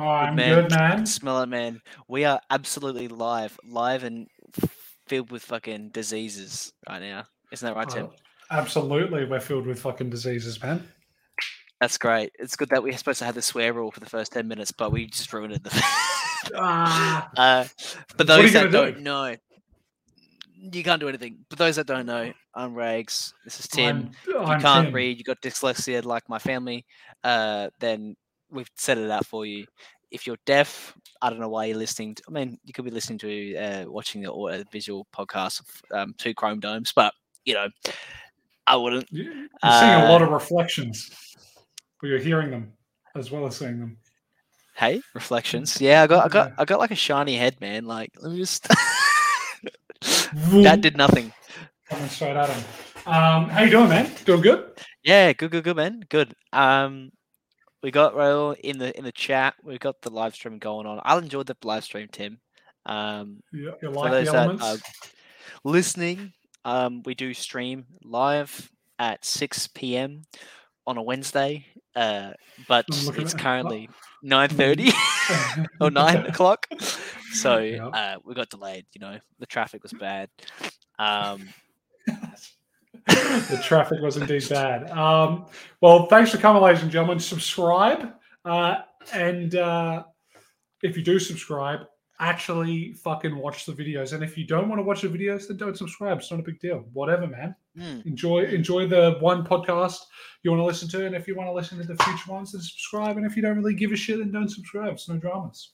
Oh, I'm man. good, man. Smell it, man. We are absolutely live, live and filled with fucking diseases right now. Isn't that right, Tim? Oh, absolutely, we're filled with fucking diseases, man. That's great. It's good that we're supposed to have the swear rule for the first ten minutes, but we just ruined it. Ah, uh, but those that gonna don't know, you can't do anything. But those that don't know, I'm Rags. This is Tim. I'm, if I'm you can't Tim. read, you got dyslexia like my family, uh, then we've set it out for you. If you're deaf, I don't know why you're listening. To, I mean, you could be listening to uh, watching the au- visual podcast of um, two Chrome domes, but you know, I wouldn't. You- You're seeing a lot Uh, of reflections, but you're hearing them as well as seeing them. Hey, reflections. Yeah, I got, I got, I got like a shiny head, man. Like, let me just. that did nothing. coming straight at him. Um, how you doing, man? Doing good? Yeah, good, good, good, man. Good. Um, we got Raul in the in the chat. We got the live stream going on. I enjoyed the live stream, Tim. Um, You, you for those that are listening, um, we do stream live at six p.m. on a Wednesday. Uh, but it's currently nine thirty or nine o'clock. So Yeah. uh, we got delayed. You know, the traffic was bad. Um, the traffic was indeed bad. Um, well, thanks for coming, ladies and gentlemen. Subscribe, uh, and uh, if you do subscribe, actually fucking watch the videos. And if you don't want to watch the videos, then don't subscribe. It's not a big deal. Whatever, man. hmm, Enjoy enjoy the one podcast you want to listen to, and if you want to listen to the future ones, then subscribe. And if you don't really give a shit, then don't subscribe. It's no dramas.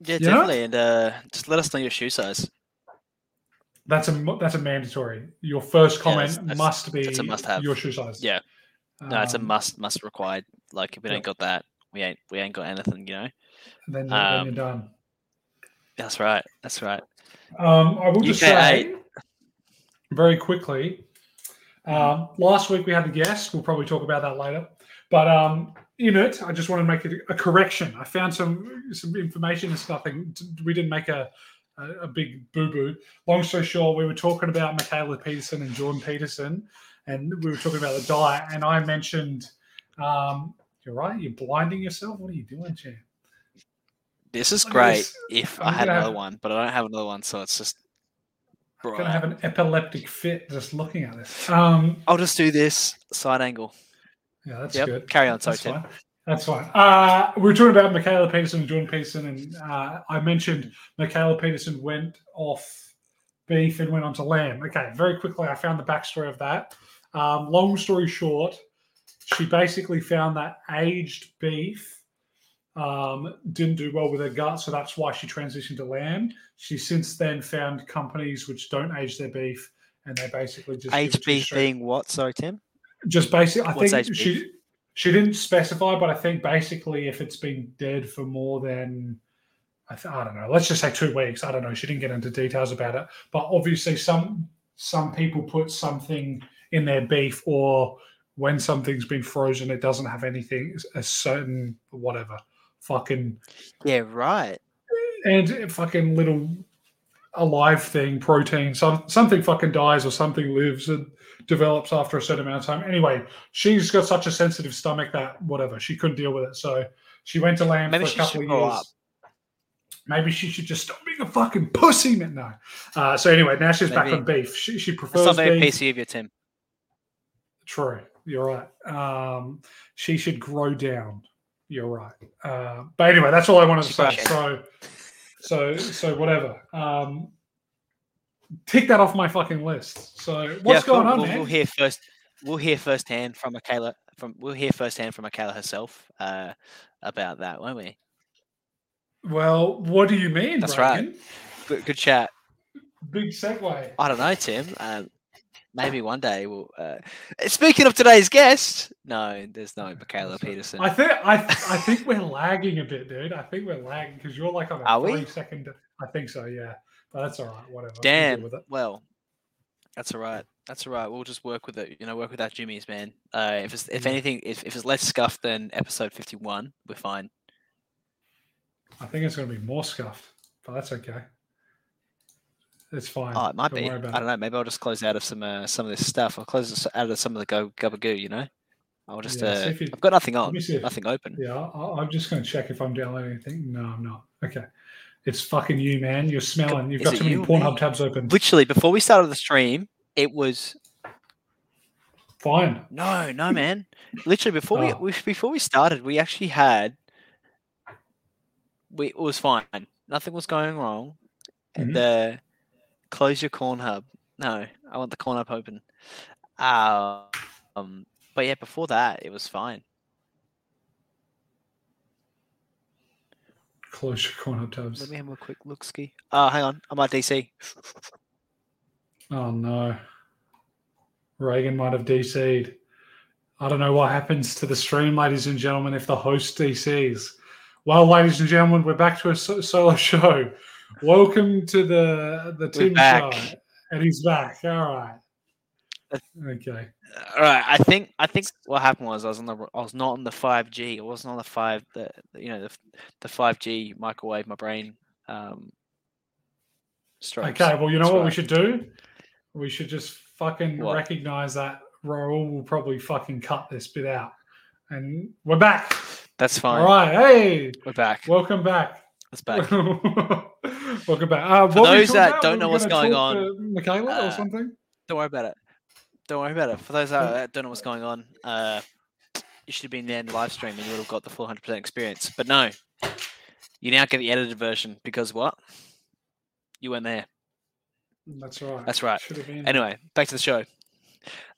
yeah, You know? definitely. And uh, just let us know your shoe size. That's a that's a mandatory. Your first Yeah, comment that's- that's- must be that's a must-have. your shoe size. Yeah. No, it's a Um, must, must required. Like if we yeah. ain't got that, we ain't, we ain't got anything. You know. Then, then Um, you're done. That's right. That's right. Um, I will just UK say very quickly. Mm-hmm. Um, last week we had a guest. We'll probably talk about that later. But um, in it, I just want to make it a correction. I found some some information. It's nothing. We didn't make a a, a big boo boo. Long story short, we were talking about Mikhaila Peterson and Jordan Peterson, and we were talking about the diet. And I mentioned, um, you're right. You're blinding yourself. What are you doing, champ? This is great. this. If I'm I had another have- one, but I don't have another one, so it's just. I'm gonna have an epileptic fit just looking at this. Um, I'll just do this side angle. Yeah, that's Yep, good. carry on, sorry, That's fine. Uh, we were talking about Mikhaila Peterson and Jordan Peterson, and uh, I mentioned Mikhaila Peterson went off beef and went on to lamb. Okay, very quickly, I found the backstory of that. Um, long story short, she basically found that aged beef um, didn't do well with her gut, so that's why she transitioned to lamb. She since then found companies which don't age their beef, and they basically just Aged beef being what? Sorry, Tim. just basically, I What's think she she didn't specify, but I think basically if it's been dead for more than I, th- I don't know, let's just say two weeks. I don't know. She didn't get into details about it, but obviously some some people put something in their beef, or when something's been frozen, it doesn't have anything a certain whatever fucking Yeah, right. and a fucking little alive thing, protein, some something fucking dies or something lives and develops after a certain amount of time. Anyway, she's got such a sensitive stomach that whatever, she couldn't deal with it. So she went to land Maybe for a couple of years. up. Maybe she should just stop being a fucking pussy. No. Uh, so anyway, now she's back Maybe. on beef. She, she That's prefers not very beef. PC of you, Tim. True. You're right. Um, she should grow down. You're right. Uh, but anyway, that's all I wanted to say. So, so, so whatever. Um, tick that off my fucking list. So, what's Yeah, going on, we'll, man? We'll hear first. We'll hear firsthand from Akela. From we'll hear firsthand from Akela herself uh, about that, won't we? well, what do you mean? That's right. Good, good chat. Big segue. I don't know, Tim. Um, maybe one day we'll. Uh... Speaking of today's guest, no, there's no Mikhaila Peterson. I think I, I think we're lagging a bit, dude. I think we're lagging because you're like on a Are we? three second. I think so. Yeah, but that's all right. Whatever. We'll Damn. with it. Well, that's all right. That's all right. We'll just work with it. You know, work with our Jimmy's, man. Uh, if it's if anything, if, if it's less scuffed than episode fifty-one, we're fine. I think it's going to be more scuffed, but that's okay. It's fine. Oh, it might Don't be. I don't it. know. Maybe I'll just close out of some uh, some of this stuff. I'll close this out of some of the go gabagoo. You know. I'll just. Yeah, uh, you- I've got nothing on, if- nothing open. Yeah, I, I'm just going to check if I'm downloading anything. No, I'm not. Okay. It's fucking you, man. You're smelling. You've Is got it too many Pornhub me? tabs open. Literally, before we started the stream, it was Fine. no, no, man. Literally, before we, Oh. we before we started, we actually had. We it was fine. Nothing was going wrong. Mhm. The close your corn hub. No, I want the corn hub open. Uh, um, but yeah, before that, it was fine. Close your tabs. Let me have a quick look ski. Oh, hang on. I'm at DC. Oh no. Reagan might have DC'd. I don't know what happens to the stream, ladies and gentlemen, if the host DCs. Well, ladies and gentlemen, we're back to a solo show. Welcome to the the Tim back. show, and he's back. All right. Okay. All right. I think I think what happened was I was on the I was not on the 5G. I wasn't on the five the you know the the 5G microwave. My brain um. Strokes. Okay. Well, you know That's what we should do? We should just fucking What? recognize that Raul will probably fucking cut this bit out, and we're back. That's fine. All right. Hey, We're back. welcome back. That's back. Welcome back. Uh, For those that about? don't know what's going on, Mikhaila uh, or something? Don't worry about it. Don't worry about it. For those that that don't know what's going on, uh, you should have been there in the live stream and you would have got the full 100% experience. But no, you now get the edited version because what? You weren't there. That's right. That's right. Should have been. Anyway, back to the show.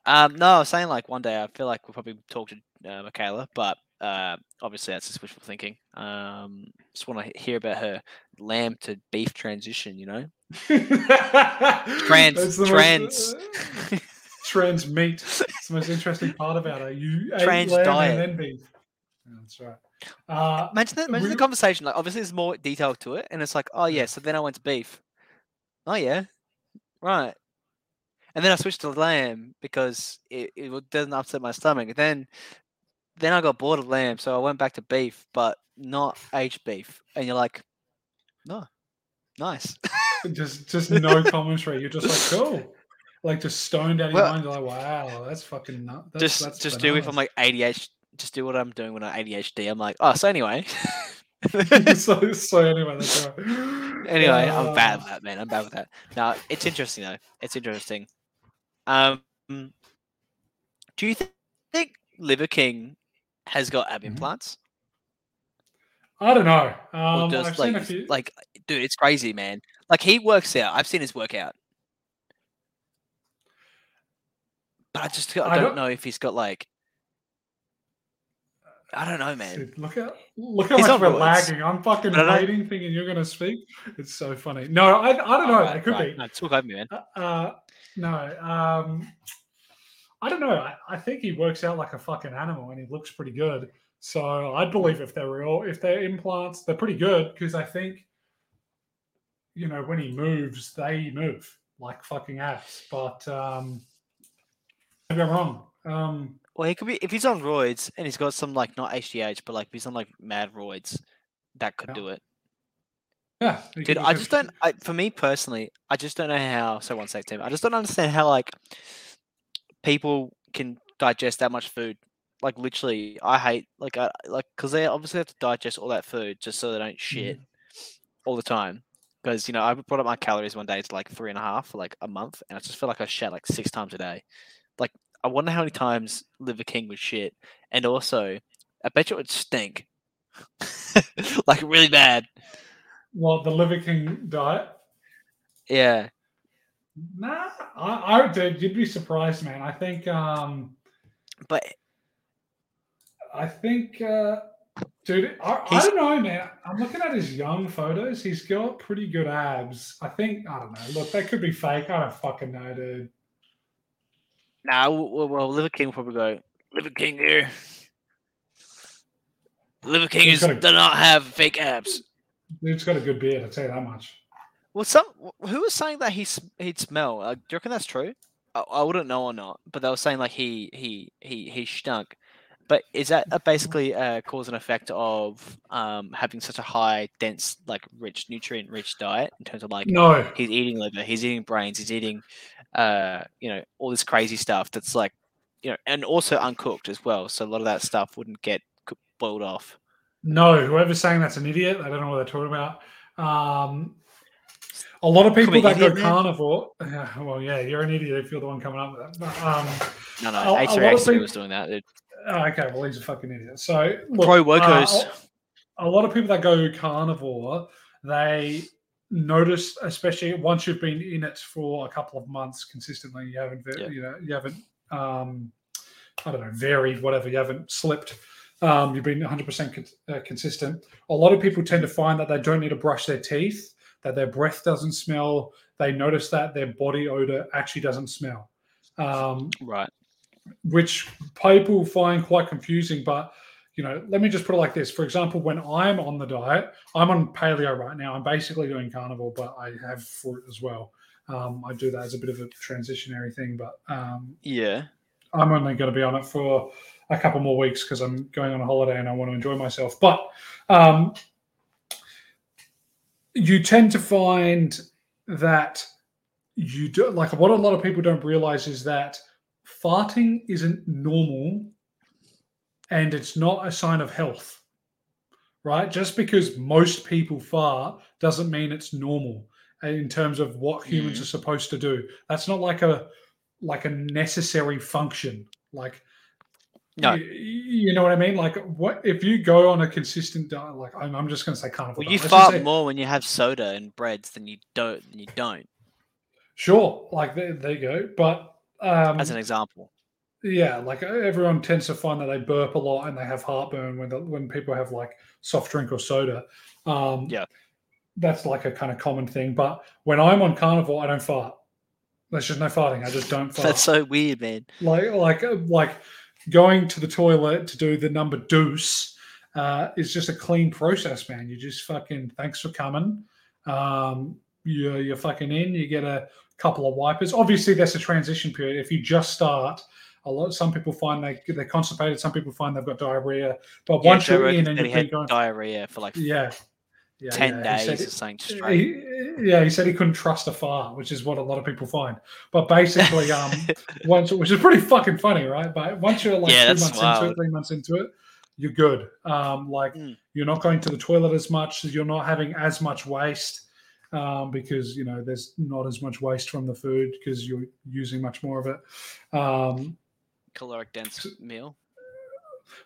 Um, no, I was saying like one day I feel like we'll probably talk to uh, Mikhaila, but uh, obviously that's just wishful thinking. Um, just want to hear about her lamb to beef transition. You know, trans, trans. most, trans, meat. It's the most interesting part about it. You ate Trans lamb diet. and then beef. Yeah, That's right. Uh, Imagine the, imagine we- the conversation. Like, obviously, there's more detail to it, and it's like, oh yeah, so then I went to beef. Oh yeah, right. And then I switched to lamb because it, it doesn't upset my stomach. Then, then I got bored of lamb, so I went back to beef, but not aged beef. And you're like, no, nice. just just no commentary. You're just like, cool. Like just stoned out of your mind. You're like, wow, that's fucking nut. That's, just that's just do if I'm like ADHD. Just do what I'm doing when I'm ADHD. I'm like, oh, so anyway. so, so anyway, that's right. Anyway, I'm bad Uh, with that, man. I'm bad with that. Now it's interesting though. It's interesting. Um, do you thi- think Liver King has got ab Mhm. implants, I don't know. Um, just I've seen a like, few. like, dude, it's crazy, man. Like he works out. I've seen his workout, but I just I I don't, don't- know if he's got like. I don't know, man. Dude, look at look how much we're roids. lagging. I'm fucking don't- waiting, thinking you're going to speak. It's so funny. No, I, I don't know. Alright, it could right, be. No, talk over me, man. Uh, uh, no, um, I don't know. I, I think he works out like a fucking animal, and he looks pretty good. So I'd believe if they're real, if they're implants, they're pretty good because I think, you know, when he moves, they move like fucking abs. But um, maybe I'm wrong. Um, Well, he could be if he's on roids and he's got some like not HGH, but like if he's on like mad roids, that could Yeah. do it. yeah, Dude, I just don't. I, for me personally, I just don't know how. So one sec, Tim. I just don't understand how like people can digest that much food. Like literally, I hate like I like because they obviously have to digest all that food just so they don't shit all the time. Because you know, I brought up my calories one day to like three and a half for like a month, and I just feel like I shat like six times a day. Like I wonder how many times Liver King would shit, and also I bet you it would stink, like really bad. Well, the Liver King diet. Yeah. Nah, I, I dude, you'd be surprised, man. I think, um, But I think, uh, dude, I, I don't know, man. I'm looking at his young photos. He's got pretty good abs. I think, I don't know. Look, they could be fake. I don't fucking know, dude. Nah, well, well, well Liver King will probably go. Liver King here. Liver King is, got a- does not have fake abs. Dude's got a good beard. I'll tell you that much. Well, some who was saying that he he'd smell? Uh, do you reckon that's true? I, I wouldn't know or not, but they were saying like he he he he stunk. But is that a basically a cause and effect of um, having such a high, dense, like rich, nutrient rich diet in terms of like No, he's eating liver, he's eating brains, he's eating, uh, you know, all this crazy stuff that's like you know, and also uncooked as well. So a lot of that stuff wouldn't get boiled off. No, whoever's saying that's an idiot, I don't know what they're talking about. Um, a lot of people that go carnivore. well, yeah, you're an idiot if you're the one coming up with that. But, um, No, no, A- a lot of H3X3 people- was doing that. It, oh, okay, well, he's a fucking idiot. So, look, Pro uh, workers. a lot of people that go carnivore, they notice, especially once you've been in it for a couple of months consistently, you haven't, Yeah. you know, you haven't, um, I don't know, varied, whatever, you haven't slipped. Um, you've been 100% con- uh, consistent. A lot of people tend to find that they don't need to brush their teeth, that their breath doesn't smell. They notice that their body odor actually doesn't smell. Um, right. Which people find quite confusing. But you know, let me just put it like this: for example, when I'm on the diet, I'm on paleo right now. I'm basically doing carnivore, but I have fruit as well. Um, I do that as a bit of a transitionary thing, but um, Yeah. I'm only going to be on it for a couple more weeks because I'm going on a holiday and I want to enjoy myself. But um, you tend to find that you do like what a lot of people don't realize is that farting isn't normal and it's not a sign of health right just because most people fart doesn't mean it's normal in terms of what humans Mhm. are supposed to do that's not like a like a necessary function like No. you, you know what i mean like what if you go on a consistent diet like i'm, I'm just going to say carnivore Well, you diet, fart say- more when you have soda and breads than you don't. Than you don't, sure like there, there you go but um as an example. Yeah, like uh, everyone tends to find that they burp a lot and they have heartburn when the, when people have like soft drink or soda. Um, Yeah. that's like a kind of common thing. But when I'm on carnivore, I don't fart. There's just no farting. I just don't fart. That's so weird, man. like like uh, like going to the toilet to do the number deuce uh, is just a clean process, man. You just fucking thanks for coming. Um, you're you're fucking in. You get a couple of wipers. Obviously, there's a transition period. If you just start, a lot. Some people find they they're constipated. Some people find they've got diarrhea. But Yeah, once you're in and said you've he been had going, diarrhea for like yeah. Yeah, ten yeah. He said days or something straight. he, yeah, he said he couldn't trust a fart, which is what a lot of people find. But basically, um, once which is pretty fucking funny, right? But once you're like Yeah, two that's months into it, three months into it, you're good. Um, like Mm. you're not going to the toilet as much, you're not having as much waste. Um, because you know there's not as much waste from the food because you're using much more of it. Um, caloric dense meal.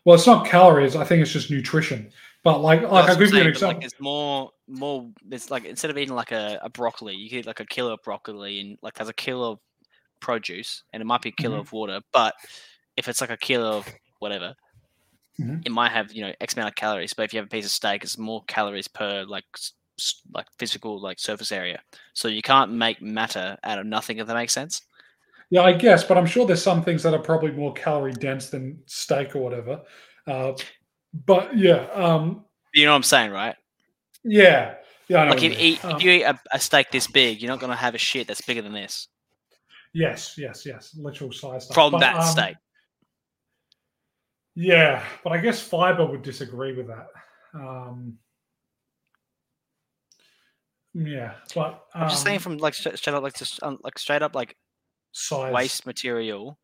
well, it's not calories. I think it's just nutrition. But like, like I'll give you an example. Like, it's more, more. It's like instead of eating like a, a broccoli, you get like a kilo of broccoli, and like there's a kilo of produce, and it might be a kilo Mhm. of water. But if it's like a kilo of whatever, Mhm. it might have you know x amount of calories. But if you have a piece of steak, it's more calories per like like physical like surface area. So you can't make matter out of nothing. If that makes sense. Yeah, I guess, but I'm sure there's some things that are probably more calorie dense than steak or whatever. Uh, but yeah, um, You know what I'm saying, right? yeah, yeah. I know Like if, you eat, Um, if you eat a, a steak this big, you're not gonna have a shit that's bigger than this yes, yes, yes, literal size stuff. from But, that um, steak. Yeah, but I guess fiber would disagree with that. Um, yeah, but um, I'm just saying from like straight, straight up, like just um, like straight up like size waste material.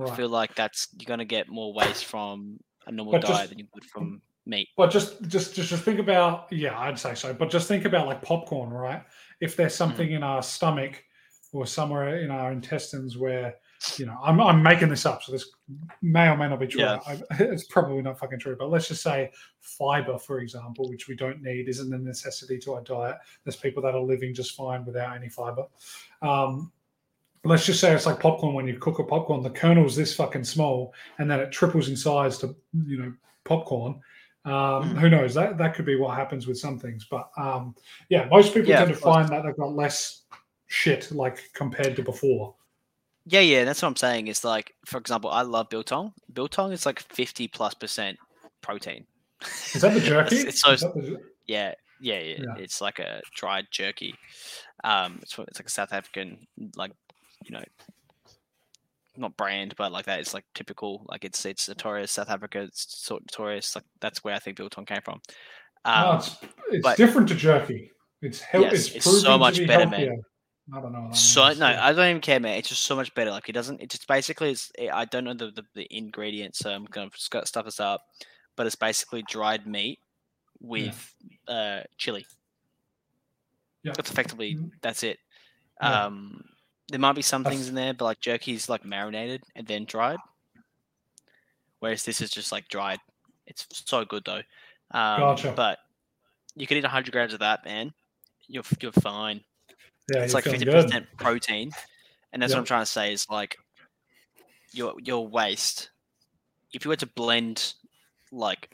I feel like that's you're gonna get more waste from a normal But diet just- than you would from meat. But just, just, just, just think about. Yeah, I'd say so. But just think about like popcorn, right? If there's something in our stomach or somewhere in our intestines where, you know, I'm, I'm making this up, so this may or may not be true. Yeah. I, it's probably not fucking true. But let's just say fiber, for example, which we don't need, isn't a necessity to our diet. There's people that are living just fine without any fiber. Um, let's just say it's like popcorn when you cook a popcorn the kernel's this fucking small and then it triples in size to you know popcorn um, Mm. who knows that that could be what happens with some things but um, yeah most people Yeah, tend to find that they've got less shit like compared to before Yeah, yeah, that's what I'm saying. It's like, for example, I love biltong. Biltong is like 50 plus percent protein. is that the jerky it's, so Is that the- yeah, yeah, yeah, Yeah. It's like a dried jerky. Um, it's it's like a South African like you know. Not brand, but like that. It's like typical. Like it's it's notorious South Africa. It's sort of notorious. Like that's where I think biltong came from. no, Um, it's, it's but- different to jerky it's, hel- Yes, it's, it's so much be better, man. I don't know. So means. no, Yeah. I don't even care, man. It's just so much better. Like it doesn't. It just basically is. I don't know the, the, the ingredients, so I'm gonna stuff this up. But it's basically dried meat with uh, chili. Yeah. That's effectively Mm. that's it. Yeah. Um, there might be some That's- things in there, but like jerky's like marinated and then dried, whereas this is just like dried. It's so good though. Um, Gotcha. But you can eat 100 grams of that, man. You're you're fine yeah, it's like fifty percent protein, and that's what I'm trying to say is like your your waste. If you were to blend like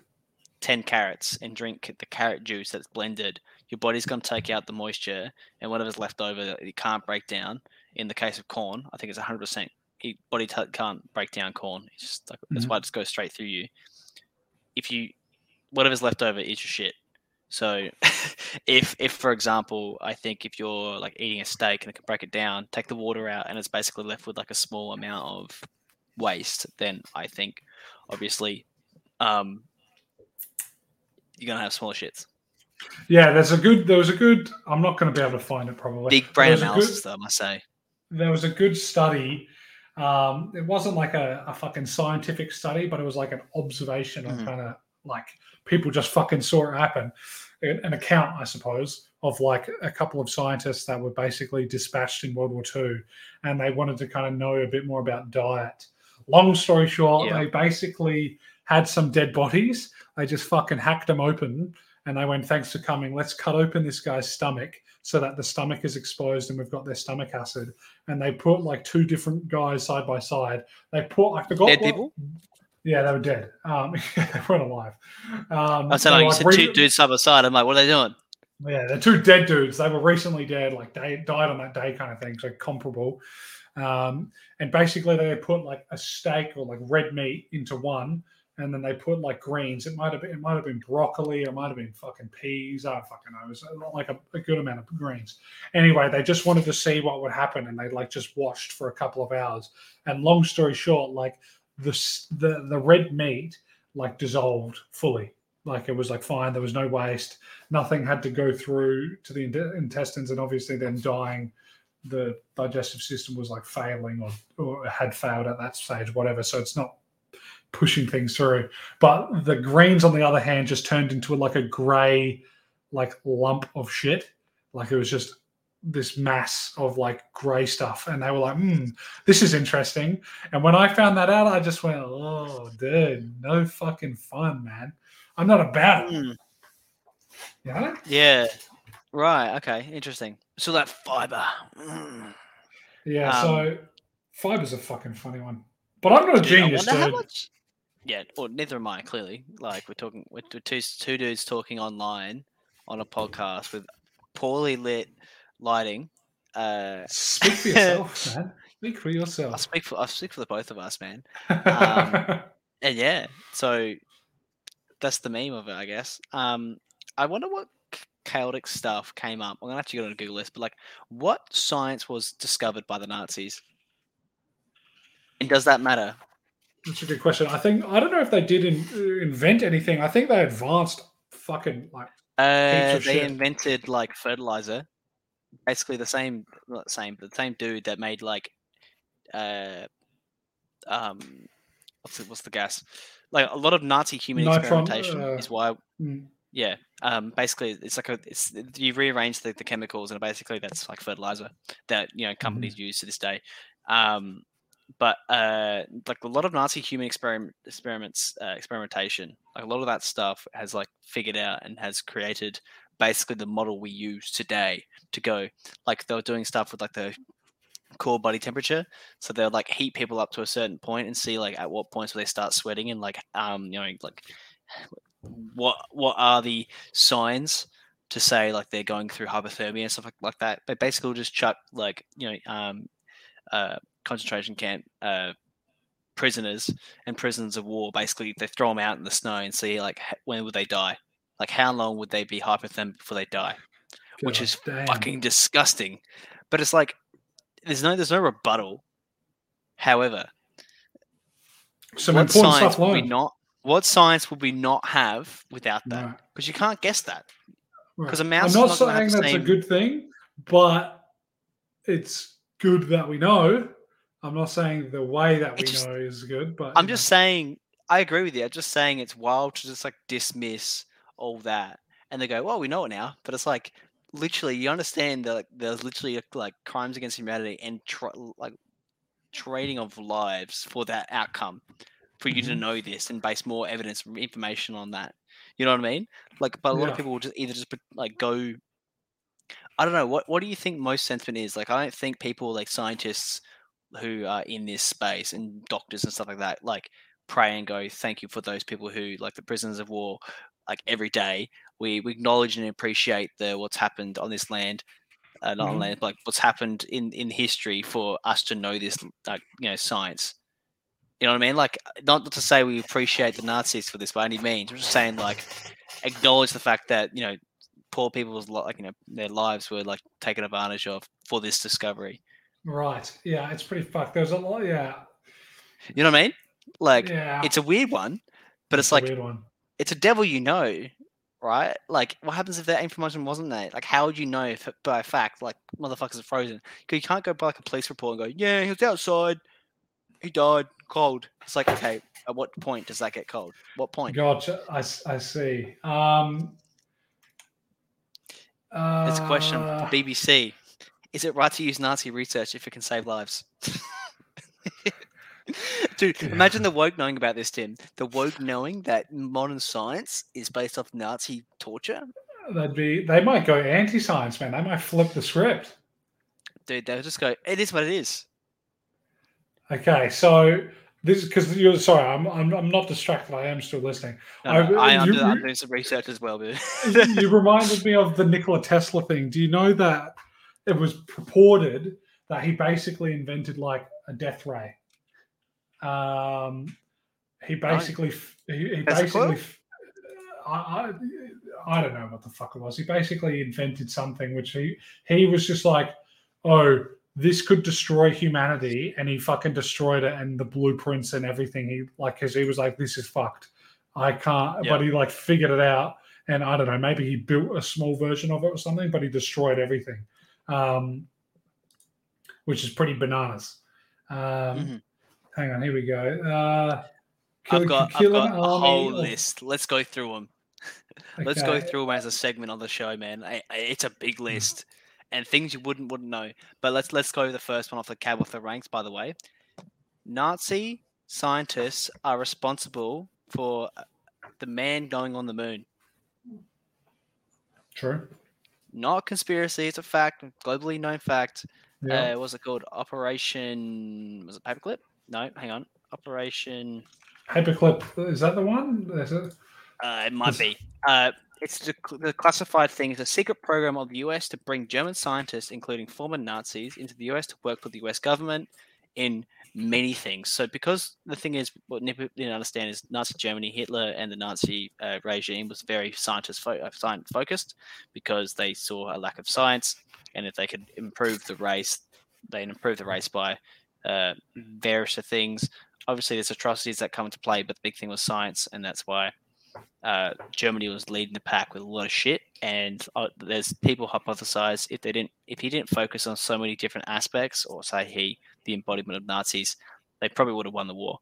ten carrots and drink the carrot juice that's blended, your body's going to take out the moisture and whatever's left over it can't break down. In the case of corn, I think it's hundred percent. Body t- can't break down corn. It's just like that's Mhm. why it just goes straight through you. If you whatever's left over is your shit. So if if for example, I think if you're like eating a steak and it can break it down, take the water out and it's basically left with like a small amount of waste, then I think obviously um you're gonna have smaller shits. Yeah, there's a good. There was a good. I'm not going to be able to find it probably. Big brain was a good- though, I must say. there was a good study. Um, it wasn't like a, a fucking scientific study, but it was like an observation of Mhm. kind of like people just fucking saw it happen. An account, I suppose, of like a couple of scientists that were basically dispatched in World War II and they wanted to kind of know a bit more about diet. Long story short, Yeah. they basically had some dead bodies. They just fucking hacked them open and they went, Thanks for coming. Let's cut open this guy's stomach so that the stomach is exposed and we've got their stomach acid and they put like two different guys side by side. They put like the Dead people? Yeah, they were dead. Um, they weren't alive. Um, I said like you like, said two dudes side by side. I'm like, what are they doing? yeah, they're two dead dudes. They were recently dead, like they died on that day, kind of thing. So comparable. Um, and basically, they put like a steak or like red meat into one, and then they put like greens. It might have been, it might have been broccoli, or it might have been fucking peas. I don't fucking know. It was like a, a good amount of greens. Anyway, they just wanted to see what would happen, and they like just watched for a couple of hours. And long story short, like the the the red meat like dissolved fully. Like it was like fine. There was no waste. Nothing had to go through to the intestines and obviously then dying. The digestive system was like failing or, or had failed at that stage whatever. So it's not pushing things through. But the greens on the other hand just turned into like a gray like lump of shit. Like it was just this mass of like gray stuff and they were like hmm this is interesting and when i found that out i just went oh dude no fucking fun man i'm not about it Mm, you know? yeah. Right. Okay. Interesting. So that fiber. Mm. Yeah, Um, so fiber's a fucking funny one. But I'm not a Dude, genius, dude. much. Yeah, or neither am I. Clearly, like we're talking, we're two two dudes talking online on a podcast with poorly lit lighting. Uh, Speak for yourself, man. Speak for yourself. I speak for I speak for the both of us, man. um, And yeah, so that's the meme of it, I guess. Um, I wonder what chaotic stuff came up. I'm gonna actually go on a Google list, but like, what science was discovered by the Nazis? And does that matter? That's a good question. I think I don't know if they did in, invent anything. I think they advanced fucking like Uh, they shit. invented like fertilizer, basically the same, not the same, but the same dude that made like, uh, um, what's the, what's the gas? Like a lot of Nazi human Nitron, experimentation uh, is why, mm, yeah. Um, basically it's like a, it's you rearrange the, the chemicals and basically that's like fertilizer that you know companies use to this day. Um, but uh, like a lot of Nazi human experiment experiments, uh, experimentation, like a lot of that stuff has like figured out and has created basically the model we use today to go. Like they were doing stuff with like the core body temperature, so they'll like heat people up to a certain point and see like at what points will they start sweating and like um you know like what what are the signs to say like they're going through hypothermia and stuff like, like that. They basically just chuck like you know um uh concentration camp uh, prisoners and prisoners of war. Basically, they throw them out in the snow and see like when would they die, like how long would they be hypothermic before they die, which is damn. fucking disgusting. But it's like there's no there's no rebuttal. However, some what important science stuff would we not what science would we not have without that? Right, Because you can't guess that. right. 'Cause a mouse I'm not not saying that's same- a good thing, but it's good that we know. I'm not saying the way that we just- know is good, but I'm just know. saying, I agree with you. I'm just saying it's wild to just like dismiss all that. And they go, well, we know it now. But it's like, literally, you understand that like, there's literally like crimes against humanity and tr- like trading of lives for that outcome for you to Mhm. know this and base more evidence, information on that. You know what I mean? Like, but a lot Yeah. of people will just either just put- like go. I don't know. What What do you think most sentiment is? Like, I don't think people like scientists who are in this space and doctors and stuff like that like pray and go thank you for those people who like the prisoners of war like every day we, we acknowledge and appreciate the what's happened on this land uh, not on Mhm. land but like what's happened in in history for us to know this like you know science you know what i mean like not to say we appreciate the nazis for this by any means i'm just saying like acknowledge the fact that you know poor people's li- like you know their lives were like taken advantage of for this discovery right. Yeah, it's pretty fucked. There's a lot. Yeah, you know what i mean like yeah. it's a weird one, but it's, a like weird one. It's a devil you know, right? Like, what happens if that information wasn't there? Like, how would you know if by fact, like, motherfuckers are frozen? 'Cause you can't go by like a police report and go, yeah, he was outside, he died, cold. It's like, okay, at what point does that get cold? What point? Gotcha. I see. Um, It's a question. uh, BBC. Is it right to use Nazi research if it can save lives? Dude, imagine the woke knowing about this, Tim. The woke knowing that modern science is based off Nazi torture. Uh, They'd be. They might go anti-science, man. They might flip the script. Dude, they'll just go, it is what it is. Okay, so this is because you're sorry. I'm, I'm I'm not distracted. I am still listening. No, I- I, am you- I'm doing some research as well, dude. you reminded me of the Nikola Tesla thing. Do you know that it was purported that he basically invented like a death ray? Um, he basically, he, he basically, I, I, I don't know what the fuck it was. He basically invented something which he he was just like, oh, this could destroy humanity, and he fucking destroyed it, and the blueprints and everything. He like, because he was like, this is fucked. I can't. Yeah. But he like figured it out and I don't know, maybe he built a small version of it or something, but he destroyed everything, um, which is pretty bananas. Um, Mhm. Hang on, here we go. Uh, I've got, I've got a whole list. Let's go through them. Let's go through them as a segment on the show, man. I, I- it's a big Mm. list and things you wouldn't wouldn't know. But let's let's go the first one off the cab with the ranks. By the way, Nazi scientists are responsible for uh, the man going on the moon. True. Not a conspiracy; it's a fact, globally known fact. Yeah. Uh, what's it called? Operation was it Paperclip? No, hang on. Operation. Paperclip, is that the one? Is it? Uh, it might This- be. Uh, it's the, the classified thing. It's a secret program of the US to bring German scientists, including former Nazis, into the US to work for the US government in many things. So, because the thing is, what people didn't understand is Nazi Germany, Hitler, and the Nazi uh, regime was very scientist fo- uh, science focused because they saw a lack of science, and if they could improve the race, they'd improve the race by uh, various things. Obviously, there's atrocities that come into play, but the big thing was science, and that's why uh, Germany was leading the pack with a lot of shit. And uh, there's people hypothesize if they didn't, if he didn't focus on so many different aspects, or say he, the embodiment of Nazis, they probably would have won the war.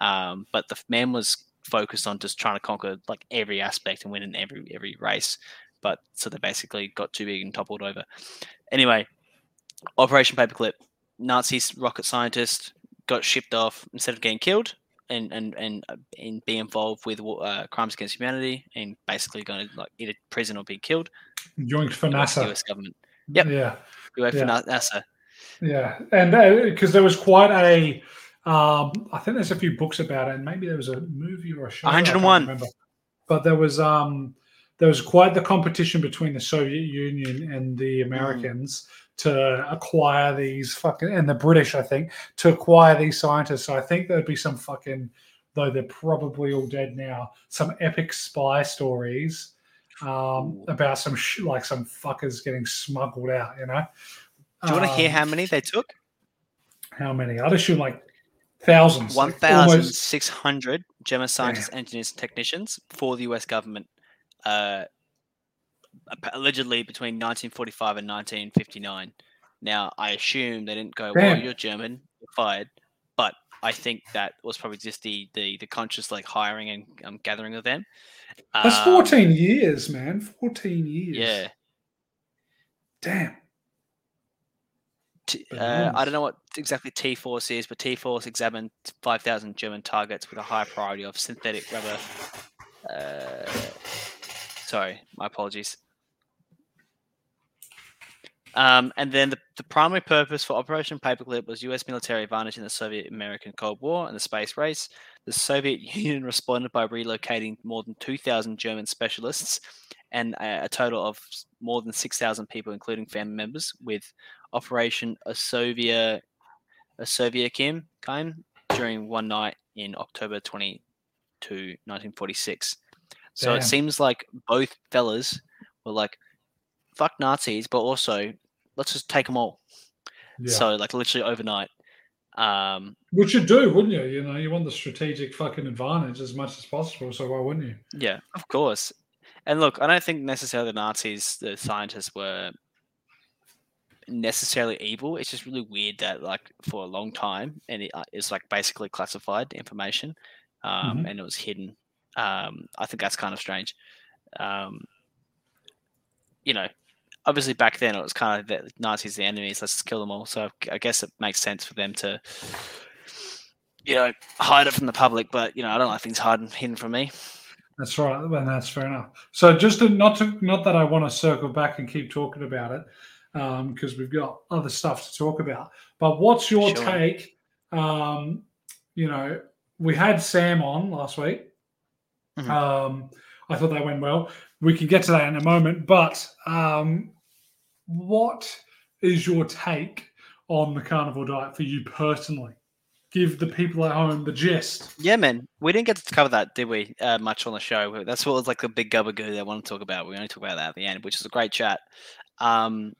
Um, but the man was focused on just trying to conquer like every aspect and win in every every race. But so they basically got too big and toppled over. Anyway, Operation Paperclip, Nazi rocket scientist got shipped off instead of getting killed and and and uh, and be involved with uh, crimes against humanity and basically going to like either prison or be killed. Joined for NASA. US government. Yep. Yeah. Go for Yeah. NASA. Yeah, and because there was quite a, um, I think there's a few books about it, and maybe there was a movie or a show. I 101. remember. But there was um, there was quite the competition between the Soviet Union and the Americans to acquire these fucking and the British, I think, to acquire these scientists. So I think there'd be some fucking, though they're probably all dead now, some epic spy stories um, about some sh- like some fuckers getting smuggled out. You know. Do you want to hear Um, how many they took? how many? I'd assume like thousands. One thousand six hundred German scientists, engineers, and technicians for the U.S. government, uh, allegedly between 1945 and 1959. Now, I assume they didn't go, "Well, you're German, you're fired," but I think that was probably just the the, the conscious like hiring and um, gathering of them. That's Um, 14 years, man. 14 years. Yeah. Damn. T- uh, I don't know what exactly T Force is, but T Force examined 5,000 German targets with a high priority of synthetic rubber. Uh, sorry, my apologies. Um, and then the, the primary purpose for Operation Paperclip was U.S. military advantage in the Soviet-American Cold War and the space race. The Soviet Union responded by relocating more than 2,000 German specialists and a, a total of more than 6,000 people, including family members, with Operation Asovia, Asovia Kim Kim during one night in October 22, 1946. So Damn. it seems like both fellas were like, fuck Nazis, but also let's just take them all. Yeah. So, like, literally overnight. Um, Which you do, wouldn't you? You know, you want the strategic fucking advantage as much as possible. So why wouldn't you? Yeah, of course. And look, I don't think necessarily the Nazis, the scientists, were necessarily evil. It's just really weird that, like, for a long time, and it, uh, it's like basically classified information, um, Mhm. and it was hidden. Um, I think that's kind of strange. Um, you know, obviously back then it was kind of the Nazis the enemies. Let's just kill them all. So I guess it makes sense for them to, you know, hide it from the public. But you know, I don't like things hidden hidden from me. That's right, and that's fair enough. So just to, not to not that I want to circle back and keep talking about it, because we've got other stuff to talk about. But what's your Sure. take? Um, you know, we had Sam on last week. Mhm. Um, I thought that went well. We can get to that in a moment. But um, what is your take on the carnivore diet for you personally? Give the people at home the gist. Yeah, man. We didn't get to cover that, did we? Uh, much on the show. That's what was like the big gubagoo that I want to talk about. We only talk about that at the end, which is a great chat. Um,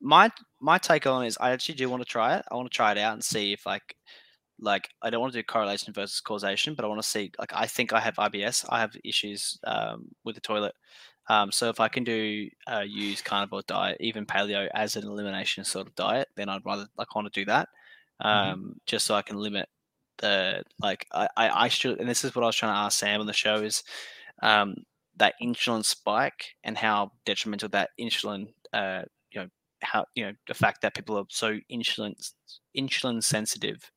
my my take on is I actually do want to try it. I want to try it out and see if like like I don't want to do correlation versus causation, but I want to see like I think I have IBS. I have issues um, with the toilet. Um, so if I can do uh, use carnivore diet, even paleo as an elimination sort of diet, then I'd rather like want to do that. Um, just so I can limit the like I, I I should and this is what I was trying to ask Sam on the show is um that insulin spike and how detrimental that insulin uh you know how you know the fact that people are so insulin insulin sensitive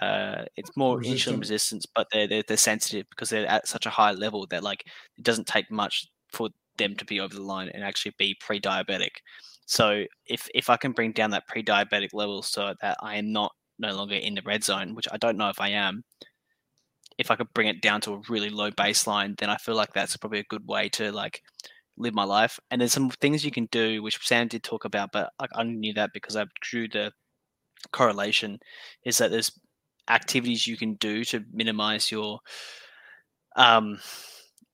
uh it's more insulin resistance but they're, they're they're sensitive because they're at such a high level that like it doesn't take much for them to be over the line and actually be pre-diabetic so if if I can bring down that pre-diabetic level so that I am not no longer in the red zone, which I don't know if I am, if I could bring it down to a really low baseline, then I feel like that's probably a good way to like live my life. And there's some things you can do, which Sam did talk about, but I, I knew that because I drew the correlation. Is that there's activities you can do to minimize your um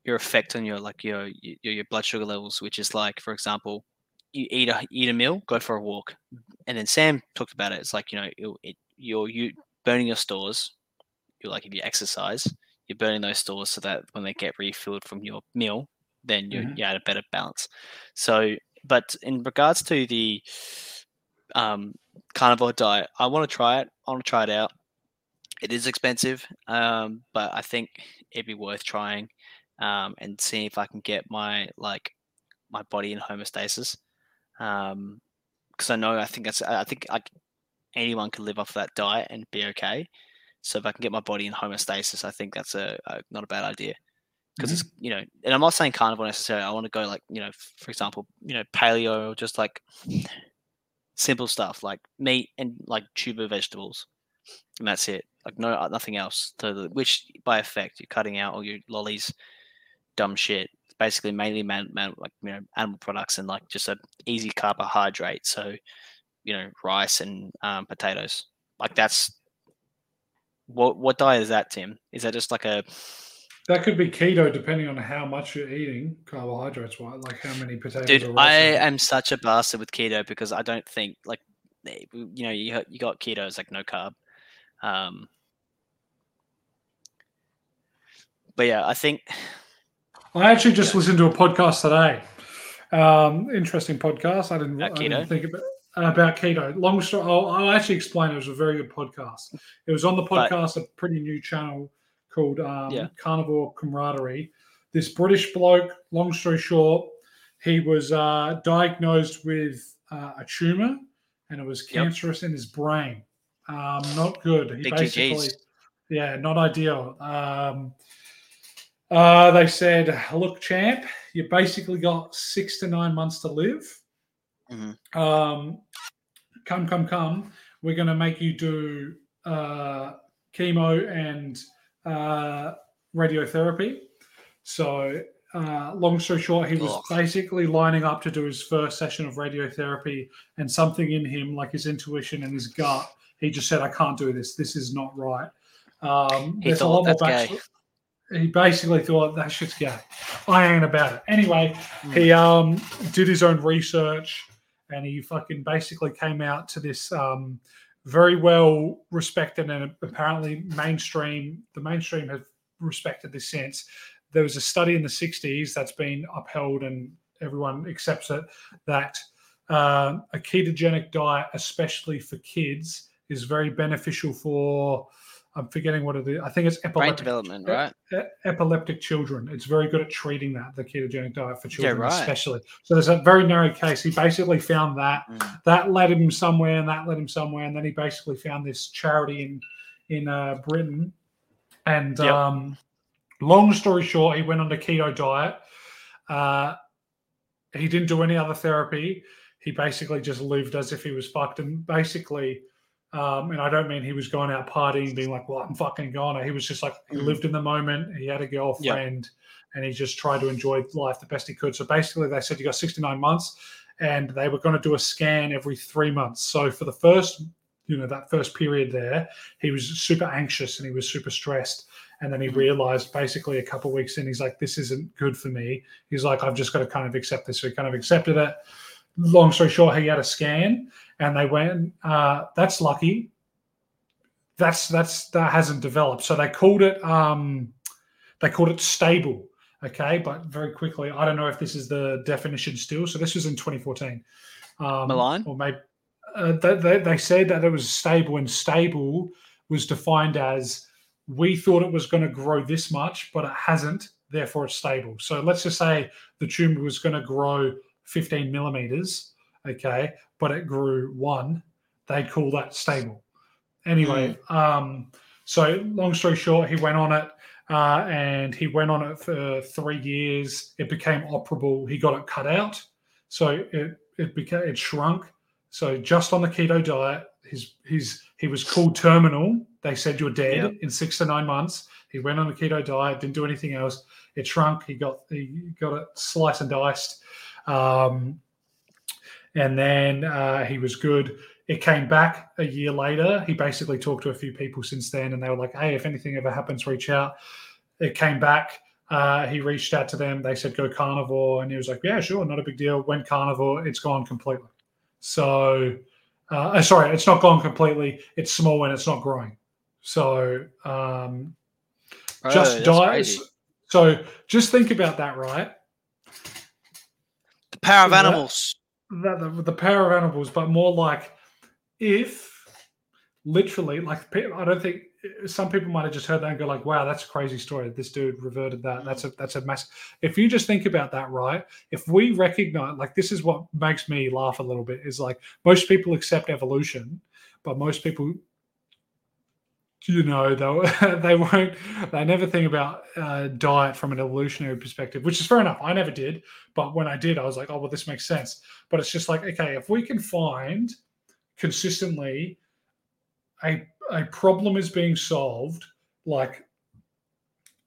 your effect on your like your your, your blood sugar levels, which is like, for example, you eat a eat a meal, go for a walk, and then Sam talked about it. It's like you know it, it, you're you burning your stores. You're like if you exercise, you're burning those stores so that when they get refilled from your meal, then you're, Mhm. you're at a better balance. So, but in regards to the um, carnivore diet, I want to try it. I want to try it out. It is expensive, um, but I think it'd be worth trying um, and seeing if I can get my like my body in homeostasis. Um, because I know I think that's I think like anyone can live off that diet and be okay. So if I can get my body in homeostasis, I think that's a, a not a bad idea. Because it's you know, and I'm not saying carnivore necessarily. I want to go like you know, for example, you know, paleo or just like simple stuff like meat and like tuber vegetables, and that's it. Like no nothing else. To the, which by effect you're cutting out all your lollies, dumb shit. It's Basically, mainly man, man like you know animal products and like just a easy carbohydrate. So you know rice and um, potatoes. Like that's what what diet is that, Tim? Is that just like a That could be keto depending on how much you're eating, carbohydrates like how many potatoes dude? I am such a bastard with keto because I don't think like eh, you know you you got keto it's like no carb. Um, but yeah, I think I actually just listened to a podcast today. Um, interesting podcast. I didn't, I didn't think about about keto. Long story. I'll, I'll, actually explain. It was a very good podcast. It was on the podcast, but, a pretty new channel called um, yeah. Carnivore Camaraderie. This British bloke. Long story short, he was uh, diagnosed with uh, a tumor, and it was cancerous yep. in his brain. Um, not good. He Big basically, yeah, not ideal. Um, uh, they said, "Look, champ, you basically got six to nine months to live." Mm-hmm. Um, come, come, come. We're going to make you do uh, chemo and uh, radiotherapy. So, uh, long story short, he was oh. basically lining up to do his first session of radiotherapy, and something in him, like his intuition and his gut, he just said, "I can't do this. This is not right." Um, he thought that's gay. He basically thought that shit's gay. I ain't about it. Anyway, mm. he um, did his own research and he fucking basically came out to this um, very well respected and apparently mainstream. The mainstream have respected this since. There was a study in the '60s that's been upheld and everyone accepts it that uh, a ketogenic diet, especially for kids, is very beneficial for I'm forgetting what it is. I think it's epileptic, brain development, right? epileptic children. It's very good at treating that the ketogenic diet for children, yeah, right. especially. So there's a very narrow case. He basically found that mm. that led him somewhere, and that led him somewhere, and then he basically found this charity in in uh, Britain. And yep. um, long story short, he went on the keto diet. Uh, he didn't do any other therapy. He basically just lived as if he was fucked, and basically um, and I don't mean he was going out partying, being like, "Well, I'm fucking gone." He was just like he mm. lived in the moment. He had a girlfriend, and he just tried to enjoy life the best he could. So basically, they said you got 69 months, and they were going to do a scan every three months. So for the first, you know, that first period there, he was super anxious and he was super stressed. And then he mm. realized basically a couple weeks in, he's like, "This isn't good for me." He's like, "I've just got to kind of accept this." So he kind of accepted it. Long story short, he had a scan and they went, uh, "That's lucky. That's that's that hasn't developed." So they called it um, they called it stable. Okay, but very quickly, I don't know if this is the definition still. So this was in 2014. Um, Milan, or maybe uh, they, they said that it was stable, and stable was defined as we thought it was going to grow this much, but it hasn't. Therefore, it's stable. So let's just say the tumor was going to grow 15 millimeters, okay, but it grew one, they'd call that stable. Anyway, mm. um, so long story short, he went on it uh, and he went on it for three years. It became operable. He got it cut out, so it it became it shrunk. So just on the keto diet, his his he was called terminal. They said you're dead yep. in six to nine months. He went on a keto diet, didn't do anything else. It shrunk. He got he got it sliced and diced. Um, and then uh, he was good. It came back a year later. He basically talked to a few people since then, and they were like, "Hey, if anything ever happens, reach out." It came back. Uh, he reached out to them. They said, "Go carnivore," and he was like, "Yeah, sure, not a big deal." Went carnivore. It's gone completely. So, uh, uh sorry, it's not gone completely. It's small and it's not growing. So, um, oh, just diet. So, just think about that, right? The power of animals that the, the power of animals, but more like if literally, like I don't think some people might have just heard that and go like, "Wow, that's a crazy story. This dude reverted that. That's a that's a mess." If you just think about that, right? If we recognize, like, this is what makes me laugh a little bit is like most people accept evolution, but most people you know they they won't they never think about uh, diet from an evolutionary perspective which is fair enough. I never did but when i did i was like oh well this makes sense. But it's just like okay if we can find consistently a a problem is being solved like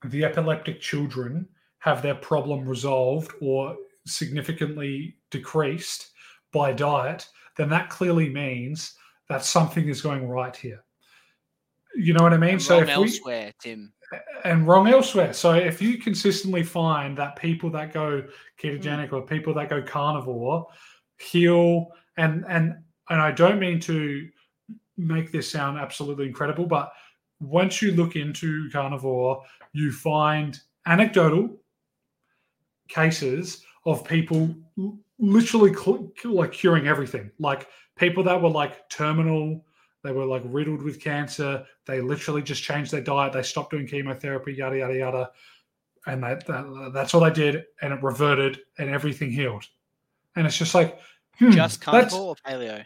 the epileptic children have their problem resolved or significantly decreased by diet then that clearly means that something is going right here you know what I mean? And so wrong elsewhere, we, Tim. And wrong elsewhere. So if you consistently find that people that go ketogenic mm. or people that go carnivore heal and and and I don't mean to make this sound absolutely incredible, but once you look into carnivore, you find anecdotal cases of people literally cl- like curing everything. Like people that were like terminal, they were like riddled with cancer. They literally just changed their diet. They stopped doing chemotherapy, yada yada yada, and that, that that's all they did, and it reverted, and everything healed. And it's just like hmm, Just carnivore or paleo?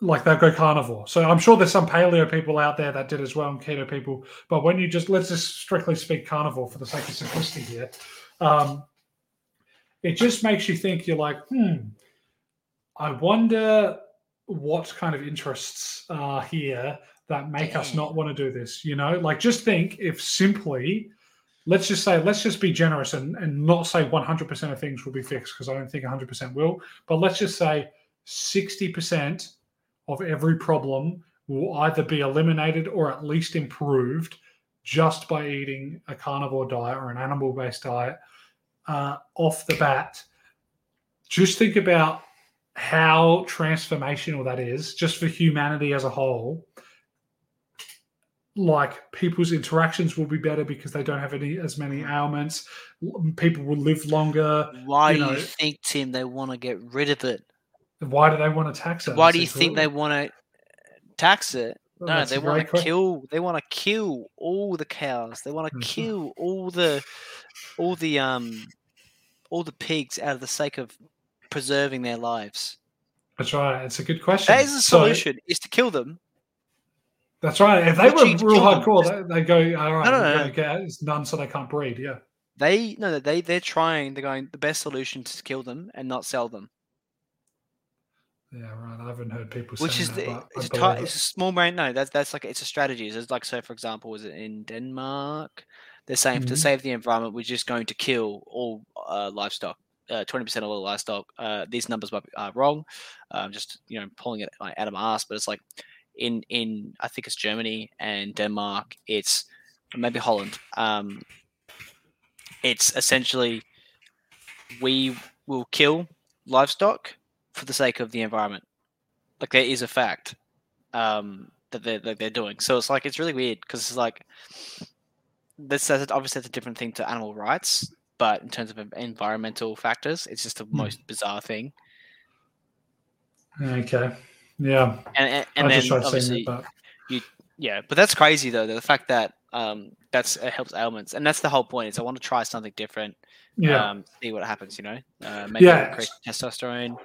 like they'll go carnivore. So I'm sure there's some paleo people out there that did as well, and keto people. But when you just let's just strictly speak carnivore for the sake of simplicity here, um, it just makes you think. You're like, hmm, I wonder what kind of interests are here that make us not want to do this. You know, like just think if simply. Let's just say, let's just be generous and, and not say 100% of things will be fixed because I don't think 100% will. But let's just say 60% of every problem will either be eliminated or at least improved just by eating a carnivore diet or an animal based diet uh, off the bat. Just think about how transformational that is just for humanity as a whole. Like people's interactions will be better because they don't have any as many ailments. People will live longer. Why you do know- you think, Tim, they want to get rid of it? Why do they want to tax it? Why do you think they want to tax it? No, they want to question. kill. They want to kill all the cows. They want to Mhm. kill all the, all the um, all the pigs out of the sake of preserving their lives. That's right. It's a good question. That is the So- solution: is to kill them. That's right. If they were real kill them. hardcore, they, they go, all right, No, no, no, to get it's none so they can't breed. Yeah. They no, they they're trying. They're going. The best solution is to kill them and not sell them. Yeah, right. I haven't heard people Which is that, the, it's, a believe it. it's a small brain. No, that's that's like it's a strategy. It's like so, for example, was it in Denmark? They're saying to Mhm. save the environment, we're just going to kill all uh, livestock. Twenty percent of all livestock. Uh, these numbers might be are wrong. I'm just you know pulling it like, out of my ass, but it's like in in I think it's Germany and Denmark. It's maybe Holland. Um, it's essentially we will kill livestock for the sake of the environment. Like there is a fact um, that they're that they're doing. So it's like it's really weird because it's like this that's obviously that's a different thing to animal rights, but in terms of environmental factors, it's just the Hmm. most bizarre thing. Okay. Yeah. And and, and then just tried saying obviously that, but yeah, but that's crazy though. The fact that um, that's it helps ailments, and that's the whole point. Is I want to try something different. yeah. Um, see what happens. You know, uh, maybe Yeah. increase testosterone.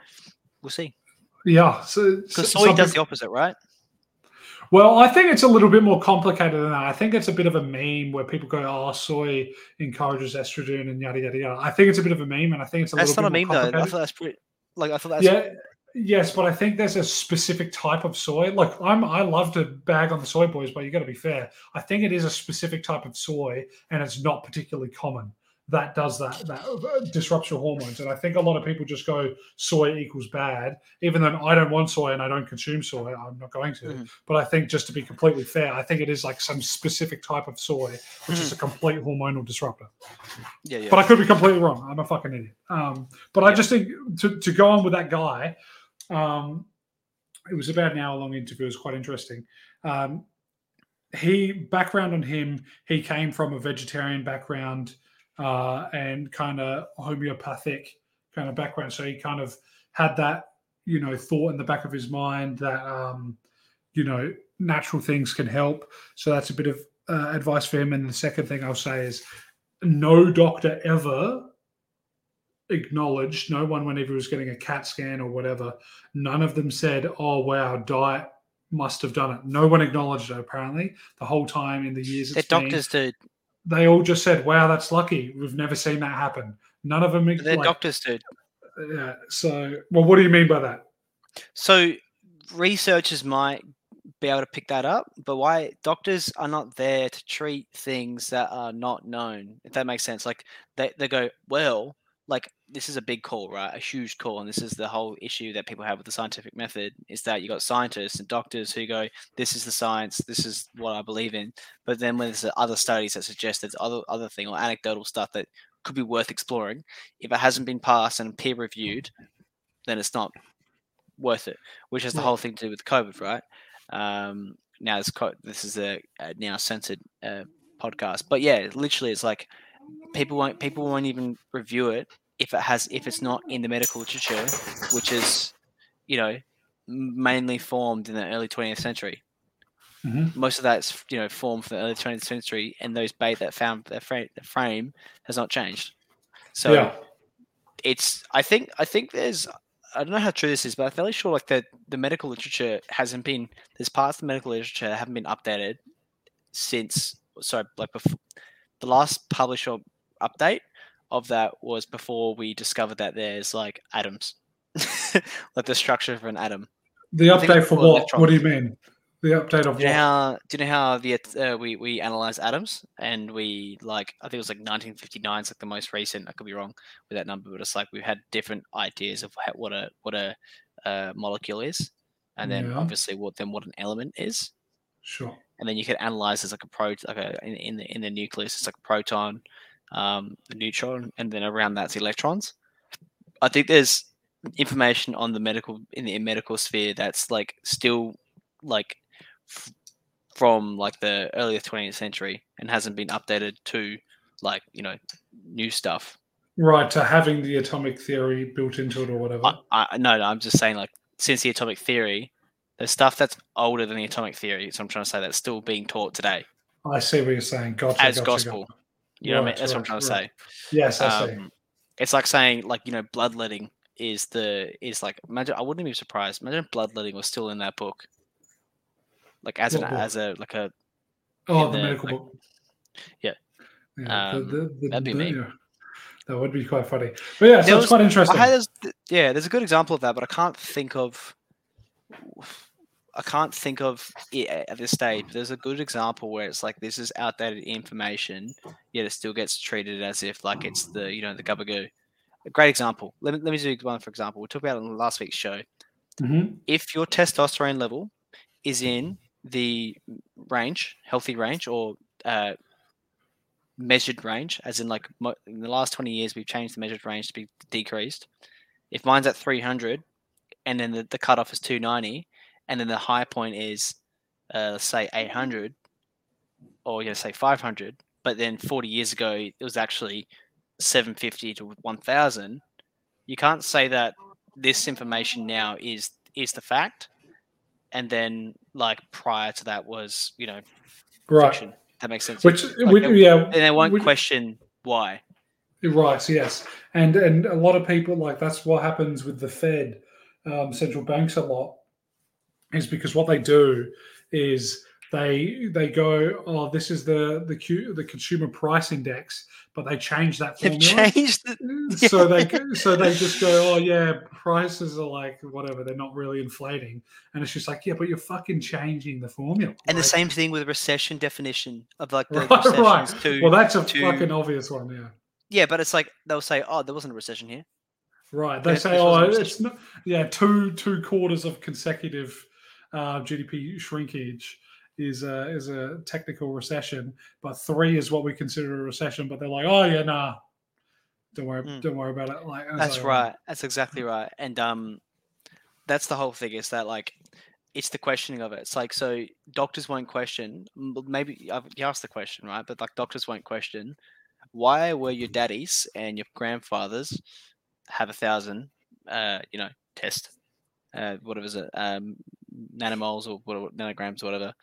We'll see. yeah. So, so Because soy some does the opposite, right? Well, I think it's a little bit more complicated than that. I think it's a bit of a meme where people go, "Oh, soy encourages estrogen and yada yada yada." I think it's a bit of a meme, and I think it's a little bit complicated. That's little not a meme though. I thought that's pretty. Like I thought that's yeah, yes, but I think there's a specific type of soy. Like I'm, I love to bag on the soy boys, but you got to be fair. I think it is a specific type of soy, and it's not particularly common. That does that that uh, disrupts your hormones, and I think a lot of people just go soy equals bad. Even though I don't want soy and I don't consume soy, I'm not going to. Mhm. But I think just to be completely fair, I think it is like some specific type of soy, which is a complete hormonal disruptor. yeah, yeah. But I could be completely wrong. I'm a fucking idiot. Um, but I just think to, to go on with that guy, um, it was about an hour long interview. It was quite interesting. Um, he background on him. He came from a vegetarian background uh, and kind of homeopathic kind of background. So he kind of had that you know thought in the back of his mind that um, you know natural things can help. So that's a bit of uh, advice for him. And the second thing I'll say is no doctor ever acknowledged, no one, whenever he was getting a CAT scan or whatever, none of them said, oh, wow, diet must have done it. No one acknowledged it, apparently, the whole time in the years been. doctors, dude. They all just said, wow, that's lucky. We've never seen that happen. None of them. They're like, doctors, dude. Yeah. So, well, what do you mean by that? So researchers might be able to pick that up, but why doctors are not there to treat things that are not known, if that makes sense. Like they, they go, well, like this is a big call, right? A huge call. And this is the whole issue that people have with the scientific method is that you got scientists and doctors who go, This is the science, this is what I believe in. But then when there's other studies that suggest there's other other thing or anecdotal stuff that could be worth exploring, if it hasn't been passed and peer reviewed, then it's not worth it. Which is the whole thing to do with COVID, right? Um, now this co- this is a, a now censored uh, podcast, but yeah, literally, it's like people won't people won't even review it if it has if it's not in the medical literature, which is you know mainly formed in the early 20th century. Mhm. Most of that's you know formed from the early 20th century, and those bait that found the frame, the frame has not changed. So yeah. it's I think I think there's I don't know how true this is, but I'm fairly sure like the the medical literature hasn't been there's parts of the medical literature that haven't been updated since sorry like before the last published or update of that was before we discovered that there's like atoms like the structure of an atom The update for what? What do you mean? The update of do you know what? how do you know how the uh, we we analyze atoms and we like I think it was like 1959 is like the most recent I could be wrong with that number but it's like we've had different ideas of what a what a uh, molecule is and then Yeah. obviously what then what an element is Sure. and then you can analyze as like a pro like a in, in the in the nucleus it's like a proton um a neutron and then around that's electrons i think there's information on the medical in the medical sphere that's like still like f- from like the earlier 20th century and hasn't been updated to like you know new stuff Right. To having the atomic theory built into it or whatever. I, I no, no i'm just saying like since the atomic theory there's stuff that's older than the atomic theory so i'm trying to say that's still being taught today I see what you're saying. Gotcha. as gotcha, gospel. gotcha. You know what I mean? Right, That's what I'm right, trying to say. Yes, I see. Um, it's like saying like you know bloodletting is the is like imagine I wouldn't be surprised. Imagine bloodletting was still in that book, like as an book? as a like a Oh, the the, medical like- book. yeah. Yeah, Um, the- the- that'd be me. yeah. That would be quite funny. But yeah, so There it's was- quite I interesting. had yeah, there's a good example of that, but I can't think of I can't think of it at this stage. But there's a good example where it's like this is outdated information, yet it still gets treated as if like it's the you know the gabagoo. A great example. Let me let me do one for example. We talked about it on last week's show. Mhm. if your testosterone level is in the range, healthy range, or uh, measured range, as in like mo- in the last 20 years, we've changed the measured range to be decreased. If mine's at 300 and then the, the cutoff is 290, and then the high point is, uh, let's say 800, or you know, say 500, but then 40 years ago, it was actually 750 to 1000, you can't say that this information now is is the fact. And then like prior to that was you know Right. fiction. That makes sense. Which, Like, which yeah, and they won't question why? Right. Yes, and and a lot of people like that's what happens with the Fed, um, central banks a lot, is because what they do is they they go, oh, this is the the Q, the consumer price index, but they change that formula. they've changed the, mm, so they so they just go, oh yeah, prices are like whatever, they're not really inflating, and it's just like yeah, but you're fucking changing the formula. and the same thing with recession definition of like the Right, right. to Well, that's a to- fucking obvious one, yeah. yeah but it's like they'll say oh there wasn't a recession here Right. They say, oh, it's not, yeah, two two quarters of consecutive uh, GDP shrinkage is a is a technical recession, but three is what we consider a recession. But they're like, oh yeah, nah, don't worry, Mm. don't worry about it. Like That's like, right. That's exactly right. And um, that's the whole thing. Is that like, it's the questioning of it. It's like so doctors won't question. Maybe you asked the question right, but like doctors won't question why were your daddies and your grandfathers have a thousand, uh, you know, test, uh, whatever is it, um, nanomoles or whatever, nanograms or whatever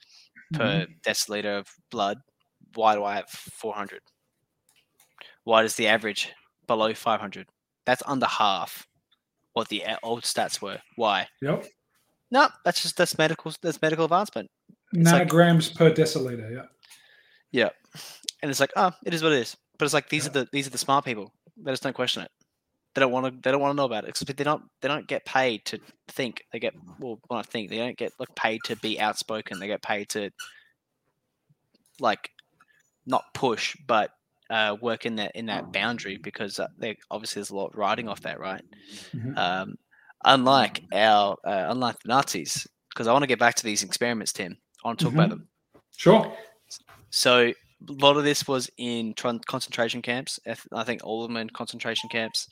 per mm-hmm. deciliter of blood. Why do I have four hundred? Why does the average below five hundred? That's under half what the old stats were. Why? Yep. No, that's just that's medical that's medical advancement. It's like- Nanograms per deciliter. Yeah. Yeah, and it's like, oh, it is what it is. But it's like these are the these are the smart people. They just don't question it. They don't want to. They don't want to know about it. Because they don't. They don't get paid to think. They get well, not think. They don't get like paid to be outspoken. They get paid to like not push, but uh, work in that in that boundary because uh, they obviously there's a lot riding off that, right? Mhm. Um, unlike our uh, unlike the Nazis, because I want to get back to these experiments, Tim. I want to talk about Mhm. them. Sure. So a lot of this was in tron- concentration camps. I think all of them in concentration camps.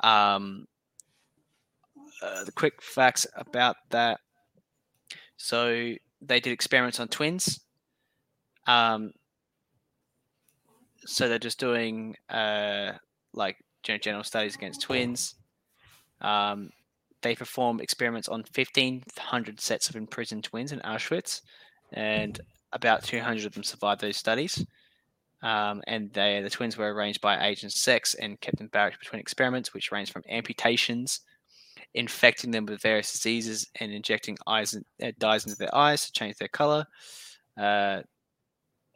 Um, uh, the quick facts about that. So they did experiments on twins. Um, so they're just doing uh, like gen- general studies against twins. Um, they performed experiments on 1,500 sets of imprisoned twins in Auschwitz, and about 200 of them survived those studies. Um, and they, the twins were arranged by age and sex and kept in barracks between experiments, which ranged from amputations, infecting them with various diseases, and injecting eyes and, uh, dyes into their eyes to change their color. Uh,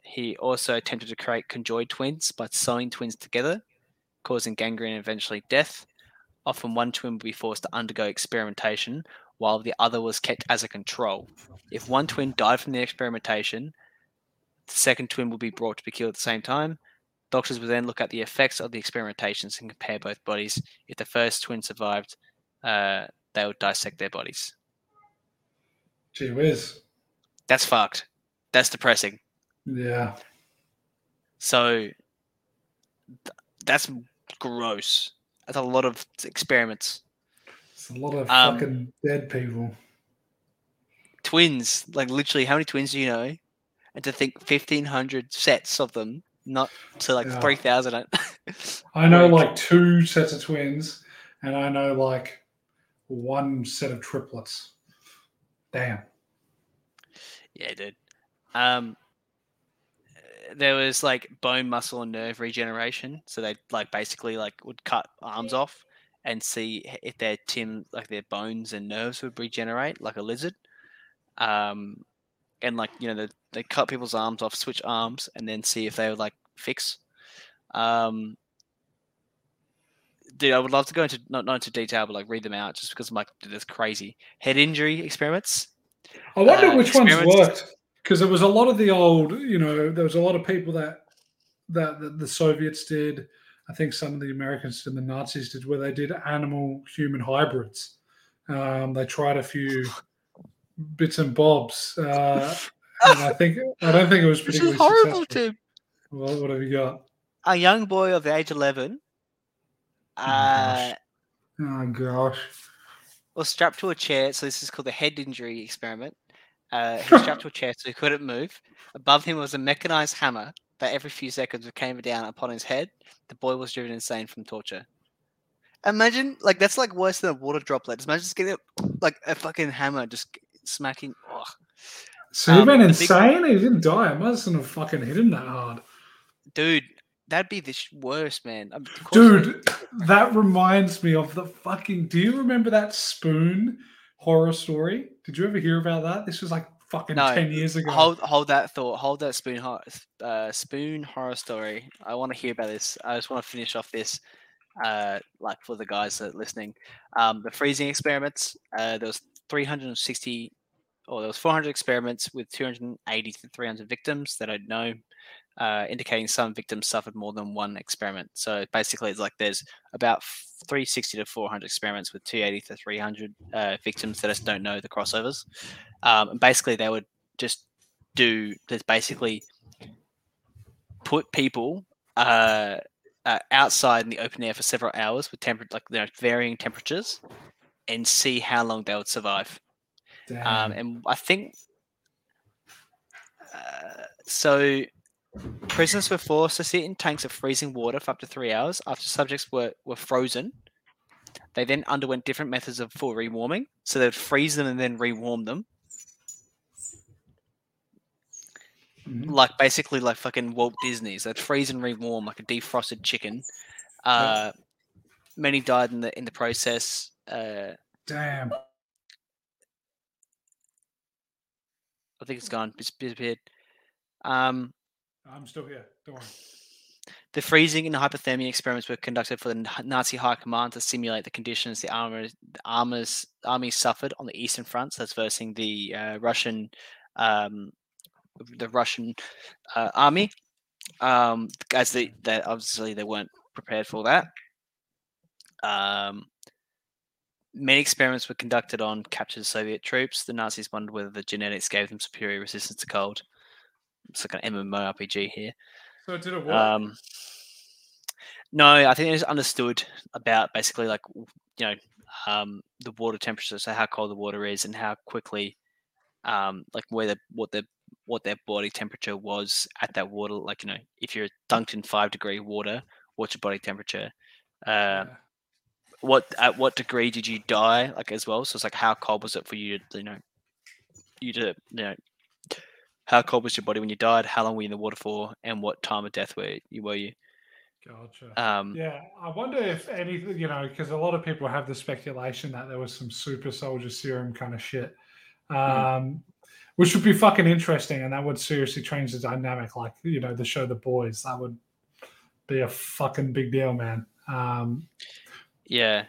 he also attempted to create conjoined twins by sewing twins together, causing gangrene and eventually death. Often one twin would be forced to undergo experimentation while the other was kept as a control. If one twin died from the experimentation, the second twin would be brought to be killed at the same time. Doctors would then look at the effects of the experimentations and compare both bodies. If the first twin survived, uh, they would dissect their bodies. Gee whiz. That's fucked. That's depressing. Yeah. So th- that's gross. That's a lot of experiments. It's a lot of Um, fucking dead people. Twins, like literally, how many twins do you know? And to think fifteen hundred sets of them, not to like Yeah. three thousand. I know Like- like two sets of twins, and I know like one set of triplets. Damn. Yeah, dude. Um, there was like bone, muscle, and nerve regeneration. So they like basically like would cut arms off and see if their tim like their bones and nerves would regenerate like a lizard. Um, and like you know they they cut people's arms off, switch arms, and then see if they would like fix. Um, dude, I would love to go into not not into detail, but like read them out just because I'm like, dude, that's crazy. Head injury experiments. I wonder Uh, which ones worked because there was a lot of the old, you know, there was a lot of people that that, that the Soviets did. I think some of the Americans and the Nazis did, where they did animal human hybrids. Um, they tried a few bits and bobs, uh, and I think I don't think it was This particularly is horrible, successful. Tim. What, what have you got? a young boy of age 11 uh, gosh. Oh gosh. was strapped to a chair. So this is called the head injury experiment. Uh, he was strapped to a chair so he couldn't move. Above him was a mechanized hammer that every few seconds it came down upon his head. The boy was driven insane from torture. Imagine, like, that's like worse than a water droplet. Imagine just getting like a fucking hammer just smacking. Ugh. So he Um, went the big- insane. He didn't die. It mustn't have fucking hit him that hard. Dude, that'd be the sh- worst, man. Um, of course it- Dude, that reminds me of the fucking. Do you remember that spoon horror story? Did you ever hear about that? This was like fucking No, 10 years ago. Hold hold that thought. Hold that spoon horror, uh, spoon horror story. I want to hear about this. I just want to finish off this, uh, like for the guys that are listening. Um, the freezing experiments. Uh, there was 360, or there was 400 experiments with 280 to 300 victims that I know, uh, indicating some victims suffered more than one experiment. So basically, it's like there's about 360 to 400 experiments with 280 to 300 uh, victims that just don't know the crossovers. Um, and basically, they would just do there's basically put people uh, uh, outside in the open air for several hours with temper like you know, varying temperatures and see how long they would survive. Um, and I think uh, so. Prisoners were forced to sit in tanks of freezing water for up to three hours after subjects were, were frozen. They then underwent different methods of full rewarming. So they would freeze them and then rewarm them. Mhm. like basically like fucking Walt Disney's. They'd freeze and rewarm like a defrosted chicken. Uh, many died in the in the process. Uh, Damn. I think it's gone. It's disappeared. Um, I'm still here. Don't worry. the freezing and hypothermia experiments were conducted for the Nazi high command to simulate the conditions the armor, the armors, army suffered on the eastern fronts. That's versing the uh, Russian, um, the Russian uh, army. Um, as they, that obviously they weren't prepared for that. Um, many experiments were conducted on captured Soviet troops. The Nazis wondered whether the genetics gave them superior resistance to cold. It's like an MMORPG here. So did it work? Um, no, I think it's understood about basically like you know um, the water temperature, so how cold the water is and how quickly, um, like where the what the what their body temperature was at that water. Like you know, if you're dunked in five degree water, what's your body temperature? Uh, what at what degree did you die like as well? So it's like how cold was it for you to you know you to you know how cold was your body when you died? How long were you in the water for? And what time of death were you were you? Gotcha. Um, Yeah, I wonder if anything, you know, because a lot of people have the speculation that there was some super soldier serum kind of shit, um, which would be fucking interesting, and that would seriously change the dynamic. Like, you know, the show The Boys, that would be a fucking big deal, man. Um, yeah,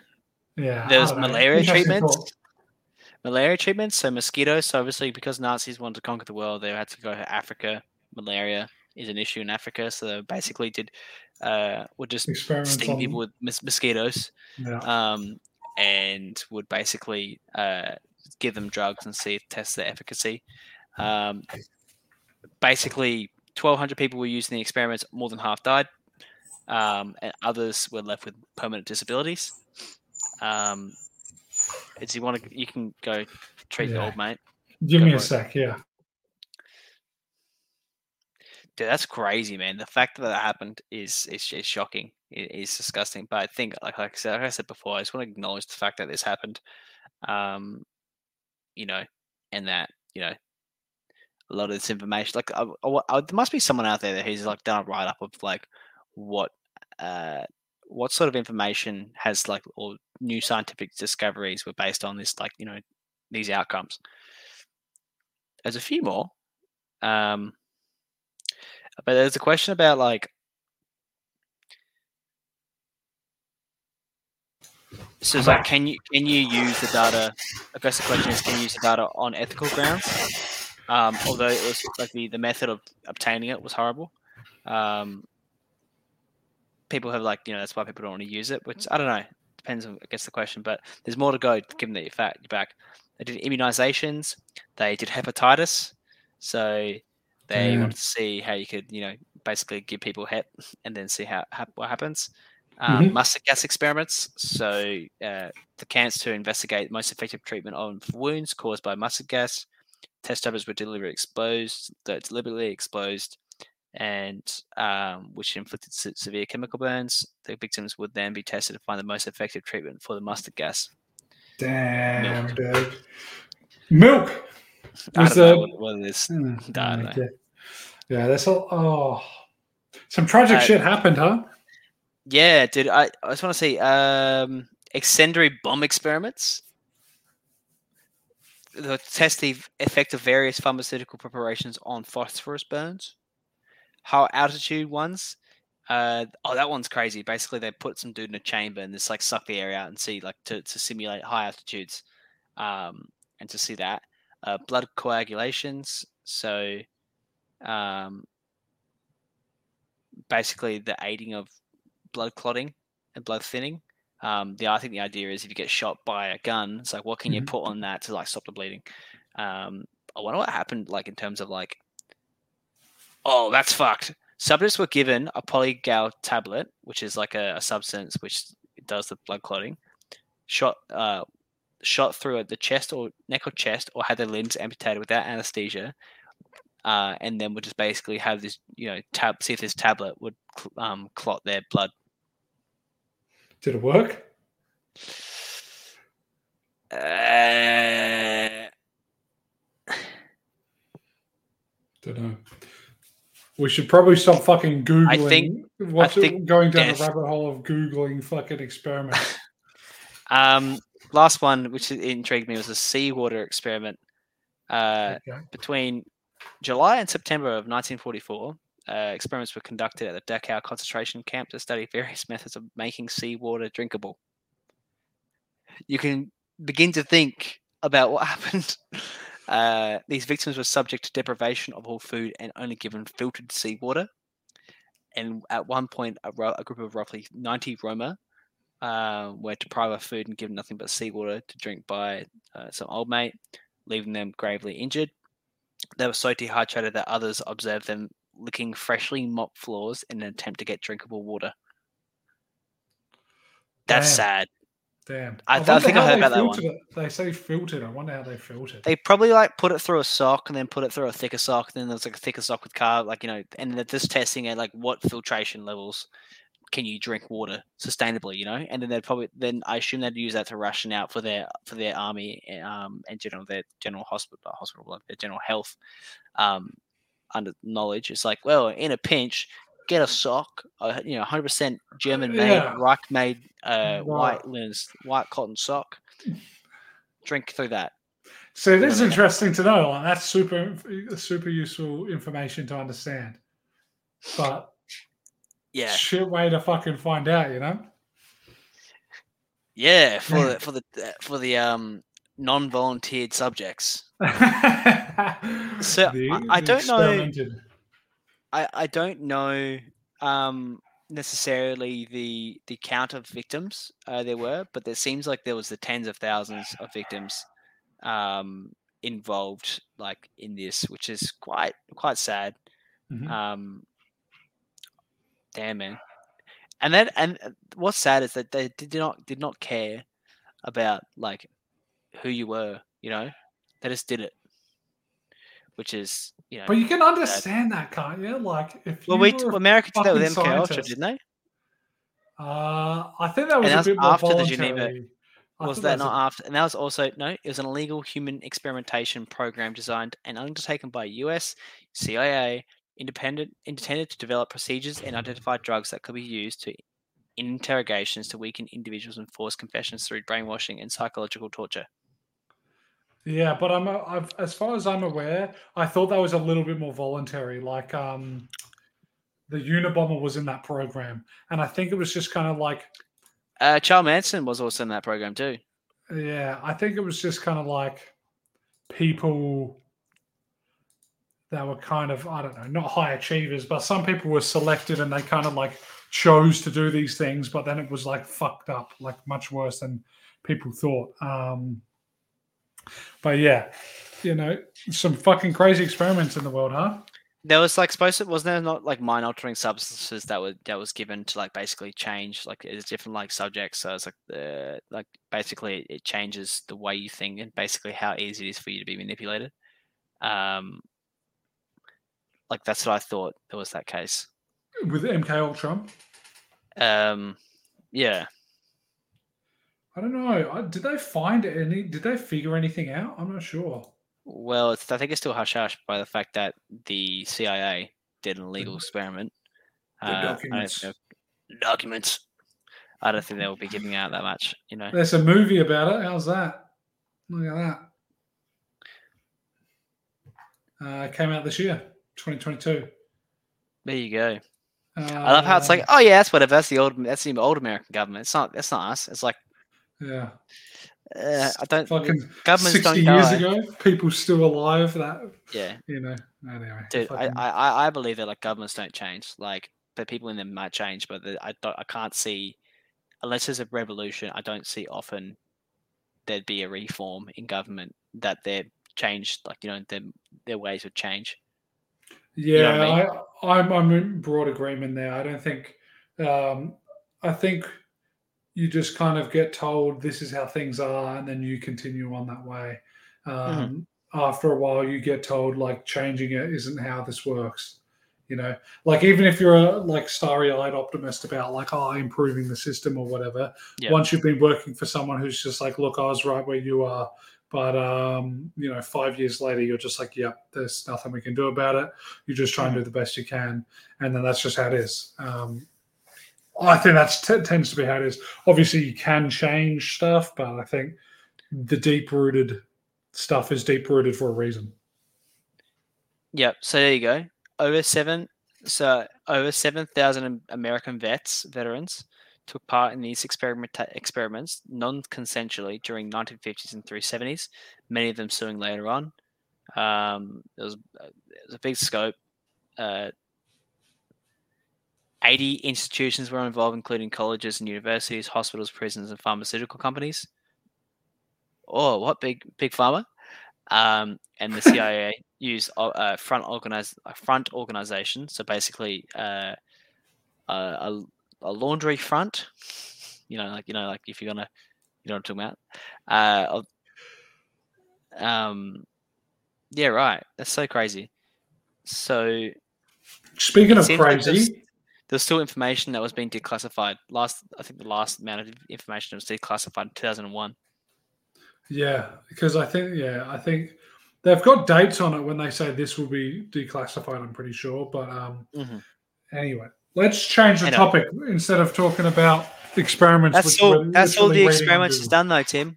yeah, I There's malaria treatments. Malaria treatments. So mosquitoes. So obviously, because Nazis wanted to conquer the world, they had to go to Africa. Malaria is an issue in Africa, so they basically did uh, would just Experiments sting on- people with mos- mosquitoes. Yeah. um, and would basically uh, give them drugs and see if test their efficacy. Um, basically, 1,200 people were used in the experiments. More than half died, um, and others were left with permanent disabilities. Um, it's you want to, you can go treat the old mate. Give go me a it. sec. Yeah. Dude, that's crazy, man. The fact that that happened is is, is shocking. It is disgusting. But I think, like, like I said, like I said before, I just want to acknowledge the fact that this happened. Um, you know, and that you know, a lot of this information, like, I, I, I- there must be someone out there that who's like done a write up of like what, uh, what sort of information has like or new scientific discoveries were based on this, like you know, these outcomes. There's a few more. Um, but there's a question about like so it's like can you can you use the data i guess the question is can you use the data on ethical grounds um, although it was like the, the method of obtaining it was horrible um, people have like you know that's why people don't want to use it which i don't know depends on i guess the question but there's more to go given that you're fat you're back they did immunizations they did hepatitis so they wanted to see how you could, you know, basically give people hep and then see how what happens. Um, Mhm. Mustard gas experiments. So uh, the cancer to investigate most effective treatment of wounds caused by mustard gas. Test subjects were deliberately exposed, deliberately exposed, and um, which inflicted se- severe chemical burns. The victims would then be tested to find the most effective treatment for the mustard gas. Damn, dude. Milk. I don't know the- what, what it is. Hmm, I don't know. Yeah, that's all. Oh, some tragic Uh, shit happened, huh? Yeah, dude. I, I just want to see um, incendiary bomb experiments. The test the effect of various pharmaceutical preparations on phosphorus burns. High altitude ones. Uh, oh, that one's crazy. Basically, they put some dude in a chamber and just like suck the air out and see like to, to simulate high altitudes, um, and to see that uh, blood coagulations. So, um, basically the aiding of blood clotting and blood thinning. Um, the I think the idea is if you get shot by a gun, it's like what can you Mhm. put on that to like stop the bleeding? Um, I wonder what happened like in terms of like, oh, that's fucked. Subjects were given a polygal tablet, which is like a, a substance which does the blood clotting. Shot, uh, shot through the chest or neck or chest, or had their limbs amputated without anesthesia, uh, and then would just basically have this, you know, tab see if this tablet would cl- um, clot their blood. Did it work? Uh, Don't know. We should probably stop fucking googling. think- what's think going down the rabbit hole of googling fucking experiments. um, last one, which intrigued me, was a seawater experiment. Uh, okay. between July and September of 1944, uh, experiments were conducted at the Dachau concentration camp to study various methods of making seawater drinkable. You can begin to think about what happened. Uh, these victims were subject to deprivation of all food and only given filtered seawater. And at one point, a, ro- a group of roughly 90 Roma uh, were deprived of food and given nothing but seawater to drink by uh, some old mate, leaving them gravely injured. They were so dehydrated that others observed them licking freshly mopped floors in an attempt to get drinkable water. That's Damn. sad. Damn. I- I wonder think I heard about that one. It. They say filtered. I wonder how they filtered. They probably like put it through a sock and then put it through a thicker sock. And Then there's like a thicker sock with carb, like you know, and they're just testing it like what filtration levels can you drink water sustainably? You know, and then they'd probably then I assume they'd use that to ration out for their for their army um, and general their general hospital hospital their general health. Um, under knowledge, it's like well, in a pinch, get a sock, uh, you know, hundred percent German made, Yeah. Reich made uh, white linens, white cotton sock. Drink through that. So it is interesting to know. Like, that's super, super useful information to understand. But Yeah, shit way to fucking find out, you know? yeah, for the for the for the um non-volunteered subjects. So, The- I- I don't know-. I, I don't know um, necessarily the the count of victims uh, there were, but there seems like there was the tens of thousands of victims um, involved, like in this, which is quite quite sad. Mhm. Um, damn man, and then and uh, what's sad is that they did not did not care about like who you were. You know, they just did it, which is you know. But you can understand that, can't you? Like, if well, you we were America did that with fucking MK Ultra, scientist. didn't they? Uh, I think that was And a that's bit more after the Geneva- was thought that was a- not after? And that was also no. It was an illegal human experimentation program designed and undertaken by U.S. CIA, independent intended to develop procedures and identify drugs that could be used to in interrogations to weaken individuals and force confessions through brainwashing and psychological torture. Yeah, but I'm, I've, as far as I'm aware, I thought that was a little bit more voluntary. Like, um, the Unabomber was in that program, and I think it was just kind of like, Uh, Charles Manson was also in that program too. yeah, I think it was just kind of like people that were kind of, I don't know, not high achievers, but some people were selected and they kind of like chose to do these things, but then it was like fucked up, like much worse than people thought. Um, but yeah, you know, some fucking crazy experiments in the world, huh? There was like supposed to wasn't there not like mind altering substances that were that was given to like basically change like it's different like subjects. So it's like the like basically it changes the way you think and basically how easy it is for you to be manipulated. Um, like that's what I thought there was that case. With MK Ultra. Um, yeah, I don't know. Did they find any? Did they figure anything out? I'm not sure. well, it's, I think it's still hush hush by the fact that the CIA did an illegal experiment. The Uh, I don't documents. know- documents. I don't think they will be giving out that much. You know. There's a movie about it. How's that? Look at that. Uh, came out this year, 2022. There you go. Uh, I love how it's like, oh yeah, that's whatever. That's the old, that's the old American government. It's not, that's not us. It's like, yeah, uh, I don't. fucking governments 60 don't years die. ago, people still alive. That Yeah, you know. Anyway, dude, I, I, I- I believe that like governments don't change. Like the people in them might change, but the, I don't, I can't see unless there's a revolution. I don't see often there'd be a reform in government that they're changed. Like you know, their their ways would change. Yeah, know I mean? I, I'm I'm in broad agreement there. I don't think um, I think you just kind of get told this is how things are, and then you continue on that way. Mm-hmm. Um, After a while, you get told like changing it isn't how this works. You know, like even if you're a like starry-eyed optimist about like oh improving the system or whatever, Yeah. once you've been working for someone who's just like, look, I was right where you are, but um, you know, five years later, you're just like, yep, there's nothing we can do about it. You just try and do the best you can, and then that's just how it is. Um, I think that t- tends to be how it is. Obviously, you can change stuff, but I think the deep-rooted stuff is deep-rooted for a reason. Yep. So there you go. Over seven, so over seven thousand American vets, veterans, took part in these experiment experiments non-consensually during 1950s and 370s. Many of them suing later on. Um, there was was a big scope. Uh, 80 institutions were involved, including colleges and universities, hospitals, prisons, and pharmaceutical companies. Oh, what big big pharma? Um, and the CIA used uh, front organize a front organization. So basically, uh, a, a a laundry front. You know, like you know, like if you're gonna, you know what I'm talking about. Uh, um, yeah, right. That's so crazy. So Speaking of like crazy, there's- there was still information that was being declassified. Last, I think the last amount of information was declassified in 2001. Yeah, because I think yeah, I think they've got dates on it when they say this will be declassified. I'm pretty sure, but um, Mhm. anyway, let's change the topic instead of talking about experiments. That's all. That's all the experiments is done, though, Tim.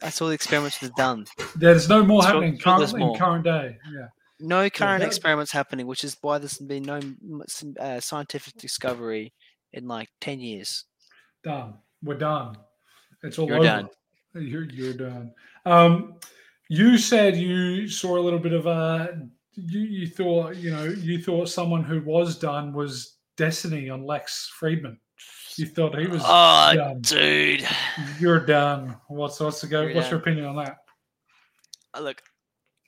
That's all the experiments is done. There's no more Sure- happening current, in current day. Yeah, No current that- experiments happening, which is why there's been no uh, scientific discovery in like ten years. done. We're done. It's all You're over. done. You're you're done. Um, you said you saw a little bit of a. You, you thought you know you thought someone who was done was Destiny on Lex Fridman. You thought he was. Oh, done. dude. You're done. What's what's the go? You're What's your opinion on that? Uh, Look,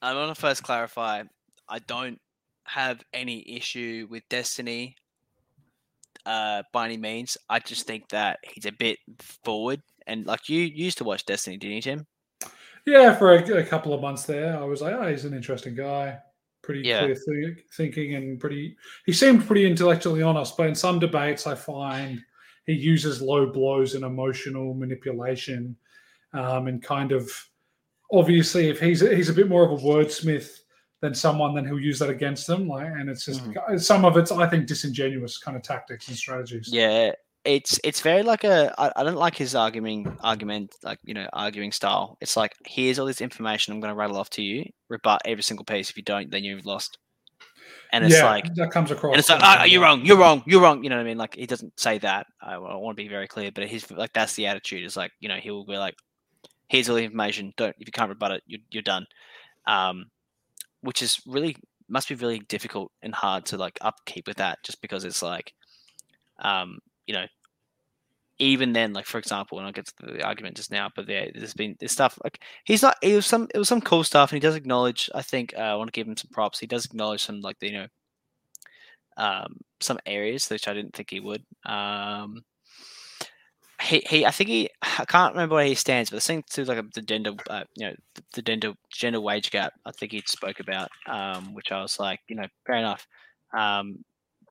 I want to first clarify. I don't have any issue with Destiny uh, by any means. I just think that he's a bit forward. And like you used to watch Destiny, didn't you, Tim? Yeah, for a, a couple of months there, I was like, oh, he's an interesting guy, pretty Yeah. clear thi- thinking, and pretty. He seemed pretty intellectually honest, but in some debates, I find he uses low blows and emotional manipulation, um, and kind of obviously, if he's he's a bit more of a wordsmith than someone, then he'll use that against them. Like, and it's just some of it's, I think, disingenuous kind of tactics and strategies. Yeah, it's it's very like a. I, I don't like his arguing argument like you know arguing style. It's like here's all this information I'm going to rattle off to you, rebut every single piece. If you don't, then you've lost. And it's yeah, like that comes across. and it's like, ah, you're wrong, you're wrong, you're wrong. You know what I mean? Like he doesn't say that. I, want to be very clear, but he's like that's the attitude. Is like you know he will be like, here's all the information. Don't if you can't rebut it, you're you're done. Um, which is really must be really difficult and hard to like upkeep with that, just because it's like, um, you know, even then, like for example, and I'll get to the argument just now, but there, there's been this stuff like he's not. It was some. It was some cool stuff, and he does acknowledge. I think uh, I want to give him some props. He does acknowledge some like the, you know, um, some areas which I didn't think he would. Um, he, he I think he I can't remember where he stands, but the thing to like the gender uh, you know the, the gender gender wage gap I think he spoke about, um, which I was like you know fair enough, um,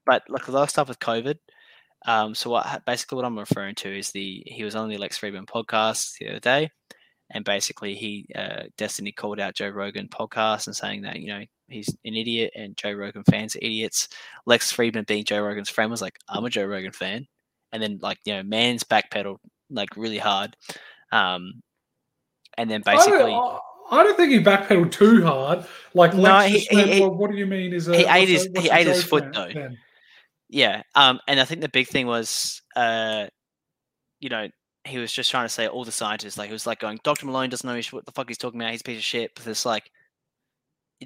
but like a lot of stuff with COVID. Um, so what basically what I'm referring to is the he was on the Lex Fridman podcast the other day, and basically he uh, Destiny called out Joe Rogan podcast and saying that you know he's an idiot and Joe Rogan fans are idiots. Lex Fridman being Joe Rogan's friend was like I'm a Joe Rogan fan, and then like you know man's backpedaled like really hard, um, and then basically I don't think he backpedaled too hard. Like, No, Lex he- he- well, what do you mean? Is a, he ate his- he ate his foot, though. then? Yeah, um, and I think the big thing was, uh, you know, he was just trying to say all the scientists, like he was like going, Doctor Malone doesn't know what the fuck he's talking about. He's a piece of shit. But it's like,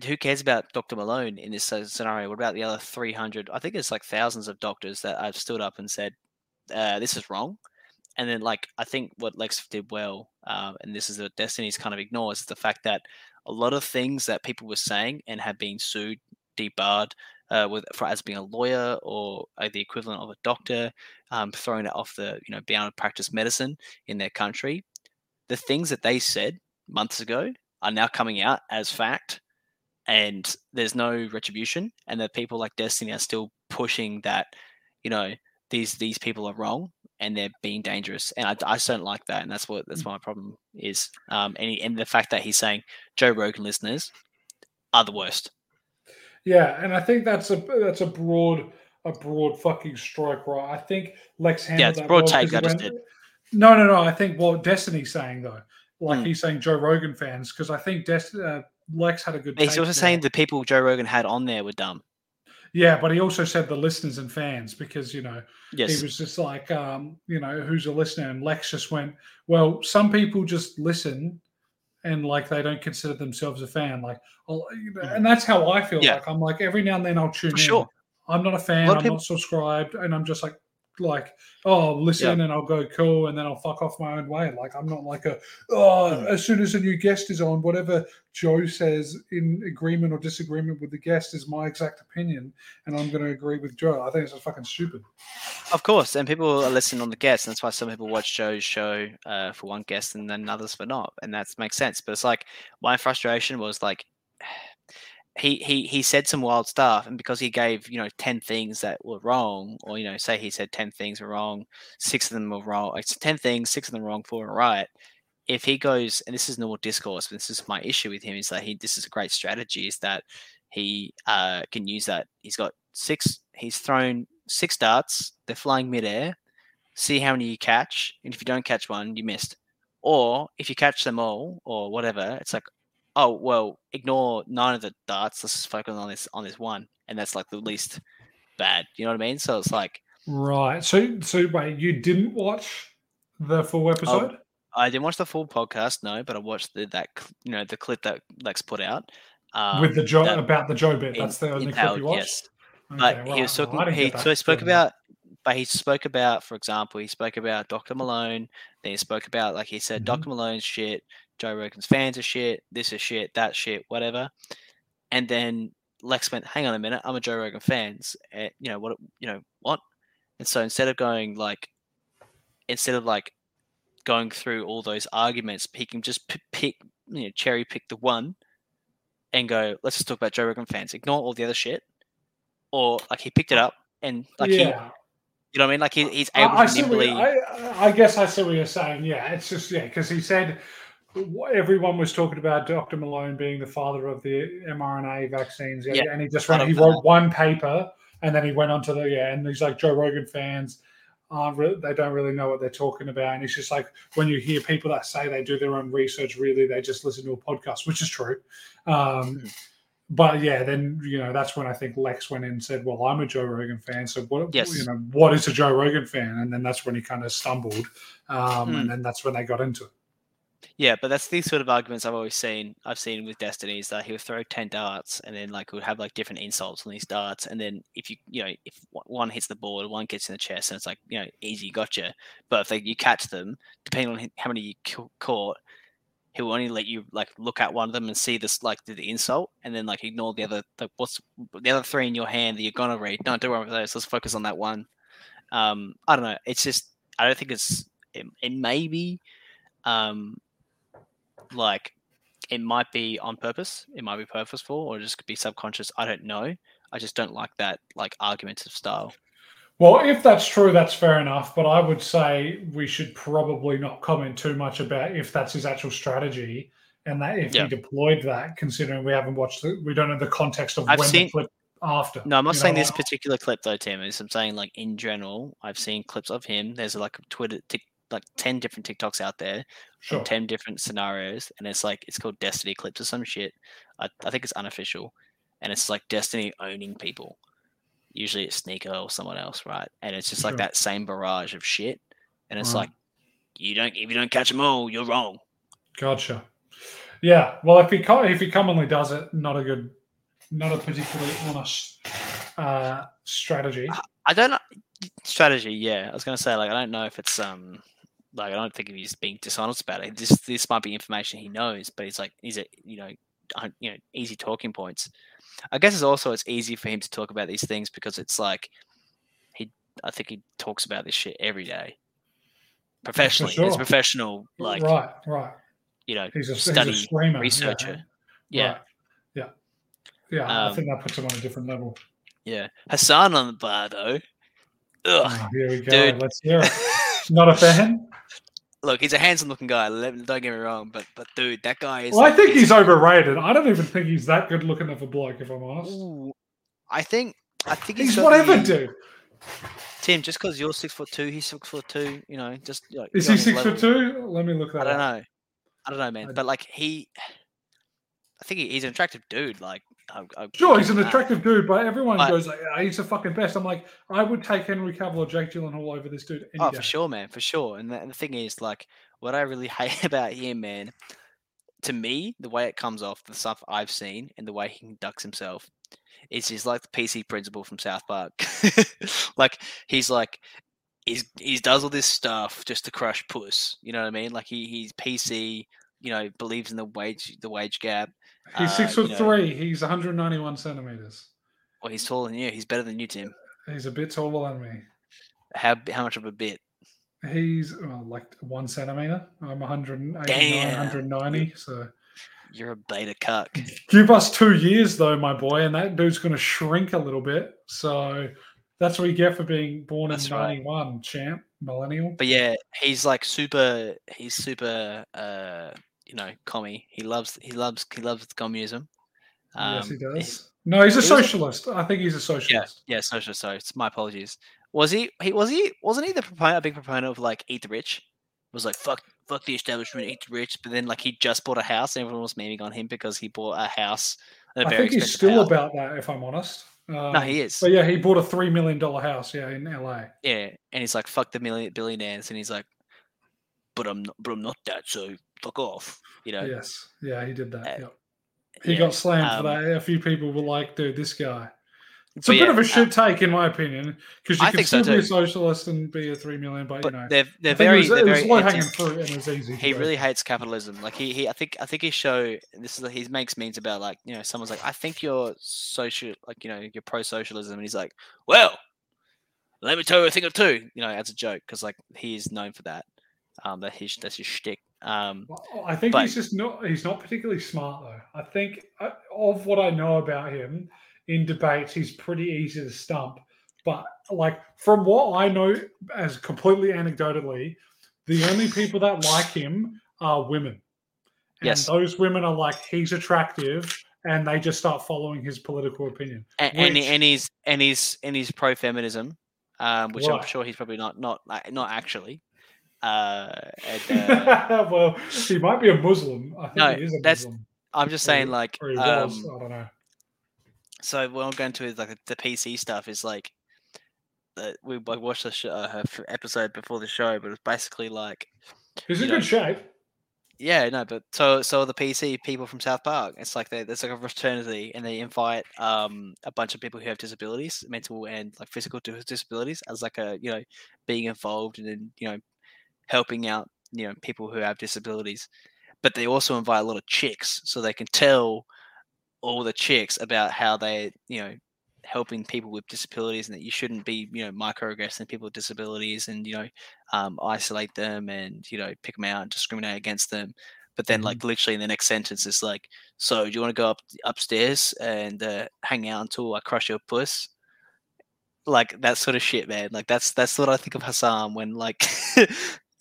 who cares about Doctor Malone in this scenario? What about the other three hundred? I think it's like thousands of doctors that I've stood up and said, uh, "This is wrong." And then, like, I think what Lex did well, um, and this is what Destiny's kind of ignores, is the fact that a lot of things that people were saying and have been sued, debarred, uh, with for as being a lawyer or uh, the equivalent of a doctor, um, throwing it off the you know being able to practice medicine in their country. The things that they said months ago are now coming out as fact, and there's no retribution, and that people like Destiny are still pushing that you know these these people are wrong and they're being dangerous, and I, I just don't like that, and that's what that's what my problem is. Um, and he, and the fact that he's saying Joe Rogan listeners are the worst. Yeah, and I think that's a that's a broad a broad fucking strike, right? I think Lex handled Yeah, it's that broad well take, I just went- did. No, no, no. I think what Destiny's saying though, like Hmm. he's saying Joe Rogan fans, because I think Des- uh, Lex had a good. He's also there. saying the people Joe Rogan had on there were dumb. Yeah, but he also said the listeners and fans because you know Yes. he was just like, um, you know, who's a listener? And Lex just went, well, some people just listen and like they don't consider themselves a fan. Like, I'll, and that's how I feel. Yeah. Like, I'm like every now and then I'll tune For in. sure. I'm not a fan. I'm people- not subscribed, and I'm just like, like, oh, I'll listen and I'll go cool, and then I'll fuck off my own way. Like, I'm not like a, oh, Mm. as soon as a new guest is on, whatever Joe says in agreement or disagreement with the guest is my exact opinion, and I'm going to agree with Joe. I think it's fucking stupid. Of course, and people are listening on the guests. And that's why some people watch Joe's show uh, for one guest and then others for not, and that makes sense. But it's like my frustration was like, he he he said some wild stuff, and because he gave you know ten things that were wrong, or you know, say he said ten things were wrong, six of them were wrong. It's ten things, six of them wrong, four were right. If he goes, and this is normal discourse, but this is my issue with him, is that he this is a great strategy, is that he uh, can use that. He's got six. He's thrown six darts. They're flying midair. See how many you catch, and if you don't catch one, you missed. Or if you catch them all, or whatever, it's like, oh well, ignore nine of the darts. Let's just focus on this on this one, and that's like the least bad. You know what I mean? So it's like right. So so wait, you didn't watch the full episode? Oh, I didn't watch the full podcast, no, but I watched the that you know the clip that Lex put out um, with the Joe about the Joe bit. That's the only clip you watched. Yes. Okay, but right. he was talking. Well, he so spoke about but he spoke about, for example, he spoke about Dr. Malone. Then he spoke about, like he said, mm-hmm. Dr. Malone's shit, Joe Rogan's fans are shit, this is shit, that shit, whatever. And then Lex went, "Hang on a minute, I'm a Joe Rogan fans. Uh, you know what? You know what?" And so instead of going like, instead of like going through all those arguments, he can just p- pick, you know, cherry pick the one, and go, "Let's just talk about Joe Rogan fans. Ignore all the other shit." Or like he picked it up and like yeah. You know what I mean? Like he, he's able I, to nimbly. I, I, guess I see what you're saying. Yeah, it's just yeah, because he said everyone was talking about Dr. Malone being the father of the mRNA vaccines. Yeah, and he just wrote, he wrote one paper and then he went on to the yeah, and he's like Joe Rogan fans aren't really, they don't really know what they're talking about. And it's just like when you hear people that say they do their own research, really they just listen to a podcast, which is true. Um, mm but yeah, then you know that's when I think Lex went in and said, "Well, I'm a Joe Rogan fan, so what? Yes. You know, what is a Joe Rogan fan?" And then that's when he kind of stumbled, um, mm. and then that's when they got into it. Yeah, but that's these sort of arguments I've always seen. I've seen with Destiny is that he would throw ten darts, and then like would have like different insults on these darts, and then if you you know if one hits the board, one gets in the chest, and it's like you know easy, gotcha. But if they, you catch them, depending on how many you caught, he will only let you like look at one of them and see this like the, the insult and then like ignore the other like what's the other three in your hand that you're gonna read. Don't worry about those. Let's focus on that one. Um, I don't know. It's just I don't think it's it, it may be um like it might be on purpose, it might be purposeful, or just could be subconscious. I don't know. I just don't like that like argumentative style. Well, if that's true, that's fair enough. But I would say we should probably not comment too much about if that's his actual strategy and that if yeah. he deployed that, considering we haven't watched it, we don't know the context of I've when seen, the clip after. No, I'm not saying know? this particular clip though, Tim. Is I'm saying like in general, I've seen clips of him. There's like a Twitter, tic, like ten different TikToks out there, sure. from ten different scenarios, and it's like it's called Destiny clips or some shit. I, I think it's unofficial, and it's like Destiny owning people usually it's Sneako or someone else, right? And it's just like that same barrage of shit. And it's right. like you don't if you don't catch them all, you're wrong. Gotcha. Yeah. Well, if he if he commonly does it, not a good, not a particularly honest uh, strategy. I don't know strategy. Yeah, I was gonna say like I don't know if it's um like I don't think he's being dishonest about it. This this might be information he knows, but it's like is it you know you know easy talking points. I guess it's also it's easy for him to talk about these things because it's like he I think he talks about this shit every day. Professionally. Sure. He's professional like Right, right. You know, he's a study he's a screamer. researcher. Yeah. Right. Yeah. Yeah. Um, I think that puts him on a different level. Yeah. Hasan on the bar though. Ugh, oh, here we go. Dude. Let's hear it. Not a fan? look, he's a handsome looking guy. Don't get me wrong, but but dude, that guy is. Well, like, I think he's overrated. I don't even think he's that good looking of a bloke, if I'm honest. Ooh, I think I think he's, he's whatever, dude. Tim, just because you're six foot two, he's six foot two. You know, just like, is he six foot two? Let me look that. I don't up. know. I don't know, man. But like he, I think he's an attractive dude. Like I, I sure, he's an that. attractive dude, but everyone goes, like, "He's the fucking best." I'm like, I would take Henry Cavill or Jake Gyllenhaal over this dude. oh, day. for sure, man, for sure. And the, and the thing is, like, what I really hate about him, man, to me, the way it comes off, the stuff I've seen, and the way he conducts himself, is he's like the PC principal from South Park. like he's like he's he does all this stuff just to crush puss. You know what I mean? Like he he's PC. You know, believes in the wage the wage gap. He's uh, six foot know, three. He's 191 centimeters. Well, he's taller than you. He's better than you, Tim. He's a bit taller than me. How how much of a bit? He's well, like one centimeter. I'm 189, 190. So You're a beta cuck. Give us two years though, my boy, and that dude's going to shrink a little bit. So that's what you get for being born That's in right. '91, champ, millennial. But yeah, he's like super. He's super. Uh, you know, commie. He loves. He loves. He loves communism. yes, he Um, does. No, he's a he was socialist. I think he's a socialist. yeah, social. Sorry, it's my apologies. Was he? He was he? Wasn't he the proponent, a big proponent of like eat the rich? Was like fuck, fuck the establishment, eat the rich. But then like he just bought a house, and everyone was memeing on him because he bought a house. A I think he's still house. about that, if I'm honest. Um, No, he is. But yeah, he bought a three million dollar house. Yeah, in LA. Yeah, and he's like fuck the million billionaires, and he's like, but I'm not, but I'm not that, so fuck off. You know. Yes, yeah, he did that. Uh, yep. He yeah, got slammed for um, that. A few people were like, "Dude, this guy." It's a bit yeah, of a uh, shit take, in my opinion, because you I can think so still be a socialist and be a three million, but, But you know, they're they're very was, they're very low hanging fruit and it was easy. he really hates capitalism. Like he, he I think I think he show this is he makes memes about like you know someone's like I think you're social like you know you're pro socialism and he's like well let me tell you a thing or two you know as a joke because like he is known for that um that his that's his shtick um I think But- he's just not. He's not particularly smart though. I think uh, of what I know about him in debates, he's pretty easy to stump. But like from what I know, as completely anecdotally, the only people that like him are women. And Yes. those women are like he's attractive, and they just start following his political opinion. and and, Which- and he's and he's and he's pro feminism um which I'm sure he's probably not not not actually uh, and, uh well, he might be a Muslim. I think No, he is a that's- Muslim. I'm just saying he- like Or um I don't know. so what I'm going to is like the PC stuff is like uh, we like, watched the sh- uh, her episode before the show, but it's basically like He's in know, good shape. yeah, no, but so so the PC people from South Park. It's like they, there's like a fraternity, and they invite um a bunch of people who have disabilities, mental and like physical disabilities, as like a you know being involved and then you know helping out you know people who have disabilities. But they also invite a lot of chicks, so they can tell all the chicks about how they you know helping people with disabilities and that you shouldn't be you know microaggressing people with disabilities and you know um, isolate them and you know pick them out and discriminate against them but then Mhm. like literally in the next sentence it's like so do you want to go up upstairs and uh, hang out until i crush your puss like that sort of shit man like that's that's what i think of hasan when like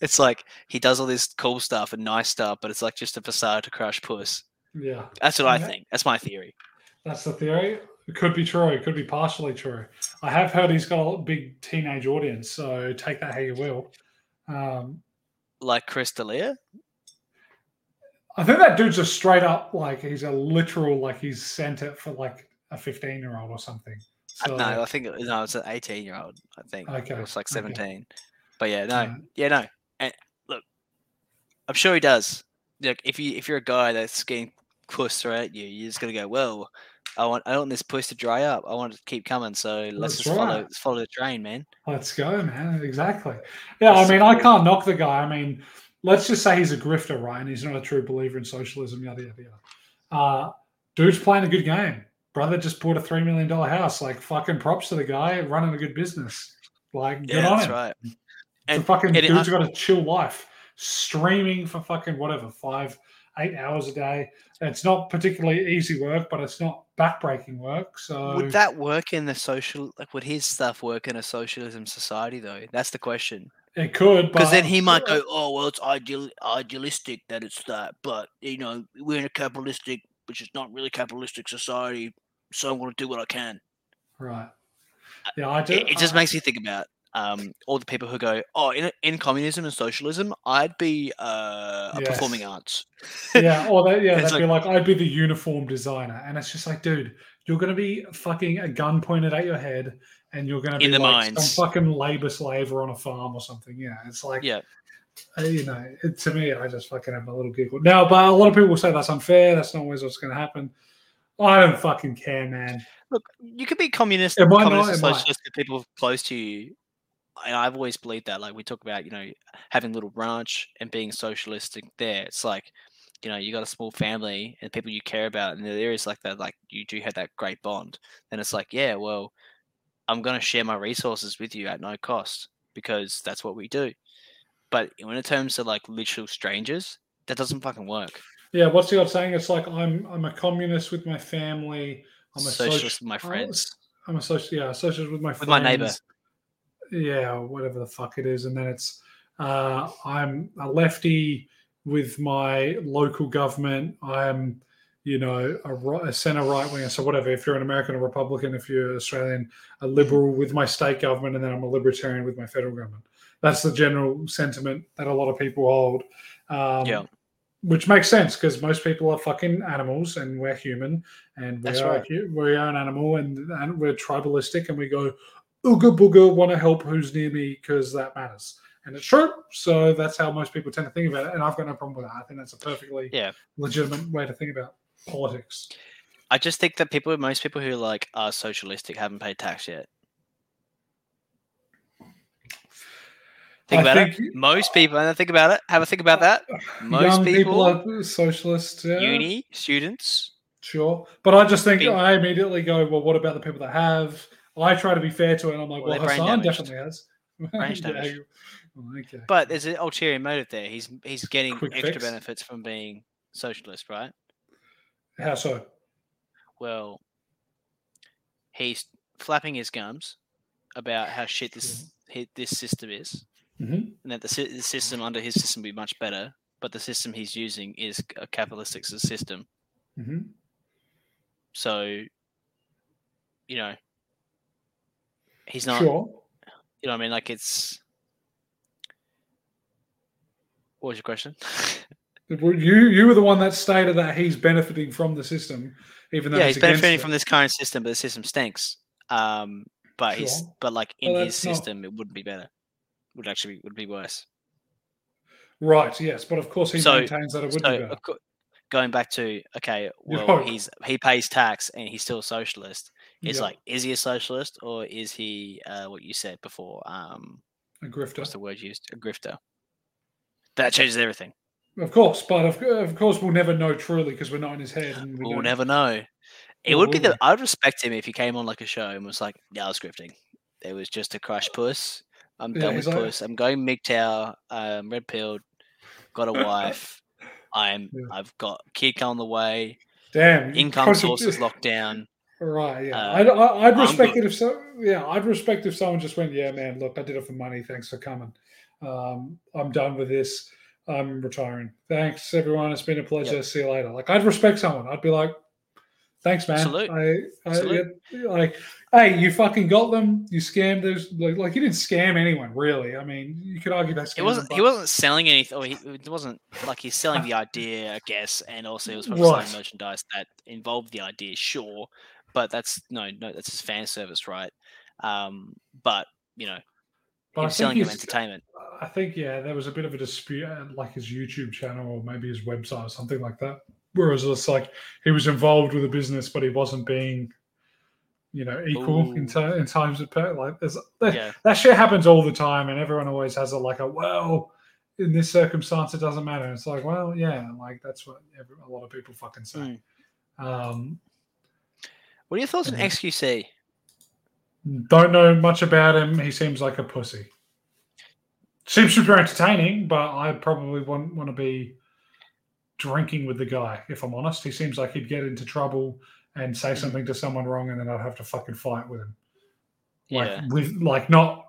it's like he does all this cool stuff and nice stuff but it's like just a facade to crush puss Yeah, that's what i think that's my theory that's the theory. It could be true. It could be partially true. I have heard he's got a big teenage audience, so take that how you will. Um, like chris D'Elia? I think that dude's a straight up like he's a literal like he's sent it for like a fifteen year old or something. Uh, So, no, I think it, no, it's an eighteen-year-old. I think Okay, it was like okay. seventeen. But yeah, no, yeah, no. And look, I'm sure he does. Look, if you if you're a guy that's getting puss thrown at you, you're just gonna go, well, I want I want this puss to dry up. I want it to keep coming. So let's That's just follow let's follow the train, man. Let's go, man. Exactly. Yeah, I That's mean, I cool. can't knock the guy. I mean, let's just say he's a grifter, right? And he's not a true believer in socialism, yada, yada, yada. Uh, dude's playing a good game. Brother just bought a $3 million house. Like, fucking props to the guy running a good business. Like, good Yeah, on that's him. right. The And- fucking and it- dude's got a chill life, streaming for fucking whatever, five, eight hours a day. It's not particularly easy work, but it's not backbreaking work. So, Would that work in the social? Like, would his stuff work in a socialism society though? That's the question. it could, Because then he might go, "Oh well, it's ideal, idealistic that it's that, but you know, we're in a capitalistic, which is not really capitalistic society, so I'm going to do what I can." Right. Uh, yeah, I do. It, it just I- makes me think about um, all the people who go, "Oh, in in communism and socialism, I'd be uh, a performing arts." yeah, or that, yeah, It's that'd be like I'd be the uniform designer, and it's just like, dude, you're gonna be fucking a gun pointed at your head, and you're gonna be In the like mines. some fucking labor slaver on a farm or something. Yeah, it's like, Yeah. uh, you know, it, to me, I just fucking have a little giggle. Now, but a lot of people will say that's unfair. That's not always what's gonna happen. I don't fucking care, man. Look, you could be communist, not, communist it socialist to people close to you. And I've always believed that. Like we talk about, you know, having a little ranch and being socialistic there. It's like, you know, you got a small family and people you care about, and there is like that, like you do have that great bond. Then it's like, yeah, well, I'm gonna share my resources with you at no cost because that's what we do. But when in terms of like literal strangers, that doesn't fucking work. Yeah, what's the old saying? It's like I'm I'm a communist with my family. I'm a socialist soci- with my friends. I'm a social yeah, socialist with my With my neighbour. Yeah, whatever the fuck it is, and then it's uh, I'm a lefty with my local government. I'm you know a, a center right winger. So whatever. If you're an American, a Republican. If you're Australian, a liberal with my state government, and then I'm a libertarian with my federal government. That's the general sentiment that a lot of people hold. Um, Yeah. which makes sense because most people are fucking animals and we're human and we That's are right. we are an animal and, and we're tribalistic and we go ooga booga want to help who's near me because that matters and it's true so that's how most people tend to think about it and i've got no problem with that i think that's a perfectly Yeah. legitimate way to think about politics I just think that people, most people who like are socialistic, haven't paid tax yet. Think I about it. Most people, and think about it. Have a think about that. Most young people, are socialists yeah, uni students, sure but i just think i immediately go well what about the people that have i try to be fair to it i'm like Well, well, hasan definitely has Brain damage. well, okay but there's an ulterior motive there. He's he's getting Quick extra fix. benefits from being socialist, right? how so Well, he's flapping his gums about how shit this hi- this system is, Mhm. and that the, the system under his system will be much better. But the system he's using is a capitalistic system. hmm So, you know, he's not. Sure. You know, what I mean, like it's. What was your question? You you were the one that stated that he's benefiting from the system, even though yeah, he's, benefiting from this current system, but the system stinks. Um, but he's but like in Well, his that's not- system, it wouldn't be better. Would actually be, would be worse. Right. Yes, but of course he So- maintains that it would So be better. going back to okay, well hope. he's he pays tax and he's still a socialist. It's Yeah, like is he a socialist or is he uh, what you said before? Um, a grifter. what's the word used? A grifter. That changes everything. Of course, but of, of course we'll never know truly because we're not in his head. And we We'll don't- never know. It Or would be that I'd respect him if he came on like a show and was like, "Yeah, I was scripting. It was just a crush puss. I'm Yeah, done with like- puss. I'm going MGTOW. Um, red pilled. Got a wife. I'm. Yeah. I've got kid on the way. Damn Income sources locked down. Right. Yeah. Uh, I'd, I- I'd respect it if so. Yeah, I'd respect if someone just went, "Yeah, man, look, I did it for money. Thanks for coming. Um, I'm done with this. I'm retiring. Thanks, everyone. It's been a pleasure. See you later." Like, I'd respect someone. I'd be like, "Thanks, man. Salute. I, I Salute. yeah, like, hey, you fucking got them. You scammed those. Like, like you didn't scam anyone, really. I mean, you could argue that. It wasn't. He wasn't selling anything. Or he, it wasn't like he's selling the idea, I guess, and also he was probably Right. selling merchandise that involved the idea. Sure, but that's no, no, that's his fan service, right? Um, but you know, But I think selling him entertainment. I think yeah, there was a bit of a dispute like his YouTube channel or maybe his website or something like that. Whereas it's like he was involved with the business, but he wasn't being, you know, equal in, Ooh. ter- in times of per- like there's that, Yeah, that shit happens all the time, and everyone always has a like a well. In this circumstance, it doesn't matter. It's like, well, yeah, like that's what every, a lot of people fucking say. Mm. Um, What are your thoughts on Mhm. XQC? Don't know much about him. He seems like a pussy. Seems super entertaining, but I probably wouldn't want to be drinking with the guy, if I'm honest. He seems like he'd get into trouble and say Mhm. something to someone wrong, and then I'd have to fucking fight with him. Like Yeah, with like not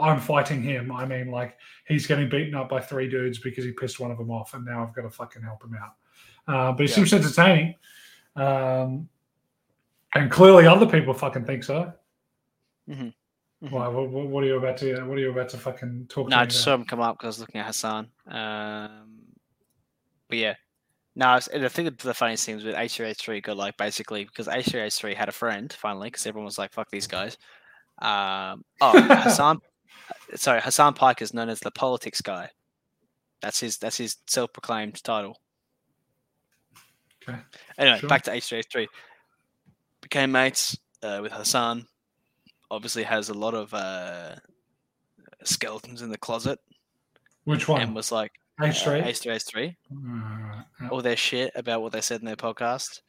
I'm fighting him. I mean like he's getting beaten up by three dudes because he pissed one of them off, and now I've got to fucking help him out. Uh, but he Yeah. seems entertaining, um, and clearly other people fucking think so. Mhm. Mhm. Why? What, what, are you about to? What are you about to fucking talk No, I just about? saw him come up because I was looking at Hasan. Um, but yeah, no, and think the funniest thing was with H3H3 got like basically because H3H3 had a friend finally because everyone was like, "Fuck these guys." Um, oh, Hasan, sorry, Hasan Piker is known as the politics guy. That's his. That's his self-proclaimed title. Okay. Anyway, Sure. back to H3H3. Became mates uh, with Hasan. Obviously, has a lot of uh, skeletons in the closet, Which one? and was like H three. uh, H3H3 Uh, all their shit about what they said in their podcast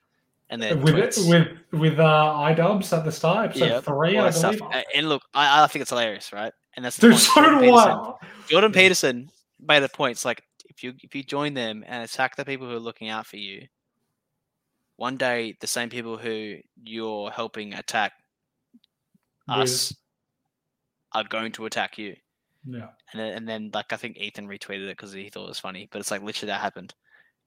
and then with tweets. with with uh, iDubbbz at the start, episode Yeah, three, I that stuff. believe. And look, I, I think it's hilarious, right? And that's the Dude, so Jordan do Peterson, I. Jordan Peterson made a point. It's like if you if you join them and attack the people who are looking out for you, one day the same people who you're helping attack us are going to attack you. Yeah. And then, and then like I think Ethan retweeted it because he thought it was funny, but it's like literally that happened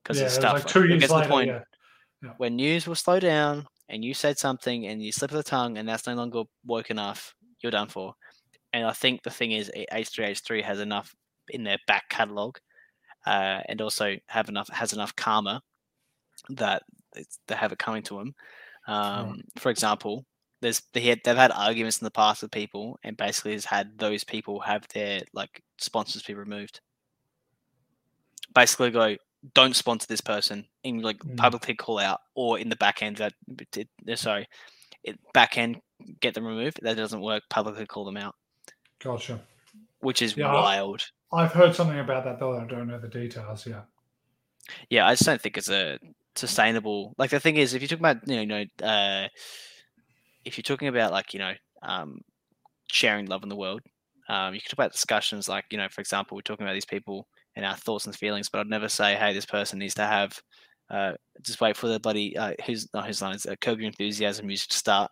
because Yeah, it's it stuff. like two years gets to the point yeah. when news will slow down and you said something and you slip of the tongue and that's no longer woke enough, you're done for. And I think the thing is, H3H3 has enough in their back catalog, uh, and also have enough has enough karma that they have it coming to them. Um, For example, there's they had, they've had arguments in the past with people, and basically has had those people have their like sponsors be removed. Basically, go don't sponsor this person and like Mm. publicly call out, or in the back end that did sorry, it, back end get them removed. That doesn't work. Publicly call them out, Gotcha. which is Yeah, wild. I've heard something about that though. I don't know the details. Yeah. Yeah, I just don't think it's a sustainable. Like the thing is, if you're talking about you know, uh, if you're talking about like you know, um, sharing love in the world, um, you can talk about discussions like you know, for example, we're talking about these people and our thoughts and feelings, but I'd never say, hey, this person needs to have. Uh, just wait for the bloody uh, who's not whose line is uh, curb your enthusiasm music to start.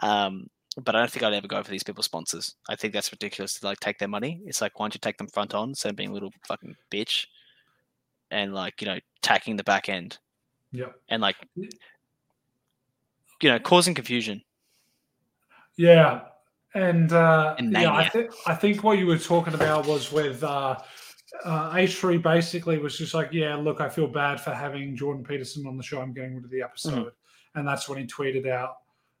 Um, but I don't think I'd ever go for these people's sponsors. I think that's ridiculous to like take their money. It's like why don't you take them front on instead of being a little fucking bitch and like you know tacking the back end Yep. and like you know causing confusion. Yeah, and uh, And yeah, I, th- I think what you were talking about was with uh, uh, H3 basically was just like, yeah, look, I feel bad for having Jordan Peterson on the show. I'm getting rid of the episode, and that's when he tweeted out,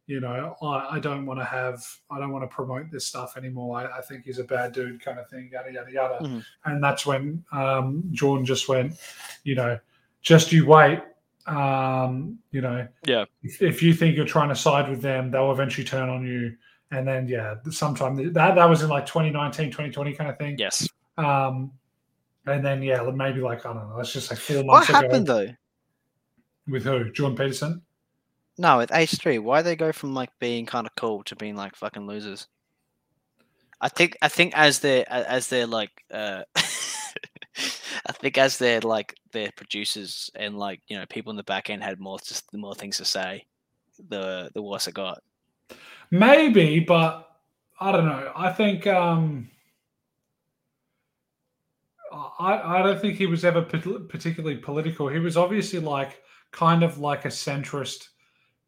you know, I, I don't want to have, I don't want to promote this stuff anymore. I, I think he's a bad dude, kind of thing, yada yada yada. Mhm. And that's when um, Jordan just went, you know, just you wait. Um, you know, Yeah. if, if you think you're trying to side with them, they'll eventually turn on you. And then, yeah, sometime that that was in like 2019, 2020 kind of thing. Yes. Um, and then, yeah, maybe like I don't know, let's just like four What months happened ago though? with who? Jordan Peterson. No, with H three, why they go from like being kind of cool to being like fucking losers? I think I think as they're as they're like uh I think as they're like their producers and like you know people in the back end had more just the more things to say, the the worse it got. Maybe, but I don't know. I think um I I don't think he was ever particularly political. He was obviously like kind of like a centrist,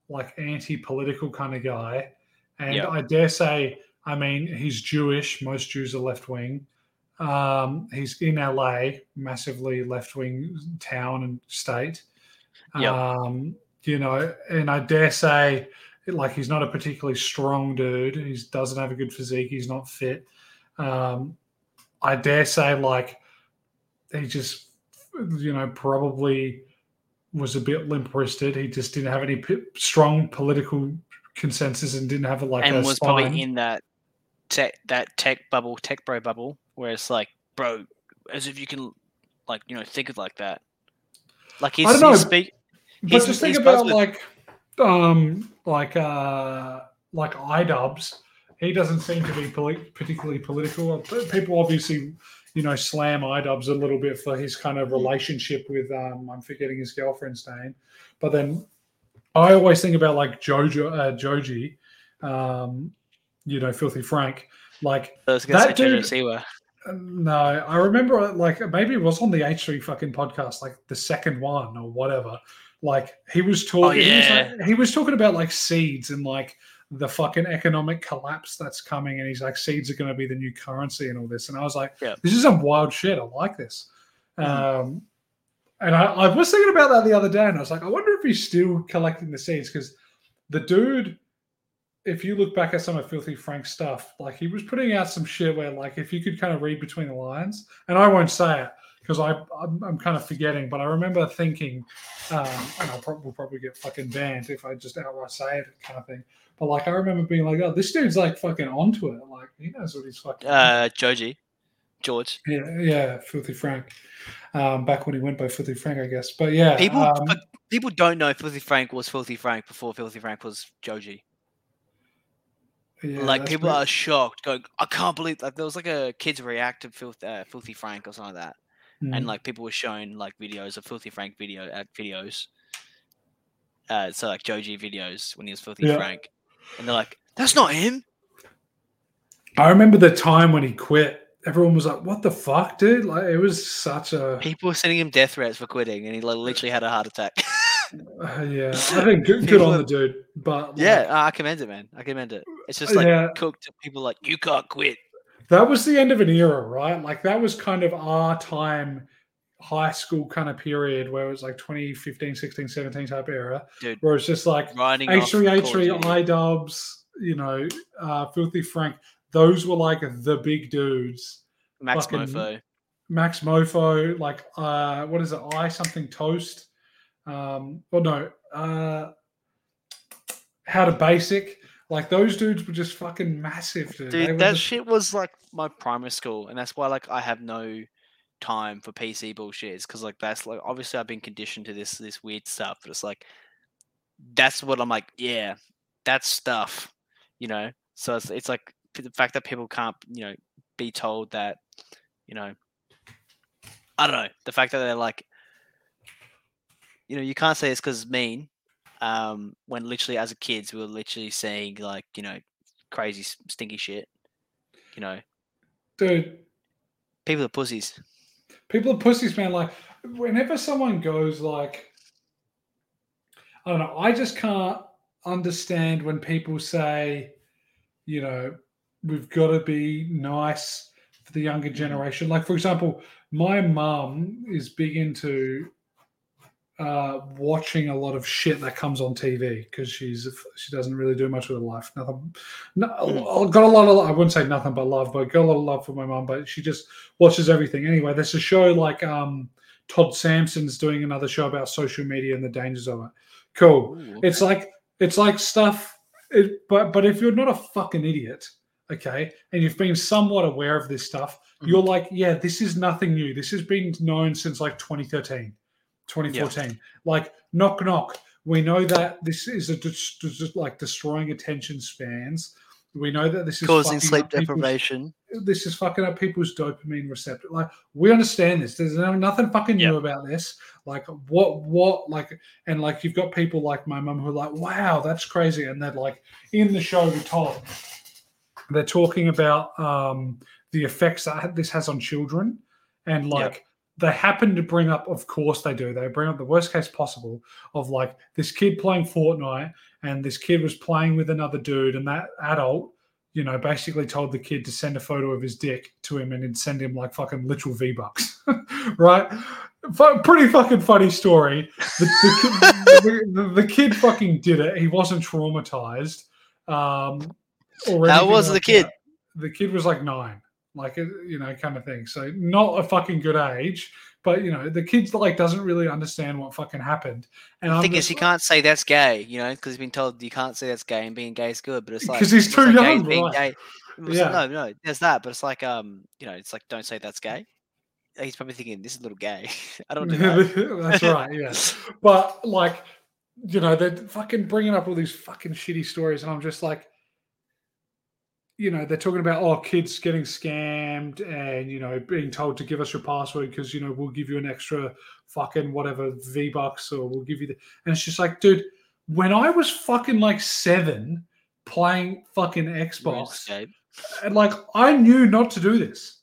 like anti-political kind of guy. And Yeah. I dare say, I mean, he's Jewish. Most Jews are left wing. Um, he's in LA, massively left wing town and state. Yep. Um, you know, and I dare say, like, he's not a particularly strong dude. He doesn't have a good physique. He's not fit. Um, I dare say, like, he just, you know, probably was a bit limp wristed. He just didn't have any p- strong political consensus and didn't have a, like and was spine. probably in that tech that tech bubble, tech bro bubble, where it's like, bro, as if you can like, you know, think of like that. Like he's, don't know, he's speak But He's- just think about with- like, um, like uh, like iDubbbz. He doesn't seem to be poli- particularly political. People obviously, you know, slam iDubbbz a little bit for his kind of relationship with um, I'm forgetting his girlfriend's name, but then I always think about like Jojo, uh, Joji, um, you know, Filthy Frank. Like I That dude-. No, I remember like maybe it was on the H3 fucking podcast, like the second one or whatever. Like he was talking, he, was yeah. like, he was talking about like seeds and like the fucking economic collapse that's coming, and he's like, seeds are going to be the new currency and all this. And I was like, Yeah. this is some wild shit. I like this. Mhm. Um, and I, I was thinking about that the other day, and I was like, I wonder if he's still collecting the seeds because the dude if you look back at some of Filthy Frank's stuff, like he was putting out some shit where, like, if you could kind of read between the lines, and I won't say it because I I'm, I'm kind of forgetting, but I remember thinking, um, and I'll probably, probably get fucking banned if I just outright say it, kind of thing. But like, I remember being like, oh, this dude's like fucking onto it. Like, he knows what he's fucking. Uh Joji. George. yeah, yeah, Filthy Frank. Um, back when he went by Filthy Frank, I guess. But yeah, People um, people don't know Filthy Frank was Filthy Frank before Filthy Frank was Joji. Yeah, like people pretty- are shocked, going, I can't believe like there was like a kids react to Filth, uh, Filthy Frank or something like that. and Mm. like people were shown like videos of Filthy Frank video uh, videos. Uh, so like Joji videos when he was Filthy Yeah. Frank, and they're like, "That's not him." I remember the time when he quit. Everyone was like, "What the fuck, dude?" Like it was such a People were sending him death threats for quitting, and he like, literally had a heart attack. uh, yeah. I think good, good on the dude, but like, yeah, I commend it, man. I commend it. It's just like Yeah. cooked. To people like you can't quit. that was the end of an era, right? Like that was kind of our time, high school kind of period where it was like 2015, 16, 17 type era, Dude. where it's just like Riding H3, H3, Duty. iDubbbz, you know, uh, Filthy Frank. Those were like the big dudes. Maxmoefoe. Max Mofo, like uh, what is it? I something toast. Um, well, no, uh, HowToBasic. Like those dudes were just fucking massive, dude. Dude, that just- shit was like my primary school, and that's why like I have no time for PC bullshit. because like that's like obviously I've been conditioned to this this weird stuff, but it's like that's what I'm like. Yeah, that's stuff, you know. So it's it's like the fact that people can't you know be told that you know I don't know the fact that they're like you know you can't say it's because it's mean um when literally as a kids we were literally saying like you know crazy stinky shit you know dude. people are pussies People are pussies, man. Like whenever someone goes like, I don't know. I just can't understand when people say, you know, we've got to be nice for the younger Mhm. generation. Like for example, my mum is big into uh, watching a lot of shit that comes on TV because she's she doesn't really do much with her life. Nothing. No, Mm. I've got a lot of I wouldn't say nothing but love, but got a lot of love for my mom. But she just watches everything anyway. There's a show like um, Todd Sampson's doing another show about social media and the dangers of it. Cool. Ooh, It's like it's like stuff. It, but but if you're not a fucking idiot, okay, and you've been somewhat aware of this stuff, Mhm. you're like, yeah, this is nothing new. This has been known since like 2013, 2014. Like knock knock. We know that this is a dis- dis- like destroying attention spans. We know that this is causing sleep deprivation this is fucking up people's dopamine receptor. Like we understand this. There's no, nothing fucking new about this. Like what what like and like you've got people like my mum who are like, wow, that's crazy. And they're like in the show with Todd, they're talking about um the effects that this has on children. And like they happen to bring up, of course they do, they bring up the worst case possible of like this kid playing Fortnite and this kid was playing with another dude and that adult you know, basically told the kid to send a photo of his dick to him and he'd send him like fucking literal V bucks, right? Fu- pretty fucking funny story. The, the, kid, the, the- kid fucking did it. He wasn't traumatized. Um, How was the kid? that. The kid was like nine, like uh, you know, kind of thing. So not a fucking good age, but you know, the kid's like doesn't really understand what fucking happened. And the I'm thing is just like- can't say that's gay you know because he's been told you can't say that's gay and being gay is good but it's like because he's too like gay young, being right. gay. It's Yeah. no no there's that but it's like um you know it's like don't say that's gay he's probably thinking this is a little gay i don't do that That's right. Yeah, but like, you know, they're fucking bringing up all these fucking shitty stories, and I'm just like, you know, they're talking about oh, kids getting scammed, and you know, being told to give us your password because you know we'll give you an extra fucking whatever V bucks, or we'll give you the, and it's just like, dude, when I was fucking like seven playing fucking Xbox, and like I knew not to do this.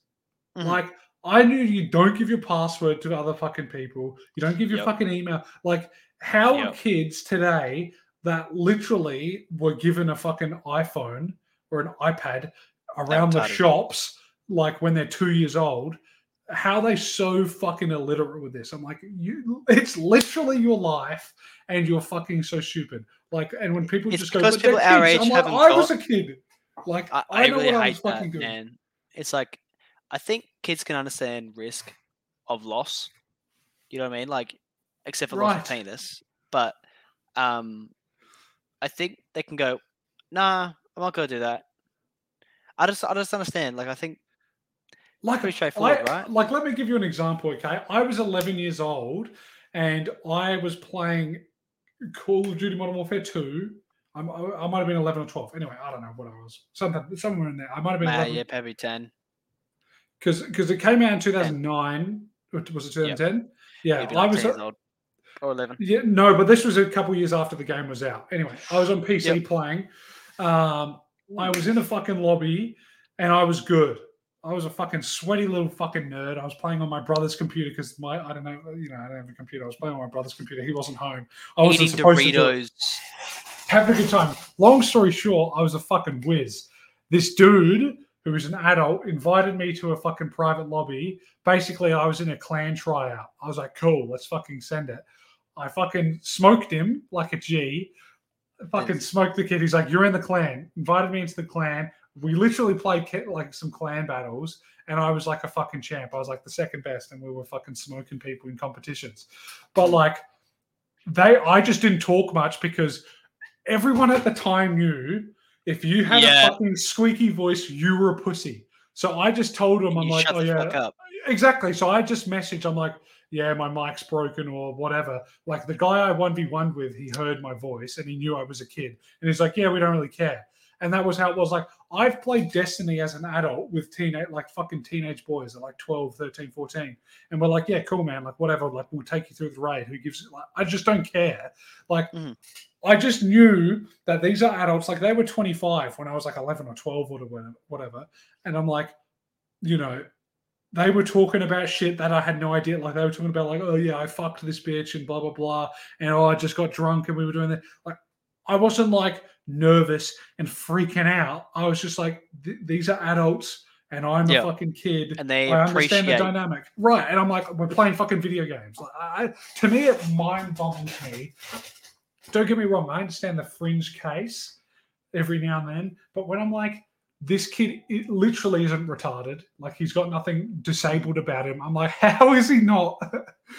Mhm. Like I knew you don't give your password to other fucking people. You don't give your Yep. fucking email. Like how are Yep. kids today that literally were given a fucking iPhone or an iPad around the shops, like when they're two years old, how are they so fucking illiterate with this? I'm like, you it's literally your life and you're fucking so stupid. Like, and when people It's just go, because "But people our kids," age I'm haven't I was got- a kid. Like I, I, I know really what I was fucking that, doing. man. It's like I think kids can understand risk of loss. You know what I mean? Like, except for loss of Right. penis. But um, I think they can go, nah, I'm not gonna do that. I just, I just understand. Like, I think like Pretty straightforward, I- right? Like, let me give you an example. Okay, I was 11 years old, and I was playing Call of Duty Modern Warfare 2. I'm, I I might have been 11 or 12. Anyway, I don't know what I was. Something somewhere in there. I might have been nah, 11 yeah, probably ten. because because it came out in 2009 Was it 2010? Yeah, Maybe I was. 10 old or 11. Yeah, no, but this was a couple years after the game was out. Anyway, I was on PC Yep. playing. Um, I was in a fucking lobby, and I was good. I was a fucking sweaty little fucking nerd. I was playing on my brother's computer because my I don't know, you know, I don't have a computer. I was playing on my brother's computer. He wasn't home. I wasn't Eating supposed to do. Doritos. having a good time. Long story short, I was a fucking whiz. This dude who was an adult invited me to a fucking private lobby. Basically, I was in a clan tryout. I was like, cool, let's fucking send it. I fucking smoked him like a G. Fucking smoked the kid. He's like, you're in the clan. Invited me into the clan. We literally played like some clan battles, and I was like a fucking champ. I was like the second best, and we were fucking smoking people in competitions. But like, they, I just didn't talk much because everyone at the time knew if you had Yeah. a fucking squeaky voice, you were a pussy. So I just told him, I'm You like, oh yeah, up. exactly. So I just messaged, I'm like, yeah, my mic's broken or whatever. Like the guy I 1v1 with, he heard my voice and he knew I was a kid. And he's like, yeah, we don't really care. And that was how it was. Like, I've played Destiny as an adult with teenage, like fucking teenage boys at like 12, 13, 14. And we're like, yeah, cool, man. Like, whatever. Like, we'll take you through the raid. Who gives it? Like, I just don't care. Like, Mhm. I just knew that these are adults. Like, they were 25 when I was like 11 or 12 or whatever. whatever. And I'm like, you know, they were talking about shit that I had no idea. Like they were talking about like, oh yeah, I fucked this bitch and blah blah blah, and oh I just got drunk and we were doing that. Like I wasn't like nervous and freaking out. I was just like, these are adults and I'm Yeah. a fucking kid. And they I understand the dynamic, right? And I'm like, we're playing fucking video games. Like, I, to me, it mind boggles me. Don't get me wrong. I understand the fringe case every now and then, but when I'm like, this kid it literally isn't retarded. Like he's got nothing disabled about him. I'm like, how is he not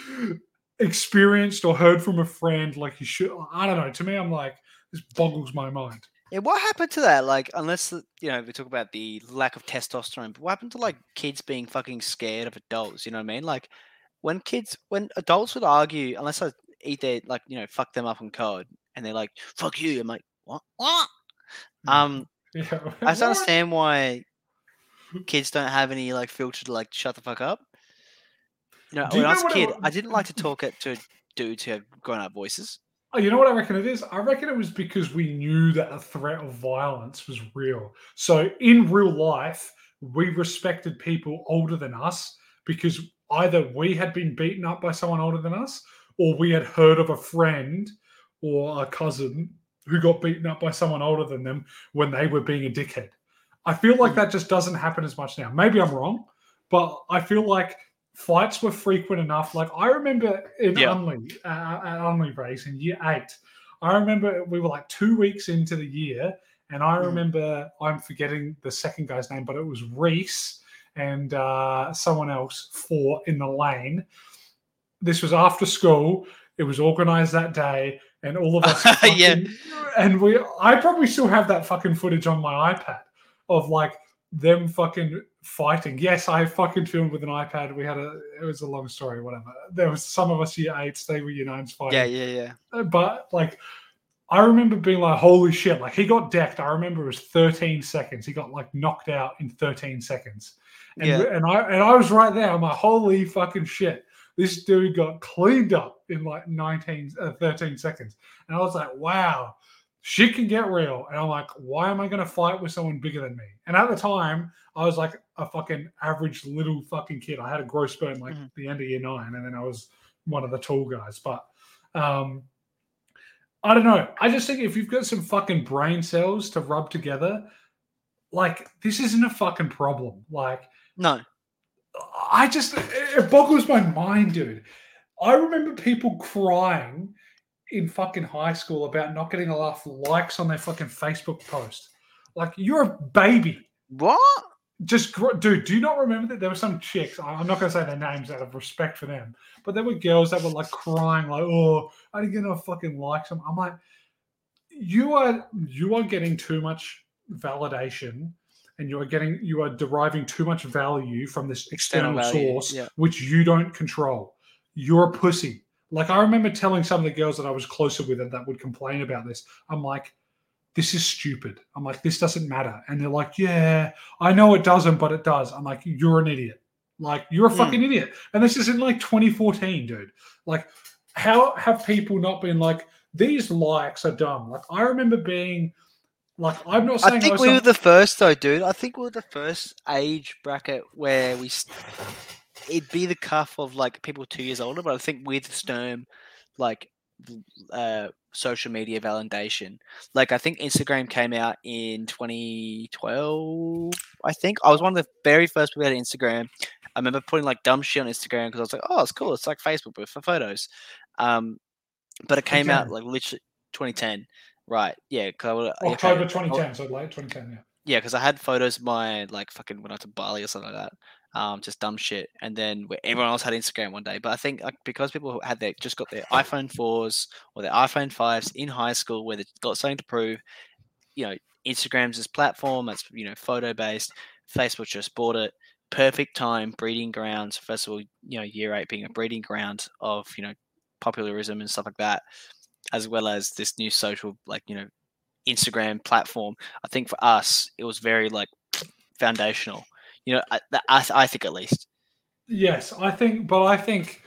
experienced or heard from a friend like he should? I don't know. To me, I'm like, this boggles my mind. Yeah, what happened to that? Like, unless you know, we talk about the lack of testosterone, but what happened to like kids being fucking scared of adults? You know what I mean? Like, when kids, when adults would argue, unless I eat their like, you know, fuck them up on code, and they're like, "Fuck you," I'm like, "What? What?" Um, Yeah. I just understand why kids don't have any like filter to like shut the fuck up. You know, Do you when I know was a what kid, wa- I didn't like to talk at, to dudes who have grown up voices. Oh, you know what I reckon it is? I reckon it was because we knew that the threat of violence was real. So in real life, we respected people older than us because either we had been beaten up by someone older than us or we had heard of a friend or a cousin who got beaten up by someone older than them when they were being a dickhead. I feel like Mhm. that just doesn't happen as much now. Maybe I'm wrong, but I feel like fights were frequent enough. Like I remember in Yeah. Unley, uh, at Unley race in year eight, I remember we were like two weeks into the year, and I Mhm. remember I'm forgetting the second guy's name, but it was Reese and uh, someone else fought in the lane. This was after school. It was organized that day, and all of us. Yeah. And we, I probably still have that fucking footage on my iPad of like them fucking fighting. Yes, I fucking filmed with an iPad. We had a, it was a long story, whatever. There was some of us year eights, they were year nines fighting Yeah, yeah, yeah. Uh, but like I remember being like, holy shit, like he got decked. I remember it was 13 seconds. He got like knocked out in 13 seconds. And, Yeah. and I and I was right there. I'm like, holy fucking shit. This dude got cleaned up in like 19 uh, 13 seconds. And I was like, wow, shit can get real. And I'm like, why am I gonna fight with someone bigger than me? And at the time, I was like a fucking average little fucking kid. I had a growth spurt like Mhm. the end of year nine, and then I was one of the tall guys. But um I don't know. I just think if you've got some fucking brain cells to rub together, like this isn't a fucking problem. Like No. I just it boggles my mind, dude. I remember people crying in fucking high school about not getting enough likes on their fucking Facebook post. Like you're a baby. What? Just dude, do you not remember that there were some chicks? I'm not gonna say their names out of respect for them, but there were girls that were like crying, like, "Oh, I didn't get enough fucking likes." I'm, I'm like, you are you are getting too much validation, and you are getting you are deriving too much value from this external, value, source, yeah. which you don't control. You're a pussy. Like I remember telling some of the girls that I was closer with and that would complain about this. I'm like, this is stupid. I'm like, this doesn't matter. And they're like, yeah, I know it doesn't, but it does. I'm like, you're an idiot. Like you're a Hmm. fucking idiot. And this is in like 2014, dude. Like how have people not been like these likes are dumb? Like I remember being like I'm not saying I think was we were the first though, dude. I think we were the first age bracket where we. St- it'd be the cuff of like people two years older, but I think with Sturm, like uh, social media validation, like I think Instagram came out in 2012. I think I was one of the very first people at Instagram. I remember putting like dumb shit on Instagram because I was like, oh, it's cool. It's like Facebook but for photos. Um, but it came out like literally 2010. Right. Yeah. Cause I okay, October I- 2010, so late 2010, yeah. yeah, because I had photos of my like fucking when I went to Bali or something like that, um, just dumb shit. And then everyone else had Instagram one day, but I think like because people had their just got their iPhone fours or their iPhone fives in high school where they got something to prove, you know, Instagram's this platform that's you know photo based. Facebook just bought it. Perfect time, breeding grounds. First of all, you know, year eight being a breeding ground of you know popularism and stuff like that, as well as this new social like you know Instagram platform. I think for us, it was very like foundational. You know, I, I, I think at least. Yes, I think, but I think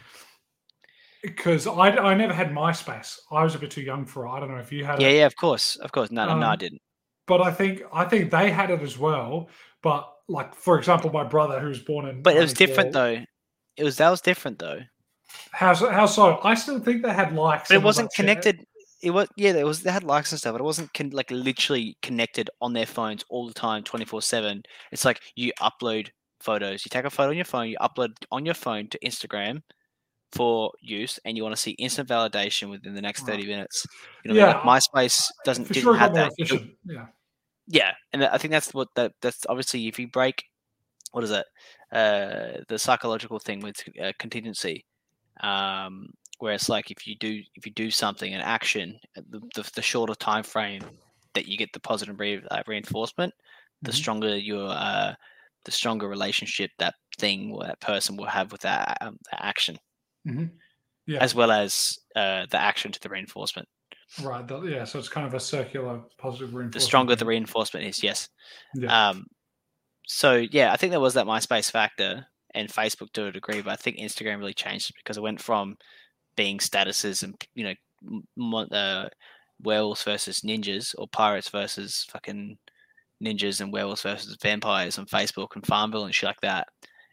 because I, I never had MySpace. I was a bit too young for it. I don't know if you had Yeah, it, yeah, of course, of course. No, no, no, I Um, didn't. but I think I think they had it as well. But like for example, my brother who was born in But it was different though. It was that was different though. How so? How so? I still think they had likes. But it wasn't that shit. connected. It was yeah, there was they had likes and stuff, but it wasn't con- like literally connected on their phones all the time, twenty four seven. It's like you upload photos. You take a photo on your phone, you upload on your phone to Instagram for use, and you want to see instant validation within the next thirty minutes. You know, what I mean? Yeah, like MySpace doesn't For didn't sure, have that. Yeah. Yeah, and I think that's what that that's obviously if you break what is it uh the psychological thing with uh, contingency um where it's like if you do if you do something an action uh, the, the, the shorter time frame that you get the positive re- uh, reinforcement the Mhm. stronger your uh the stronger relationship that thing or that person will have with that, um, that action Yeah. as well as uh the action to the reinforcement Right. yeah. So it's kind of a circular positive reinforcement. the stronger the reinforcement is yes Yeah. Um, so yeah, I think there was that MySpace factor and Facebook to a degree, but I think Instagram really changed because it went from being statuses and you know, uh, werewolves versus ninjas or pirates versus fucking ninjas and werewolves versus vampires on Facebook and Farmville and shit like that,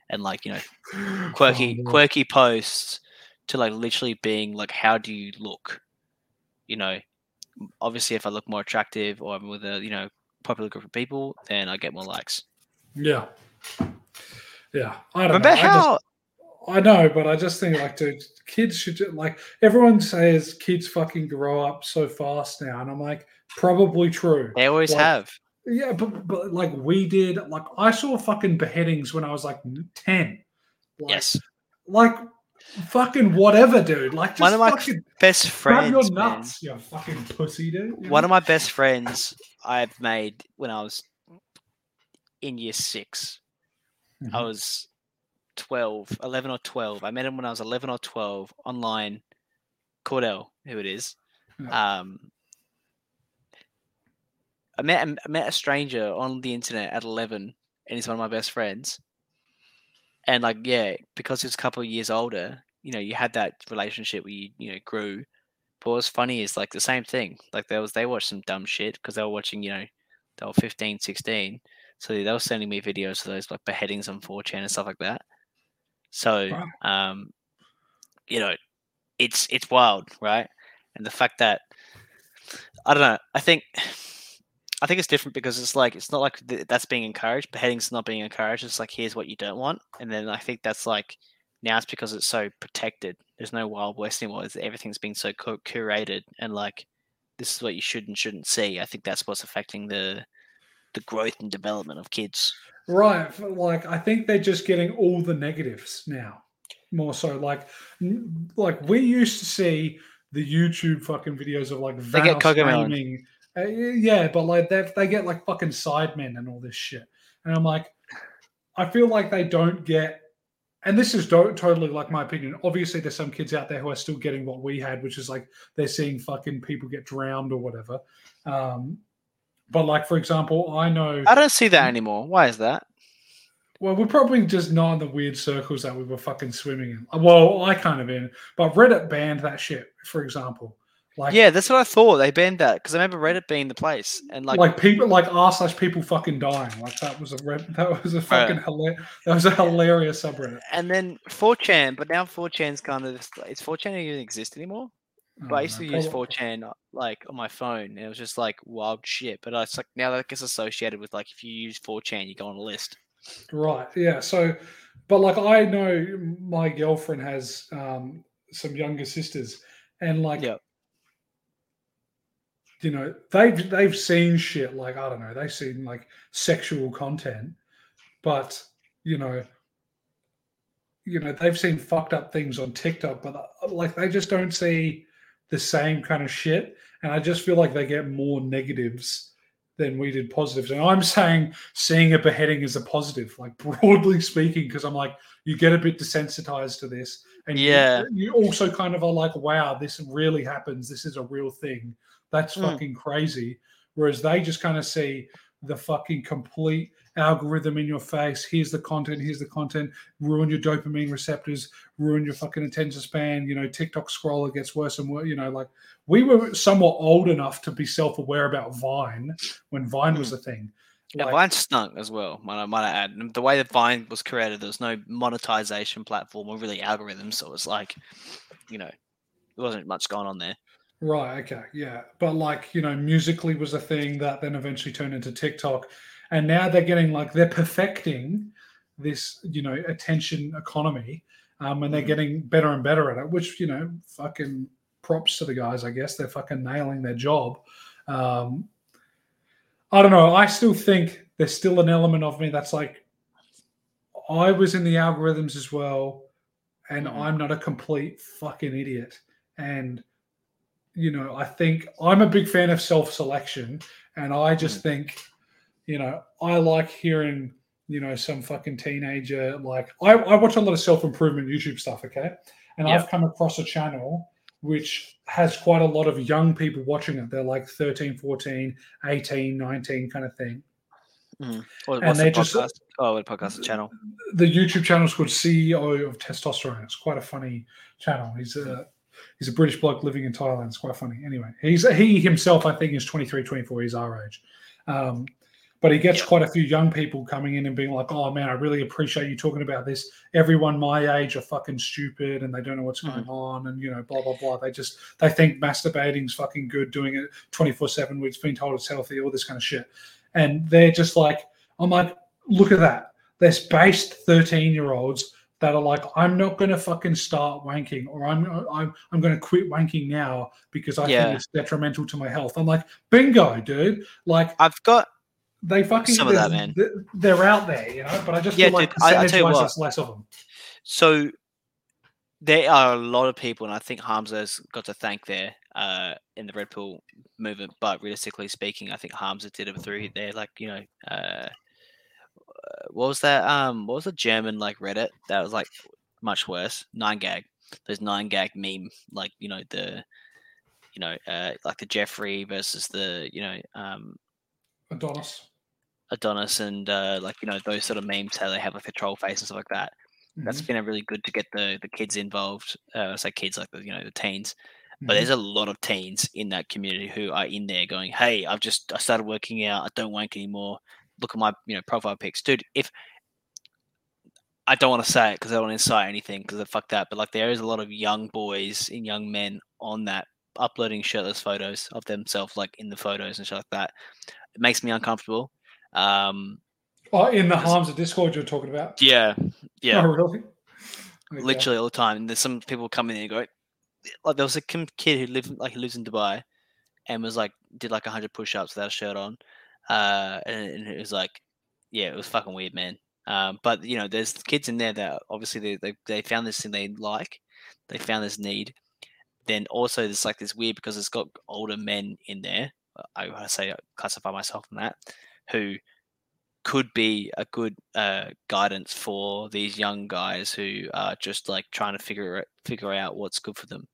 and like you know, quirky Farmville. quirky posts to like literally being like, how do you look? You know, obviously if I look more attractive or I'm with a you know popular group of people, then I get more likes. Yeah. Yeah. I don't Remember know. I, just- I know, but I just think like, dude, kids should ju- like everyone says kids fucking grow up so fast now, and I'm like, probably true. they always like, have? Yeah, but but like we did, like I saw fucking beheadings when I was like ten. Like, Yes, Like fucking whatever, dude. Like just One of my fucking best grab your friends. man. nuts, you fucking pussy, dude. you One know? of my best friends I've made when I was in year 6 I was 12, 11 or 12. I met him when I was 11 or 12 online. Cordell, who it is. Um, I met a- I met a stranger on the internet at 11, and he's one of my best friends. And like, yeah, because he's a couple of years older, you know, you had that relationship where you you know grew. But what's funny is like the same thing. Like there was they watched some dumb shit because they were watching, you know, they were 15, 16. So they were sending me videos of those like beheadings on 4chan and stuff like that. So Wow. um, you know, it's it's wild, right? And the fact that I don't know, I think I think it's different because it's like it's not like th- that's being encouraged. Beheading's not being encouraged. It's like here's what you don't want, and then I think that's like now it's because it's so protected. There's no wild west anymore. It's, everything's being so cu- curated and like this is what you should and shouldn't see. I think that's what's affecting the the growth and development of kids. Right. Like I think they're just getting all the negatives now. More so like like we used to see the YouTube fucking videos of like They get VanossGaming. Uh, yeah, but like they they get like fucking sidemen and all this shit. And I'm like I feel like they don't get and this is do- totally like my opinion. Obviously, there's some kids out there who are still getting what we had, which is like they're seeing fucking people get drowned or whatever. Um, but like for example, I know I don't see that anymore. Why is that? Well, we're probably just not in the weird circles that we were fucking swimming in. Well, I kind of in, but Reddit banned that shit, for example. Like, yeah, that's what I thought. They banned that because I remember Reddit being the place, and like, like, people, like r slash people fucking dying. Like that was a red, that was a fucking hilarious. That was a hilarious subreddit. And then 4chan, but now 4chan's kind of is 4chan even exist anymore? But I used to use 4chan uh, like on my phone, and it was just like wild shit. But it's like now that gets associated with like if you use 4chan, you go on a list. Right. Yeah. So, but like I know my girlfriend has um, some younger sisters, and like, Yep. you know, they've they've seen shit like I don't know, they've seen like sexual content, but you know, you know, they've seen fucked up things on TikTok, but uh, like they just don't see the same kind of shit, and I just feel like they get more negatives than we did positives. And I'm saying seeing a beheading is a positive, like broadly speaking, because I'm like, you get a bit desensitized to this. And you- Yeah. you, also kind of are like, wow, this really happens. This is a real thing. That's Mm. fucking crazy. Whereas they just kind of see the fucking complete algorithm in your face. Here's the content, here's the content, ruin your dopamine receptors, ruin your fucking attention span. You know, TikTok scroller gets worse and worse. You know, like we were somewhat old enough to be self aware about Vine when Vine was hmm. a thing. Yeah, Like, Vine stunk as well. Might I, might I add? The way that Vine was created, there was no monetization platform or really algorithms, so it was like, you know, there wasn't much going on there. Right. Okay. Yeah. But like, you know, Musical.ly was a thing that then eventually turned into TikTok. And now they're getting like, they're perfecting this, you know, attention economy. Um, and they're Mhm. getting better and better at it, which, you know, fucking props to the guys, I guess. They're fucking nailing their job. Um, I don't know. I still think there's still an element of me that's like, I was in the algorithms as well, and Mhm. I'm not a complete fucking idiot. And you know, I think I'm a big fan of self-selection, and I hmm. just think, you know, I like hearing, you know, some fucking teenager like I, I watch a lot of self-improvement YouTube stuff, okay, and Yeah. I've come across a channel which has quite a lot of young people watching it. They're like 13, 14, 18, 19 kind of thing. Hmm. What, And what's the they just- oh, what podcast the channel? the YouTube channel is called CEO of Testosterone. It's quite a funny channel. He's a he's a British bloke living in Thailand. It's quite funny. Anyway, he's he himself, I think, is 23, 24. He's our age. Um, but he gets Yeah. quite a few young people coming in and being like, "Oh man, I really appreciate you talking about this. Everyone my age are fucking stupid and they don't know what's going on, and you know, blah blah blah. They just they think masturbating's fucking good, doing it twenty four seven. We've been told it's healthy, all this kind of shit, and they're just like, I'm like, look at that. There's based 13 year olds that are like, I'm not going to fucking start wanking or I'm, I'm, I'm going to quit wanking now because I Yeah. think it's detrimental to my health. I'm like, bingo, dude. Like I've got they fucking, Some of that, they're- man. They're, out there, you know, but I just Yeah, feel like dude, I- I tell you what. less of them. So there are a lot of people, and I think Hamza's got to thank there uh, in the Red Pill movement. But realistically speaking, I think Hamza did it through there. Like you know, uh, what was that? Um, what was the German like Reddit that was like much worse? Nine gag. There's nine gag meme, like you know the, you know, uh, like the Jeffrey versus the you know um, Adonis. Adonis and uh, like you know those sort of memes how they have like the troll face and stuff like that. That's Mhm. been a really good to get the the kids involved. Uh, I say kids like the you know the teens, but there's a lot of teens in that community who are in there going, "Hey, I've just I started working out. I don't wank anymore. Look at my you know profile pics, dude. If I don't want to say it because I don't want to incite anything because fuck that, but like there is a lot of young boys and young men on that uploading shirtless photos of themselves, like in the photos and shit like that. It makes me uncomfortable. Um, Oh, in the harms of Discord you're talking about? yeah, yeah. Oh, really? Okay. literally all the time. And there's some people come in and go, like there was a kid who lived like he lives in Dubai, and was like did like hundred push-ups without a shirt on, uh, and, and it was like, yeah, it was fucking weird, man. Um, but you know, there's kids in there that obviously they, they they found this thing they like, they found this need. Then also there's like this weird because it's got older men in there. uh, I, I say I classify myself in that, who could be a good uh, guidance for these young guys who are just like trying to figure it, figure out what's good for them.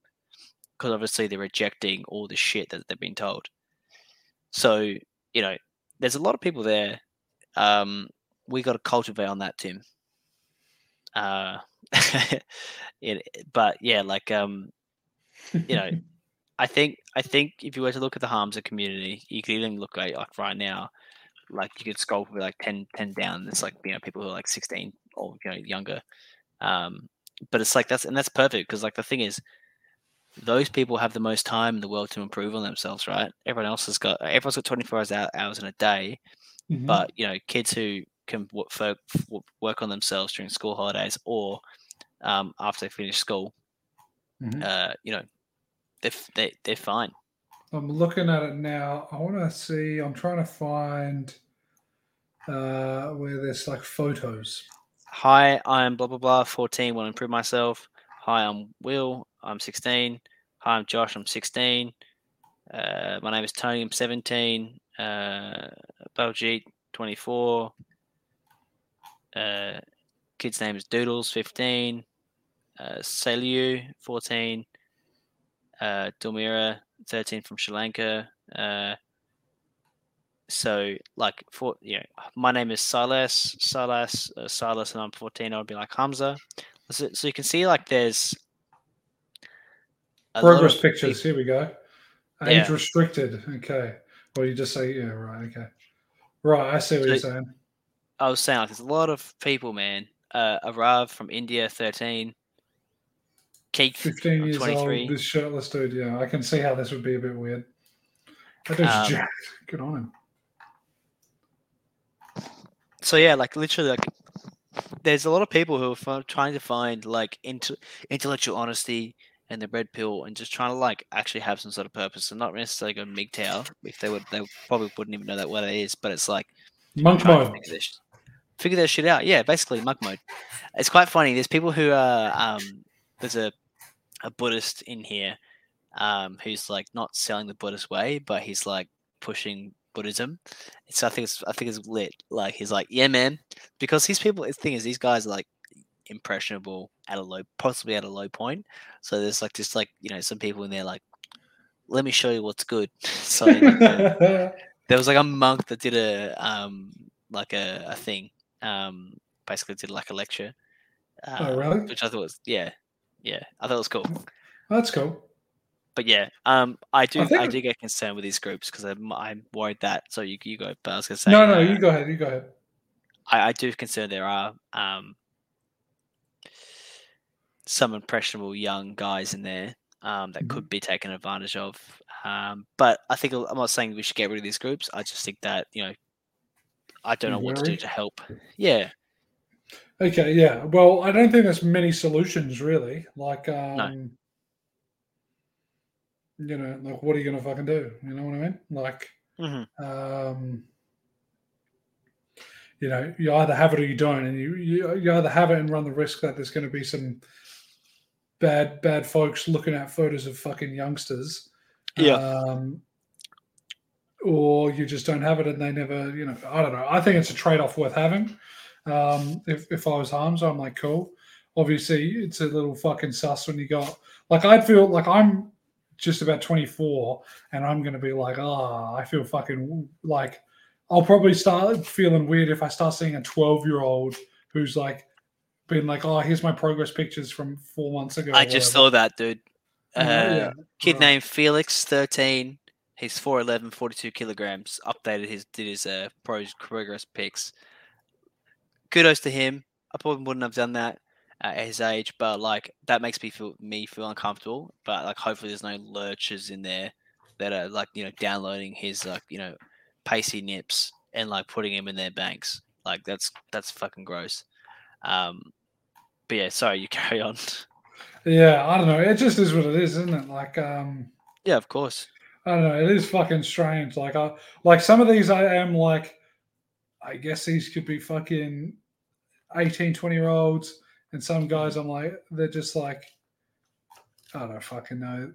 Because obviously they're rejecting all the shit that they've been told. So you know, there's a lot of people there um, we got to cultivate on that, Tim. Uh, it, but yeah, like um, you know, I think I think if you were to look at the Hamza community, you could even look at like right now, like you could scroll for like 10, 10 down. It's like you know people who are like sixteen or you know younger. Um, but it's like that's and that's perfect because like the thing is, those people have the most time in the world to improve on themselves, right? Everyone else has got everyone's got twenty four hours hours in a day, Mhm. but you know kids who can work, work on themselves during school holidays or um, after they finish school, Mhm. uh, you know, they're they they're fine. I'm looking at it now. I want to see. I'm trying to find uh, where there's like photos. Hi, I'm blah blah blah. Fourteen, want to improve myself. Hi, I'm Will. I'm sixteen. Hi, I'm Josh. I'm sixteen. Uh, my name is Tony. I'm seventeen. Uh, Baljeet, twenty four. Uh, kid's name is Doodles, fifteen. Uh, Saliu, fourteen. Uh, Dulmira, thirteen from Sri Lanka. Uh, so like for you know, my name is Silas, Silas, uh, Silas, and I'm 14. I would be like Hamza. So, so you can see like there's a Progress pictures. Here we go. Age Yeah. restricted. Okay. Well, you just say yeah. Right. Okay. Right. I see what So- you're saying. I was saying like there's a lot of people, man. Uh, Arav from India, 13. Keith, 15 years 23. old. This shirtless dude. Yeah, I can see how this would be a bit weird. That dude's Um, jacked. Good on him. so yeah, like literally, like there's a lot of people who are trying to find like into intellectual honesty and the red pill, and just trying to like actually have some sort of purpose, and not necessarily go MGTOW. If they would, they probably wouldn't even know that what it is. But it's like Monk mode. figure this, figure their shit out. Yeah, basically monk mode. It's quite funny. There's people who are um, there's a a Buddhist in here um, who's like not selling the Buddhist way, but he's like pushing Buddhism. So I think it's I think it's lit. Like he's like, yeah, man, because these people. The thing is, these guys are like impressionable at a low, possibly at a low point. So there's like just like you know some people in there like, let me show you what's good. so like, there was like a monk that did a um like a, a thing um basically did like a lecture uh, oh, really? which i thought was yeah yeah i thought it was cool That's cool. but yeah um i do I i, do get concerned with these groups because I'm, I'm worried that so you, you go but i was gonna say no, no, uh, you go ahead. You go ahead. I, I do concern there are um some impressionable young guys in there um, that could be taken advantage of. Um, but I think I'm not saying we should get rid of these groups. I just think that you know, I don't know what to do to help. Yeah, Okay, yeah. Well, I don't think there's many solutions really. Like, um, you know, like what are you gonna fucking do? You know what I mean? Like, hmm um, you know, you either have it or you don't, and you you, you either have it and run the risk that there's going to be some bad bad folks looking at photos of fucking youngsters. Yeah. Um, or you just don't have it and they never, you know, I don't know. I think it's a trade off worth having. Um, if, if I was Hamza, I'm like, cool. Obviously, it's a little fucking sus when you got, like, I'd feel like I'm just about 24 and I'm going to be like, ah, I feel fucking like, I'll probably start feeling weird if I start seeing a 12 year old who's like, been like, oh, here's my progress pictures from four months ago. I just saw that dude. Uh, Yeah, Kid right. named Felix, 13. He's 4'11, 42 kilograms. Updated his did his uh, pro progress pics. Kudos to him. I probably wouldn't have done that at his age, but like that makes me feel me feel uncomfortable. But like hopefully there's no lurchers in there that are like you know downloading his like you know pacey nips and like putting him in their banks. Like that's that's fucking gross. Um, but yeah, sorry, you carry on. Yeah, I don't know. It just is what it is, isn't it? Like, um, yeah, of course. I don't know. It is fucking strange. Like, I like some of these. I am like, I guess these could be fucking 18, 20 year olds, and some guys I'm like, they're just like, I don't fucking know.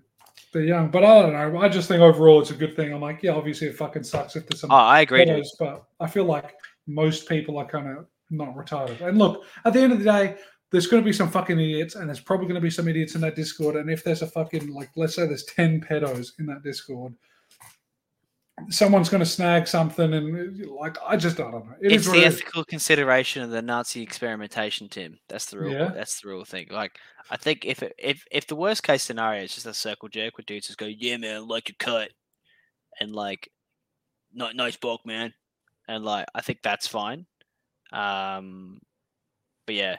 They're young, but I don't know. I just think overall it's a good thing. I'm like, yeah, obviously it fucking sucks if there's some Oh, I agree. photos, but I feel like most people are kind of not retarded. And look, at the end of the day, there's going to be some fucking idiots, and there's probably going to be some idiots in that Discord. And if there's a fucking like, let's say there's ten pedos in that Discord, someone's going to snag something, and like I just I don't know. It it's the what it is. ethical consideration of the Nazi experimentation, Tim. That's the real. Yeah. That's the real thing. Like, I think if it, if if the worst case scenario is just a circle jerk with dudes just go, "Yeah, man, like your cut," and like, "No, nice bulk, man," and like, I think that's fine. Um, but yeah,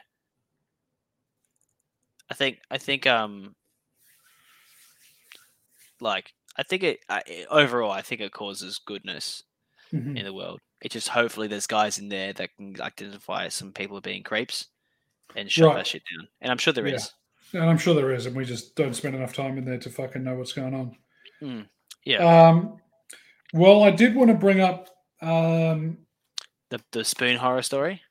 I think I think um, like I think it I, it- overall I think it causes goodness Mhm. in the world. It just hopefully there's guys in there that can identify some people being creeps and shut Right. that shit down. And I'm sure there is. Yeah. And I'm sure there is, and we just don't spend enough time in there to fucking know what's going on. Mm, Yeah. Um, well, I did want to bring up. Um, The the spoon horror story.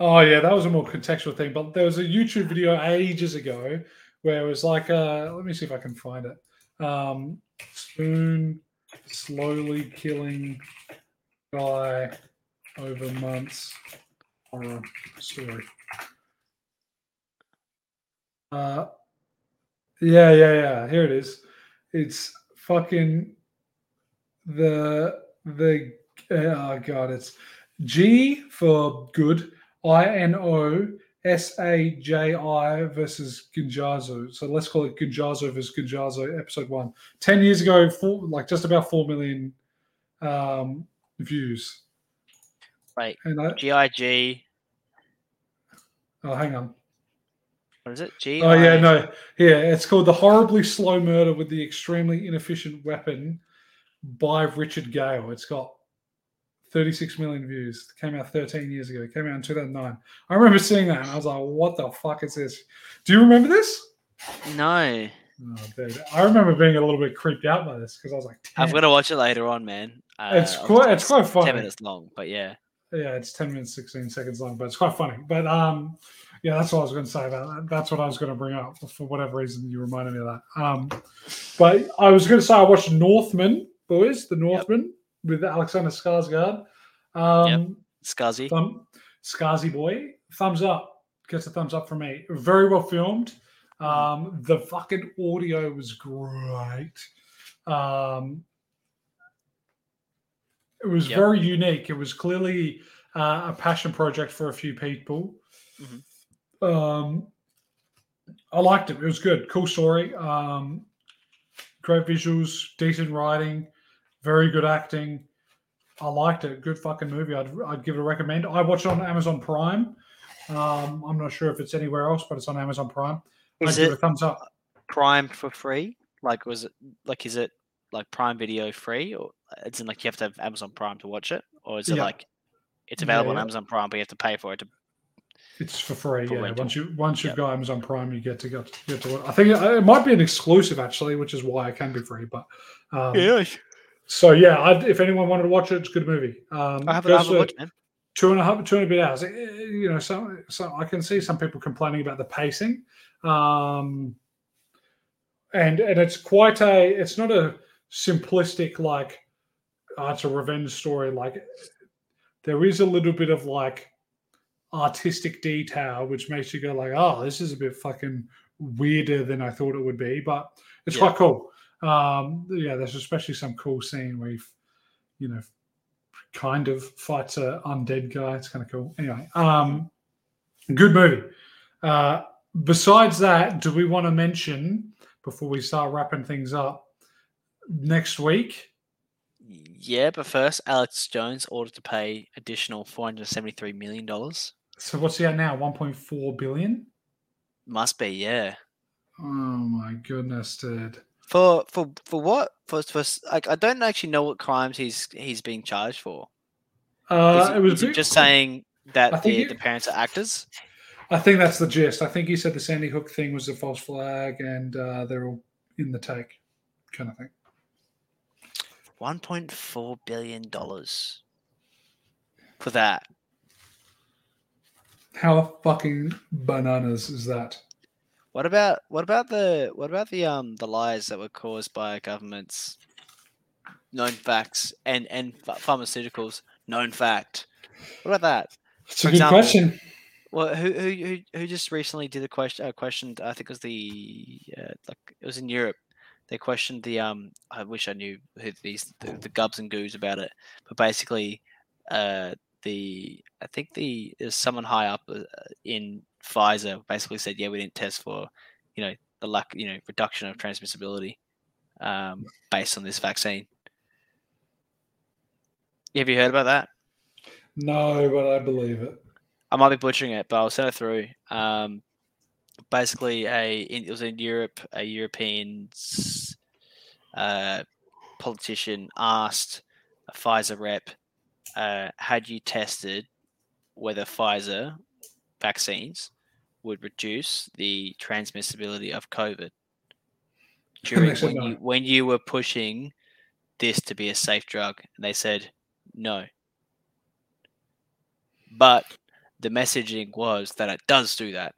Oh yeah, that was a more contextual thing. But there was a YouTube video ages ago where it was like, uh, let me see if I can find it. Um, spoon slowly killing guy over months horror story. Uh, yeah, yeah, yeah. Here it is. It's fucking the the oh god. It's G for good. I N O S A J I versus Ginosaji. So let's call it Ginosaji versus Ginosaji, episode one. Ten years ago, four, like just about four million um, views. Right. And I, GIG. oh, hang on. What is it? G. Oh yeah, no, yeah. It's called the horribly slow murder with the extremely inefficient weapon by Richard Gale. It's got 36 million views. It came out 13 years ago. It came out in 2009. I remember seeing that and I was like, "What the fuck is this?" Do you remember this? No. Oh, dude. I remember being a little bit creeped out by this because I was like, I'm "Damn." gonna watch it later on, man. Uh, It's quite- it's quite funny. Ten minutes long, but yeah. yeah, it's 10 minutes, 16 seconds long, but it's quite funny. But um, yeah, that's what I was going to say about that. That's what I was going to bring up for whatever reason you reminded me of that. Um, but I was going to say I watched Northman, boys, the Northman with Alexander Skarsgård. Um, thumb, Skarsy boy, thumbs up. Gets a thumbs up from me. Very well filmed. Um, the fucking audio was great. Um, it was Yep. very unique. It was clearly uh, a passion project for a few people. Um, I liked it. It was good. Cool story. Um, great visuals, decent writing, very good acting. I liked it. Good fucking movie. I'd, I'd give it a recommend. I watched it on Amazon Prime. Um, I'm not sure if it's anywhere else, but it's on Amazon Prime. I'd Is give it it a thumbs up. Prime for free? Like, was it like? Is it like Prime Video free, or it's in like you have to have Amazon Prime to watch it, or is it Yeah. like it's Yeah, available on. Amazon Prime, but you have to pay for it to It's for free. For yeah. rental. Once you once you've Yep. got Amazon Prime, you get to get, get to it. I think it, it might be an exclusive actually, which is why it can be free. But um, So yeah, I'd, if anyone wanted to watch it, it's a good movie. Um, I haven't, goes I haven't watched man. two and a half, two and a bit hours. Eh, eh, You know, some, so I can see some people complaining about the pacing, um, and and it's quite a. It's not a simplistic like, oh, it's a revenge story. Like, there is a little bit of like artistic detail, which makes you go like, oh, this is a bit fucking weirder than I thought it would be, but it's Yeah. quite cool. Um, yeah, there's especially some cool scene where you, you know, kind of fights a undead guy. It's kind of cool. Anyway, um, good movie. Uh, besides that, do we want to mention before we start wrapping things up next week? Yeah, but first, Alex Jones ordered to pay additional four hundred seventy-three million dollars. So what's he at now? 1.4 billion. Must be, yeah. Oh my goodness, dude. For for for what? For for like, I don't actually know what crimes he's he's being charged for. Uh, it was is he bit- just saying that the, the parents are actors? I think that's the gist. I think he said the Sandy Hook thing was a false flag, and uh, they're all in the take, kind of thing. One point four billion dollars for that. How fucking bananas is that? What about what about the what about the um the lies that were caused by governments? Known facts and and ph- pharmaceuticals. Known fact. What about that? It's For a good example, question. Well, who who who who just recently did a question? Uh, questioned, I think it was the uh, like it was in Europe. they questioned the um. I wish I knew who these the, the gubs and goos about it, but basically, uh, the I think the there's someone high up uh, in Pfizer basically said, yeah, we didn't test for, you know, the lack, you know, reduction of transmissibility, um, based on this vaccine. Have you heard about that? No, but I believe it. I might be butchering it, but I'll send it through. Um, basically, a in, it was in Europe. A European uh, politician asked a Pfizer rep, uh, "Had you tested whether Pfizer vaccines would reduce the transmissibility of COVID during when you when you were pushing this to be a safe drug?" And they said, "No." But the messaging was that it does do that.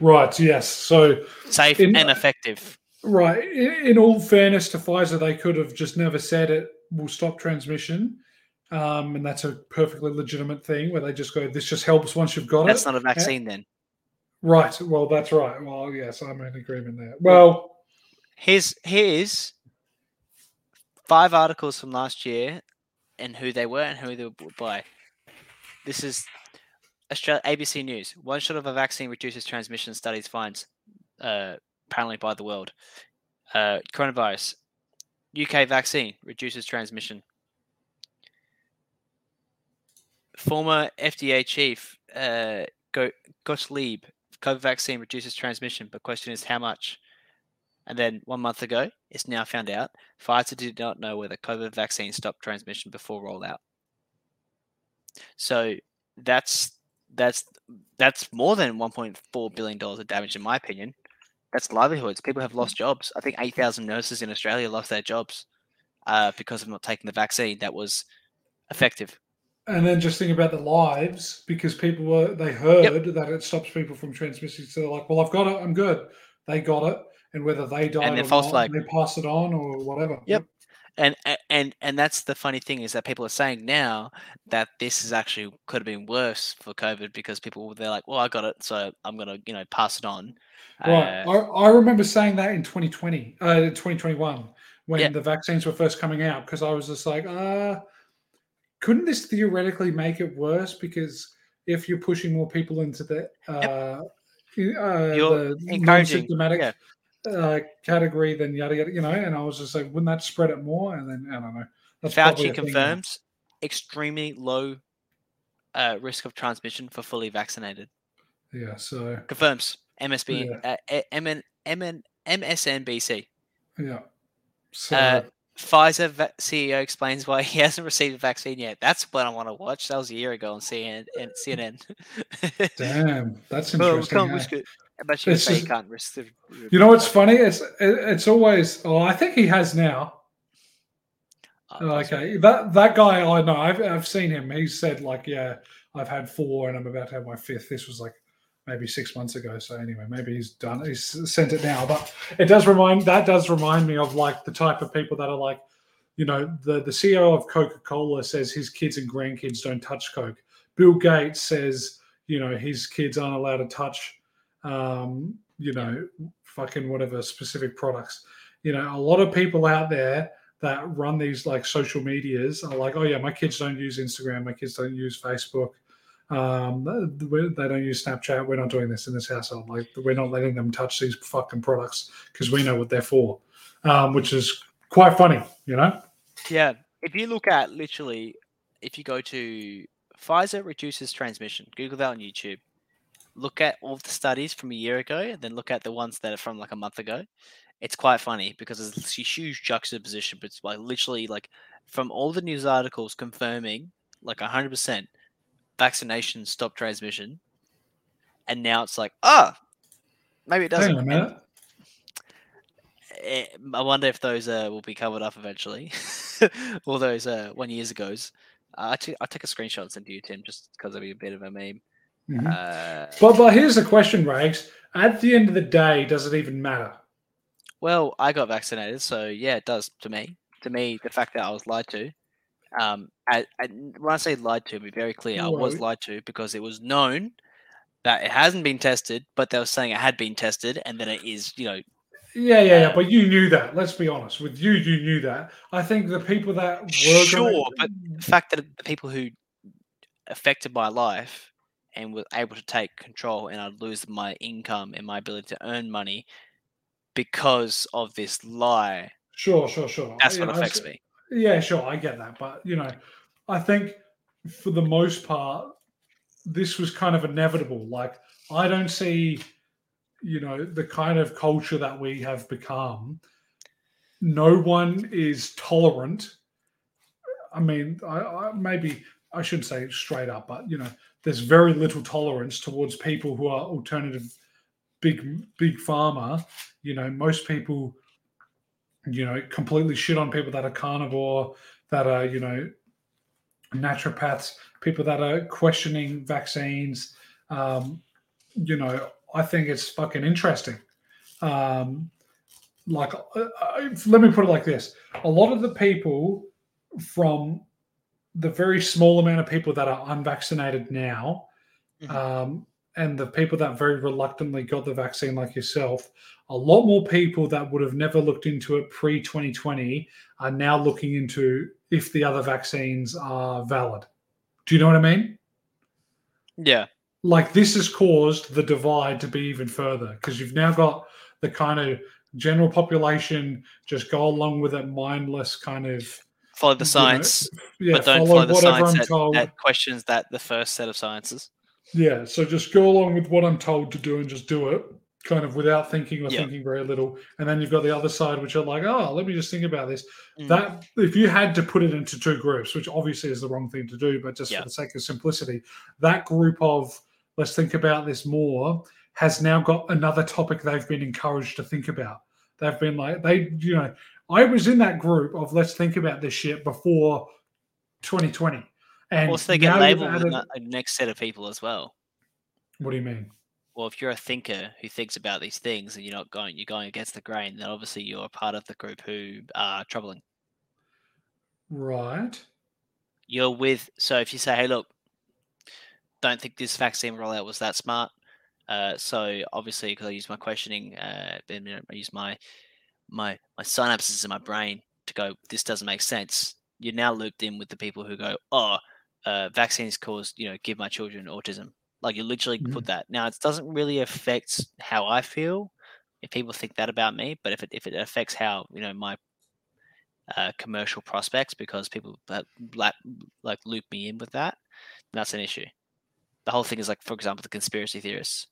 Right. Yes. So safe in, and effective. Right. In, in, all fairness to Pfizer, they could have just never said it will stop transmission. Um, and that's a perfectly legitimate thing where they just go, this just helps once you've got that's it. That's not a vaccine then. Right. Well, that's right. Well, yes, I'm in agreement there. Well, here's here's five articles from last year and who they were and who they were by. This is Australia, ABC News. One shot of a vaccine reduces transmission. Studies finds uh, apparently by the world. Uh, coronavirus. UK vaccine reduces transmission. Former FDA chief uh, Gottlieb. COVID vaccine reduces transmission, but question is how much. And then one month ago, it's now found out Pfizer did not know whether COVID vaccine stopped transmission before rollout. So that's that's that's more than 1.4 billion dollars of damage, in my opinion. That's livelihoods. People have lost jobs. I think 8,000 nurses in Australia lost their jobs uh, because of not taking the vaccine that was effective. And then just think about the lives because people were they heard yep. that it stops people from transmitting. So they're like, "Well, I've got it. I'm good." They got it, and whether they died or false not, they pass it on or whatever. Yep and and and that's the funny thing is that people are saying now that this is actually could have been worse for COVID because people they're like, well, I got it, so I'm gonna you know pass it on. Right. Uh, I, I remember saying that in 2020, uh, 2021 when yeah. the vaccines were first coming out because I was just like, uh, couldn't this theoretically make it worse because if you're pushing more people into the uh, yep. uh, you're the encouraging yeah uh, category, then yada yada, you know. And I was just like, wouldn't that spread it more? And then I don't know. That's Fauci confirms extremely low uh, risk of transmission for fully vaccinated. Yeah, so confirms MSB yeah. uh, MN, MN, MSNBC. Yeah. So uh, Pfizer CEO explains why he hasn't received a vaccine yet. That's what I want to watch. That was a year ago on CNN. CNN. Damn, that's interesting. Well, but you say can't risk the. You know what's funny? It's it's always. Oh, I think he has now. Oh, okay, that that guy I know. I've I've seen him. He said like, yeah, I've had four and I'm about to have my fifth. This was like maybe six months ago. So anyway, maybe he's done. He's sent it now. But it does remind that does remind me of like the type of people that are like, you know, the the CEO of Coca Cola says his kids and grandkids don't touch Coke. Bill Gates says, you know, his kids aren't allowed to touch um, you know, fucking whatever specific products. You know, a lot of people out there that run these like social medias are like, oh yeah, my kids don't use Instagram, my kids don't use Facebook, um, they don't use Snapchat. We're not doing this in this household. Like we're not letting them touch these fucking products because we know what they're for, um, which is quite funny, you know. Yeah, if you look at literally, if you go to Pfizer reduces transmission, Google that on YouTube look at all the studies from a year ago and then look at the ones that are from like a month ago, it's quite funny because there's this huge juxtaposition. But it's like literally like from all the news articles confirming like 100% vaccination stop transmission. And now it's like, oh, maybe it doesn't. Hang on a minute. Eh, I wonder if those uh, will be covered up eventually. all those uh, one years ago's. Uh, I, t- I took a screenshot and sent to you, Tim, just because it'd be a bit of a meme. Mm-hmm. Uh, but but here's the question, Rags. At the end of the day, does it even matter? Well, I got vaccinated, so yeah, it does to me. To me, the fact that I was lied to, um, I, I, when I say lied to, be very clear. Right. I was lied to because it was known that it hasn't been tested, but they were saying it had been tested, and then it is, you know, Yeah, yeah, yeah. Uh, But you knew that. Let's be honest. With you, you knew that. I think the people that were Sure, gonna, but the fact that the people who affected my life and were able to take control and I'd lose my income and my ability to earn money because of this lie, sure, sure, sure. that's what know, affects me. Yeah, sure, I get that, but you know, I think for the most part, this was kind of inevitable. Like, I don't see, you know, the kind of culture that we have become. No one is tolerant. I mean, I, I maybe I shouldn't say straight up, but you know, there's very little tolerance towards people who are alternative, big big pharma. You know, most people you know, completely shit on people that are carnivore, that are, you know, naturopaths, people that are questioning vaccines. Um, you know, I think it's fucking interesting. Um, like, uh, uh, let me put it like this: a lot of the people from the very small amount of people that are unvaccinated now, Mhm. um, and the people that very reluctantly got the vaccine, like yourself, a lot more people that would have never looked into it pre 2020 are now looking into if the other vaccines are valid. Do you know what I mean? Yeah. Like this has caused the divide to be even further because you've now got the kind of general population just go along with it, mindless kind of Follow the you know, science, yeah, but don't follow follow the science that, that questions that the first set of sciences. Yeah, so just go along with what I'm told to do and just do it, kind of without thinking or Yeah. thinking very little. And then you've got the other side, which are like, oh, let me just think about this. Mm. That if you had to put it into two groups, which obviously is the wrong thing to do, but just Yeah. for the sake of simplicity, that group of let's think about this more has now got another topic they've been encouraged to think about. They've been like, they, you know, I was in that group of let's think about this shit before 2020. And also, they get labeled with a next set of people as well. what do you mean? Well, if you're a thinker who thinks about these things and you're not going, you're going against the grain, then obviously you're a part of the group who are troubling. Right. You're with. So if you say, "Hey, look, don't think this vaccine rollout was that smart," uh, so obviously because I use my questioning, uh, and, you know, I use my my my synapses in my brain to go, "This doesn't make sense." You're now looped in with the people who go, "Oh, uh, vaccines cause you know give my children autism." Like you literally put that. Now it doesn't really affect how I feel if people think that about me, but if it if it affects how you know my uh, commercial prospects because people that like, like loop me in with that, that's an issue. The whole thing is like, for example, the conspiracy theorists.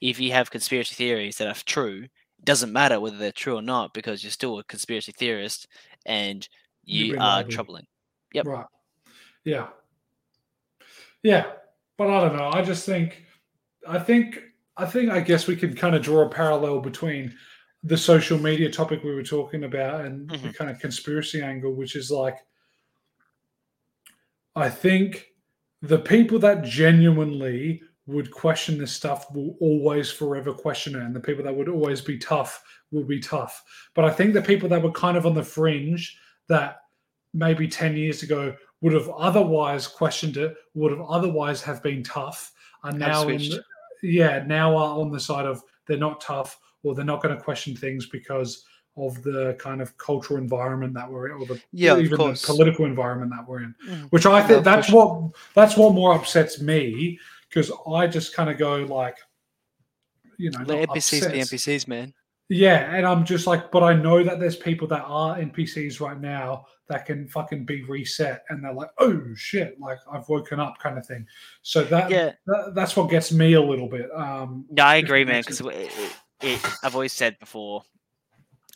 If you have conspiracy theories that are true, it doesn't matter whether they're true or not because you're still a conspiracy theorist and You've you are troubling. Yep. Right. Yeah. Yeah. But I don't know. I just think, I think, I think, I guess we can kind of draw a parallel between the social media topic we were talking about and the Mhm. kind of conspiracy angle, which is like, I think the people that genuinely would question this stuff will always forever question it. And the people that would always be tough will be tough. But I think the people that were kind of on the fringe that maybe 10 years ago would have otherwise questioned it, would have otherwise have been tough, are now in the, yeah, now are on the side of they're not tough or they're not going to question things because of the kind of cultural environment that we're in, or the Yeah, even the political environment that we're in. Mhm. Which I think that's what that's what more upsets me because I just kind of go like, you know, Let NPCs be. NPCs, man. Yeah, and I'm just like, but I know that there's people that are NPCs right now that can fucking be reset, and they're like, oh shit, like I've woken up, kind of thing. So that, Yeah, that that's what gets me a little bit. Um, Yeah, I agree, man. Because it, it, it, I've always said before,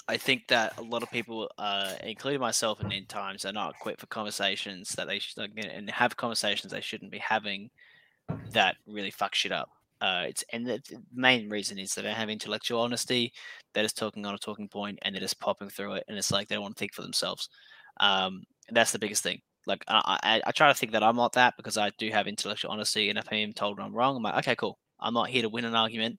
I think that a lot of people, uh, including myself, and in times, are not equipped for conversations that they should and have conversations they shouldn't be having that really fuck shit up. Uh, it's and the, the main reason is that they have intellectual honesty. They're just talking on a talking point, and they're just popping through it, and it's like they don't want to think for themselves. Um, that's the biggest thing. Like I, I, I try to think that I'm not that because I do have intellectual honesty, and if I'm told I'm wrong, I'm like, okay, cool. I'm not here to win an argument.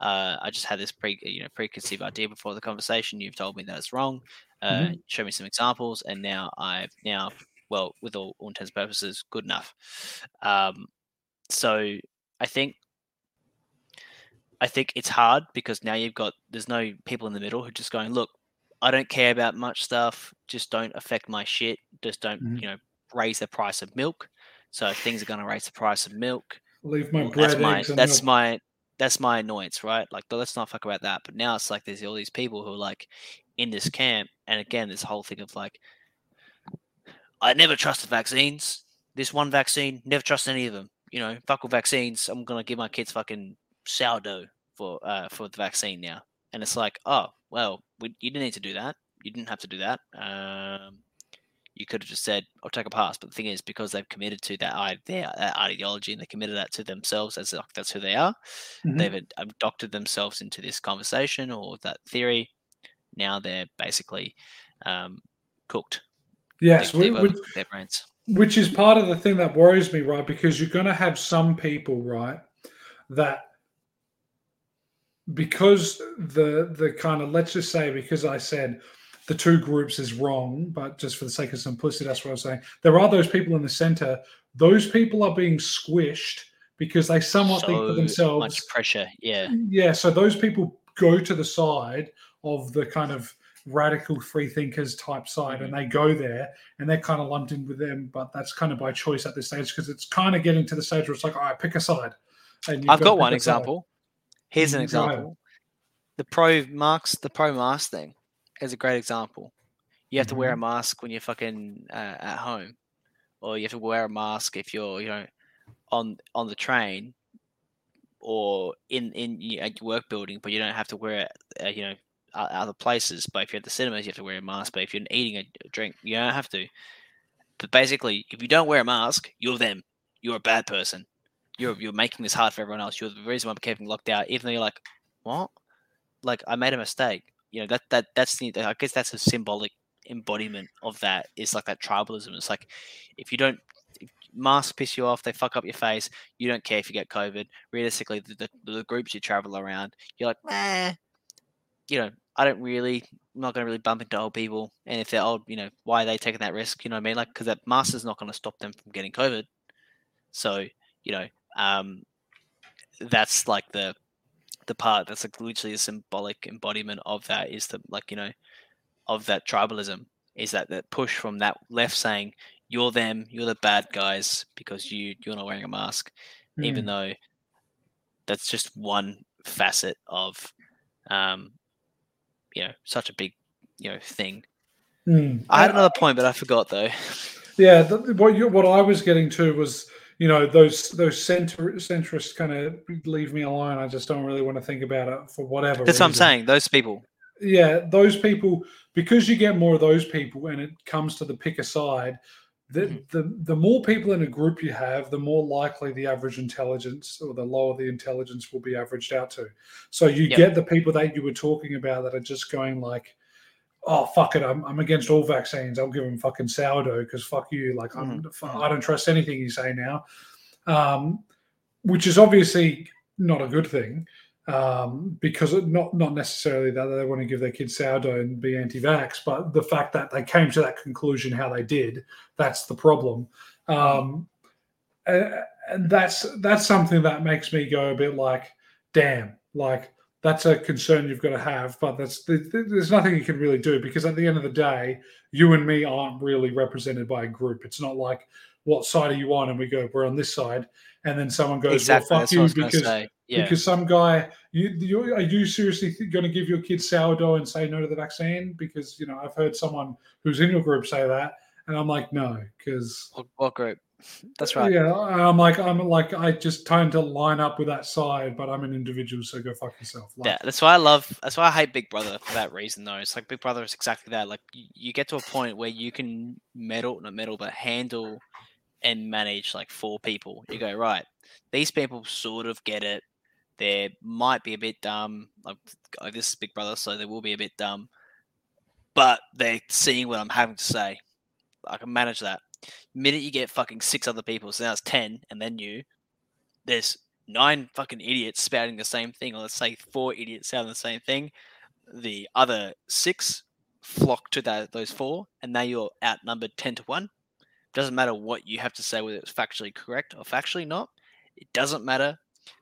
Uh, I just had this pre, you know, preconceived idea before the conversation. You've told me that it's wrong. Uh, Show me some examples, and now I've now, well, with all, all intents and purposes, good enough. Um, so I think, I think it's hard because now you've got there's no people in the middle who are just going, look, I don't care about much stuff. Just don't affect my shit. Just don't, Mhm. you know, raise the price of milk. So things are going to raise the price of milk. Leave my well, bread, that's my that's milk. my that's my annoyance, right? Like, let's not fuck about that. But now it's like there's all these people who are like in this camp, and again, this whole thing of like, I never trusted vaccines. This one vaccine, never trust any of them. You know, fuck with vaccines. I'm gonna give my kids fucking sourdough for uh for the vaccine now. And it's like, oh well, we, you didn't need to do that. You didn't have to do that. Um, you could have just said, "I'll take a pass." But the thing is, because they've committed to that, i- their, that ideology and they committed that to themselves as like that's who they are, Mhm. they've ad- adopted themselves into this conversation or that theory. Now they're basically um, cooked. Yes, They- which, overcooked their brains. which is part of the thing that worries me, right? Because you're going to have some people, right, that because the the kind of let's just say because I said the two groups is wrong, but just for the sake of simplicity, that's what I was saying. There are those people in the center. Those people are being squished because they somewhat think for So themselves. much pressure. Yeah. Yeah, so those people go to the side of the kind of radical free thinkers type side and mm-hmm. they go there and they're kind of lumped in with them, but that's kind of by choice at this stage because it's kind of getting to the stage where it's like, all right, pick a side. I've to got one example. Here's an Mhm, ahead. example. The pro masks, the pro mask thing is a great example. You have to wear a Mm-hmm. mask when you're fucking uh, at home, or you have to wear a mask if you're, you know, on on the train, or in in at your work building. But you don't have to wear it, uh, you know, other places. But if you're at the cinemas, you have to wear a mask. But if you're eating a drink, you don't have to. But basically, if you don't wear a mask, you're them. You're a bad person. You're you're making this hard for everyone else. You're the reason why I'm keeping locked out. Even though you're like, what? Like I made a mistake. You know that that that's the I guess that's a symbolic embodiment of that. It's like that tribalism. It's like if you don't masks piss you off, they fuck up your face. You don't care if you get COVID. Realistically, the, the, the groups you travel around, you're like, eh, you know, I don't really, I'm not going to really bump into old people. And if they're old, you know, why are they taking that risk? You know what I mean? Like, because that mask is not going to stop them from getting COVID. So, you know, um, that's like the the part that's like literally a symbolic embodiment of that is the like you know of that tribalism is that that push from that left saying you're them you're the bad guys because you you're not wearing a mask even Mm. though that's just one facet of um you know such a big you know thing Mm. i had another point but i forgot though Yeah, th- what you, what I was getting to was, you know, those those center centrists kind of leave me alone. I just don't really want to think about it for whatever. that's what i'm saying those people yeah, those people because you get more of those people, and it comes to the pick a side. The, Mhm. the the more people in a group you have, the more likely the average intelligence or the lower the intelligence will be averaged out to. So you Yep. get the people that you were talking about that are just going like, "Oh fuck it, I'm, I'm against all vaccines. I'll give them fucking sourdough because fuck you. Like I'm Mhm. I don't trust anything you say now," um, which is obviously not a good thing um, because it, not not necessarily that they want to give their kids sourdough and be anti-vax, but the fact that they came to that conclusion how they did, that's the problem. Um, and that's that's something that makes me go a bit like, damn, like that's a concern you've got to have, but that's th- th- there's nothing you can really do because at the end of the day, you and me aren't really represented by a group. It's not like what side are you on, and we go we're on this side, and then someone goes, exactly well, fuck that's you was going to because yeah. because some guy you, you are you seriously going to give your kid sourdough and say no to the vaccine? Because you know i've heard someone who's in your group say that and i'm like no because what, what group that's uh, right yeah i'm like i'm like i just tend to line up with that side but i'm an individual so go fuck yourself like, Yeah, that's why I love. That's why I hate Big Brother for that reason, though. It's like Big Brother is exactly that. Like you, you get to a point where you can meddle, not meddle, but handle and manage like four people. You go right. These people sort of get it. They might be a bit dumb. Like oh, this is Big Brother, so they will be a bit dumb, but they're seeing what I'm having to say. I can manage that. Minute you get fucking six other people, so now it's ten, and then you, there's nine fucking idiots spouting the same thing, or let's say four idiots shouting the same thing. The other six flock to that those four, and now you're outnumbered ten to one. Doesn't matter what you have to say, whether it's factually correct or factually not. It doesn't matter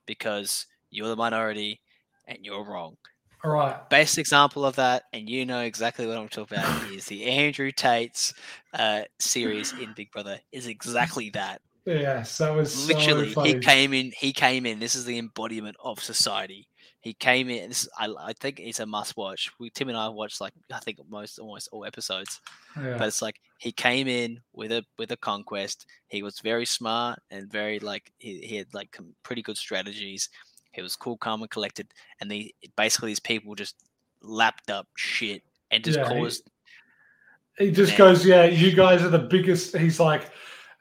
because you're the minority, and you're wrong. All right. Best example of that, and you know exactly what I'm talking about, is the Andrew Tate's uh, series in Big Brother. Is exactly that. Yes, that was so Literally, he came in. He came in. This is the embodiment of society. He came in. This, I, I think it's a must watch. We Tim and I watched like I think most almost all episodes. Yeah. But it's like he came in with a with a conquest. He was very smart and very like he, he had like pretty good strategies. He was cool, calm, and collected. And the basically these people just lapped up shit and just Yeah, he- caused. he just Man. goes, "Yeah, you guys are the biggest." He's like,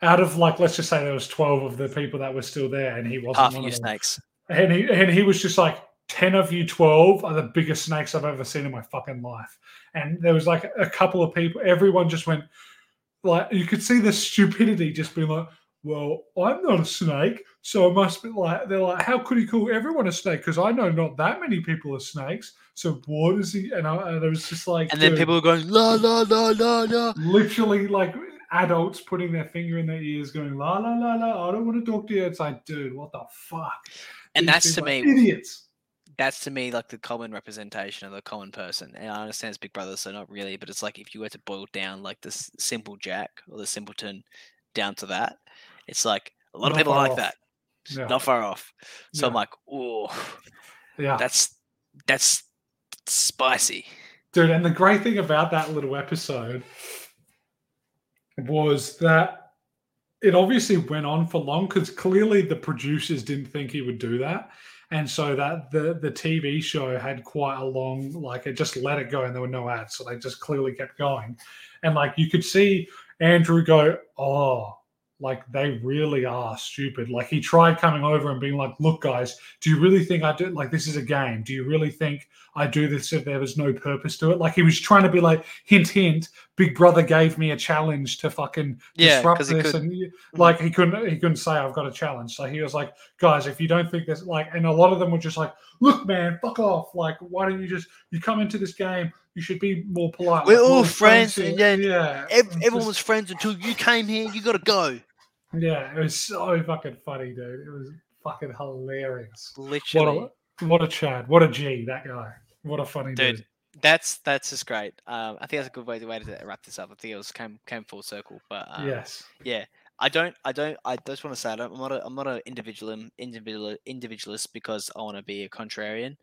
out of like, let's just say there was twelve of the people that were still there, and he wasn't half one of of you them. snakes. And he and he was just like, 10 of you 12 are the biggest snakes I've ever seen in my fucking life. And there was like a couple of people, everyone just went, like, you could see the stupidity just being like, well, I'm not a snake. So it must be like, they're like, how could he call everyone a snake? Because I know not that many people are snakes. So what is he? And, I, and it was just like, And then dude, people were going la la la la la. literally like adults putting their finger in their ears going, la, la, la, la, I don't want to talk to you. It's like, dude, what the fuck? And These that's to me idiots. that's to me like the common representation of the common person. And I understand it's Big Brother, so not really, but it's like if you were to boil down like this simple Jack or the simpleton down to that, it's like a lot Not of people like off. that. Yeah. Not far off. So I'm like, oh, Yeah. that's that's spicy. Dude, and the great thing about that little episode was that it obviously went on for long because clearly the producers didn't think he would do that. And so that the the TV show had quite a long, like it just let it go and there were no ads. So they just clearly kept going. And like you could see Andrew go, Oh, like they really are stupid. Like he tried coming over and being like, Look, guys, do you really think I do like this is a game? Do you really think I do this if there was no purpose to it? Like he was trying to be like, hint, hint, Big Brother gave me a challenge to fucking Yeah, disrupt this. And mm-hmm. like he couldn't he couldn't say I've got a challenge. So he was like, guys, if you don't think this like and a lot of them were just like, look, man, fuck off. Like, why don't you just you come into this game? You should be more polite. We're Like, all we're friends, and then yeah. Ev- everyone just- was friends until you came here. You got to go. Yeah, it was so fucking funny, dude. It was fucking hilarious. Literally, What a what a Chad. What a G, that guy. What a funny dude. dude. That's that's just great. Um, I think that's a good way, way to wrap this up. I think it was came came full circle. But um, yes. yeah, I don't, I don't, I just want to say I don't, I'm not, a, I'm not an individual, individual, individualist because I want to be a contrarian.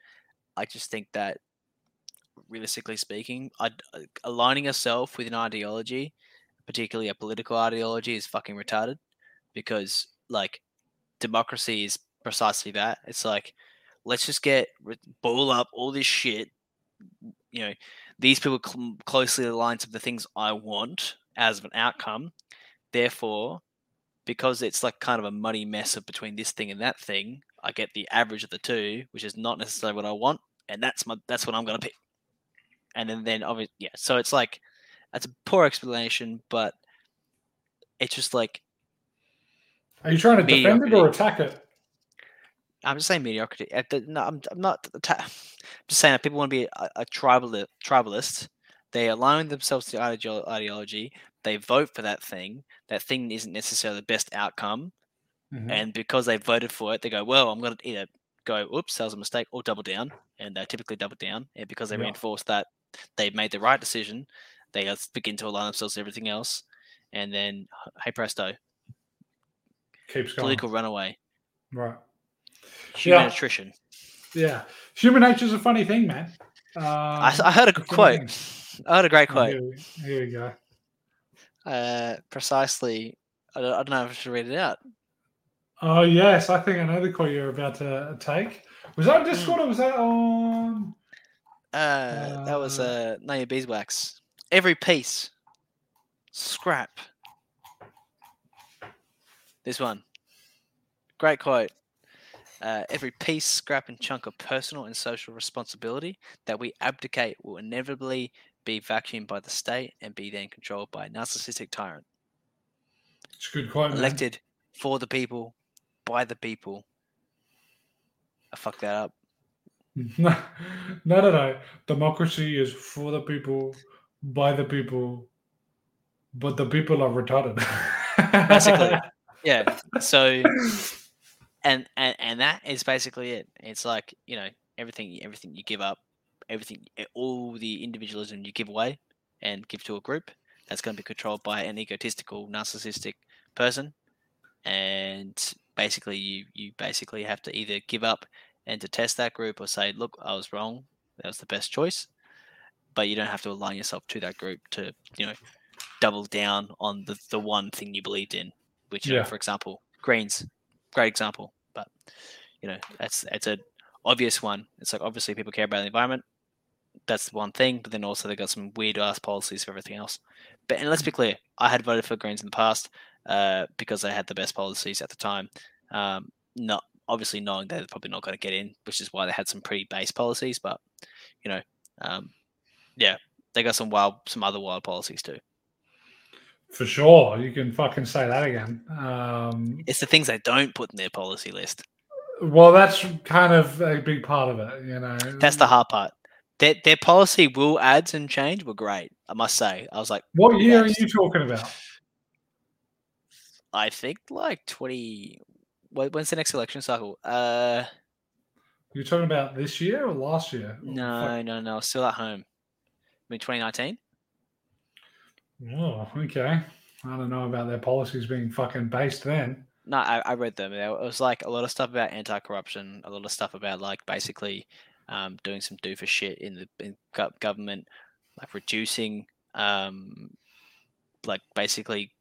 I just think that, realistically speaking, I aligning yourself with an ideology, particularly a political ideology, is fucking retarded, because like democracy is precisely that. It's like let's just get boil up all this shit. You know, these people cl- closely aligned to the things I want as an outcome. Therefore, because it's like kind of a muddy mess of between this thing and that thing, I get the average of the two, which is not necessarily what I want, and that's my that's what I'm gonna pick. And then then obviously yeah, so it's like that's a poor explanation, but it's just like Are you trying to defend it or attack it? I'm just saying mediocrity. No, I'm, I'm not. atta- I'm just saying that people want to be a, a tribal tribalist. They align themselves to ideo- ideology. They vote for that thing. That thing isn't necessarily the best outcome, Mhm. and because they voted for it, they go, "Well, I'm going to either go, oops, that was a mistake," or double down, and they typically double down, and because they Yeah. reinforce that they made the right decision, they begin to align themselves to everything else, and then hey presto, Keeps going. political runaway, Right. human Yeah. attrition. Yeah. Human nature's a funny thing, man. Um, I, I heard a funny quote. thing. I heard a great Oh, quote. here, we, here we go. Uh, precisely. I don't, I don't know if I should read it out. Oh yes, I think I know the quote you're about to take. Was that on Hmm. Discord or was that on? Uh, that was Uh, uh, Your Beeswax. Every piece, scrap. This one. Great quote. Uh, every piece, scrap, and chunk of personal and social responsibility that we abdicate will inevitably be vacuumed by the state and be then controlled by a narcissistic tyrant. It's a good quote, man. Elected for the people, by the people. I fucked that up. no, no, no, no. Democracy is for the people, by the people, but the people are retarded. Basically. Yeah. So and, and and that is basically it. It's like you know everything everything you give up, everything eh, all the individualism you give away and give to a group, that's going to be controlled by an egotistical, narcissistic person, and basically you you basically have to either give up and to test that group or say, look, I was wrong, that was the best choice, but you don't have to align yourself to that group to you know double down on the the one thing you believed in, which you know, for example, Greens, great example, but you know that's it's a obvious one. It's like obviously people care about the environment. That's one thing, but then also they've got some weird ass policies for everything else. But and let's be clear, I had voted for Greens in the past uh, because they had the best policies at the time. Um, not obviously knowing they're probably not going to get in, which is why they had some pretty base policies. But you know, um, yeah, they got some wild, some other wild policies too. For sure, you can fucking say that again. Um, It's the things they don't put in their policy list. well, that's kind of a big part of it, you know. That's the hard part. Their their policy will ads and change were great. I must say. I was like, What year are you talking about? I think like twenty. When's the next election cycle? Uh, You're talking about this year or last year? no, no, no. Still at home. I mean, 2019. Oh, okay. I don't know about their policies being fucking based then. No, I, I read them. It was like a lot of stuff about anti-corruption, a lot of stuff about like basically um, doing some doofus shit in the in government, like reducing, um, like basically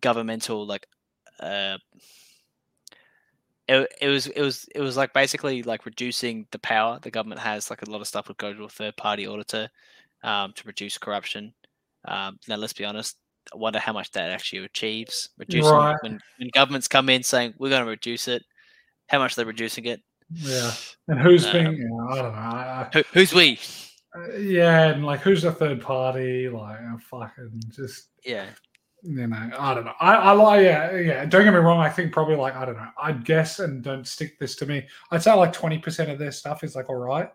governmental like uh, it, it was it was it was like basically like reducing the power the government has. Like a lot of stuff would go to a third party auditor um, to reduce corruption. Um, now let's be honest. I wonder how much that actually achieves. Reducing Right. when, when governments come in saying we're going to reduce it, how much they're reducing it? Yeah. And who's Um, being, you know, I don't know. Who, who's we? I- yeah, and like who's the third party? Like, uh, fucking just, Yeah, you know, I don't know. I, I like, yeah, yeah. Don't get me wrong. I think probably like, I don't know. I'd guess, and don't stick this to me. I'd say like 20% of their stuff is like all right.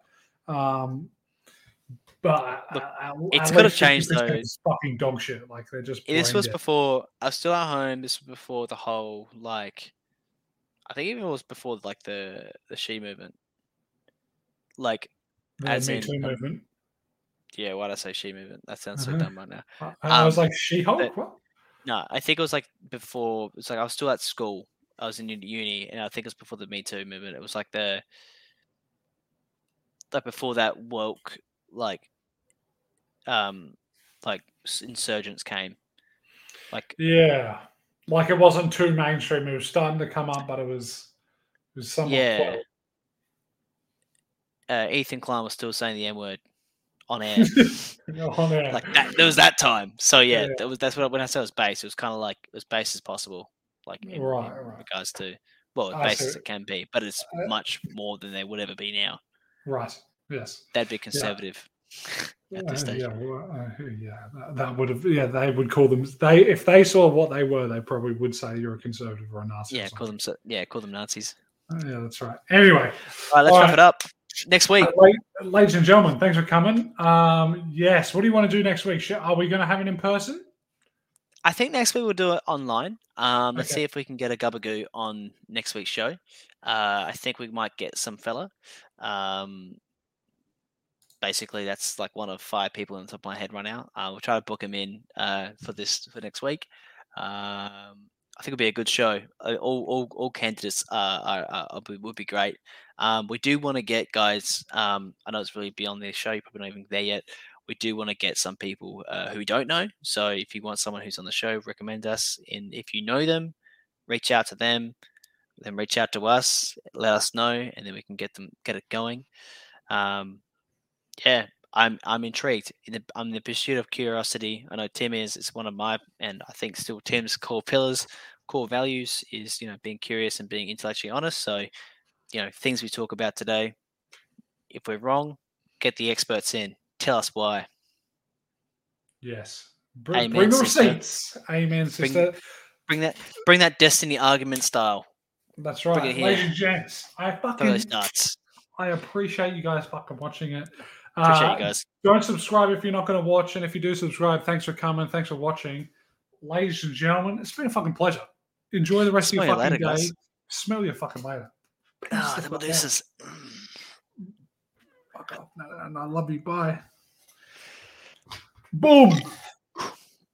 Um, but Look, uh, at- it's at gotta change, 50% though. Fucking dog shit. Like they're just. this was dead. before I was still at home. This was before the whole like, I think even it was before like the the she movement. Like, The as Me in, Too um, movement. yeah, why did I say she movement? That sounds so Uh-huh. dumb right now. I, I was um, like, She Hulk? What? No, I think it was like before. It's like I was still at school. I was in uni, and I think it was before the Me Too movement. It was like the like before that woke like um like insurgents came. Like Yeah. Like it wasn't too mainstream. It was starting to come up, but it was, it was somewhat. Yeah. uh, Ethan Klein was still saying the N word on air. On air. like that, there was that time. So yeah, Yeah. that was that's what when I said it was base. It was kind of like as base as possible, like in, in Right, right. regards to well, I base as it can be, but it's Uh, much more than they would ever be now. Right. Yes. That'd be conservative at this Uh, stage. yeah, well, uh, yeah, that, that would have. Yeah, they would call them. They if they saw what they were, they probably would say you're a conservative or a Nazi. Yeah, call them yeah, call them Nazis. Uh, yeah, that's right. Anyway, All right, let's All wrap right. it up. Next week, uh, ladies and gentlemen, thanks for coming. Um, yes, what do you want to do next week? Are we going to have it in person? I think next week we'll do it online. Um, let's Okay. see if we can get a gabagoo on next week's show. Uh, I think we might get some fella. Um, basically, that's like one of five people on the top of my head right now. Uh, we'll try to book him in uh, for this for next week. Um, I think it'll be a good show. Uh, All all, all candidates uh, are, are, are, would be great. Um, we do want to get guys. Um, I know it's really beyond their show. You're probably not even there yet. We do want to get some people uh, who we don't know. So if you want someone who's on the show, recommend us. And if you know them, reach out to them. Then reach out to us. Let us know, and then we can get them get it going. Um, yeah, I'm I'm intrigued. In the, I'm in the pursuit of curiosity. I know Tim is. It's one of my, and I think still Tim's core pillars, core values is you know being curious and being intellectually honest. So, you know, things we talk about today. If we're wrong, get the experts in. Tell us why. Yes. Bring, Amen, bring the receipts. Amen, sister. Bring that bring that destiny argument style. That's right, ladies and gents. I fucking. I appreciate you guys fucking watching it. Appreciate Uh, you guys. Don't subscribe if you're not going to watch, and if you do subscribe, thanks for coming. Thanks for watching, ladies and gentlemen. It's been a fucking pleasure. Enjoy the rest Smell of you your fucking later, day. guys. Smell your fucking later. Peace Ah, the the fuck out. Medusas. fuck off. No, no, no, I love you. Bye. Boom.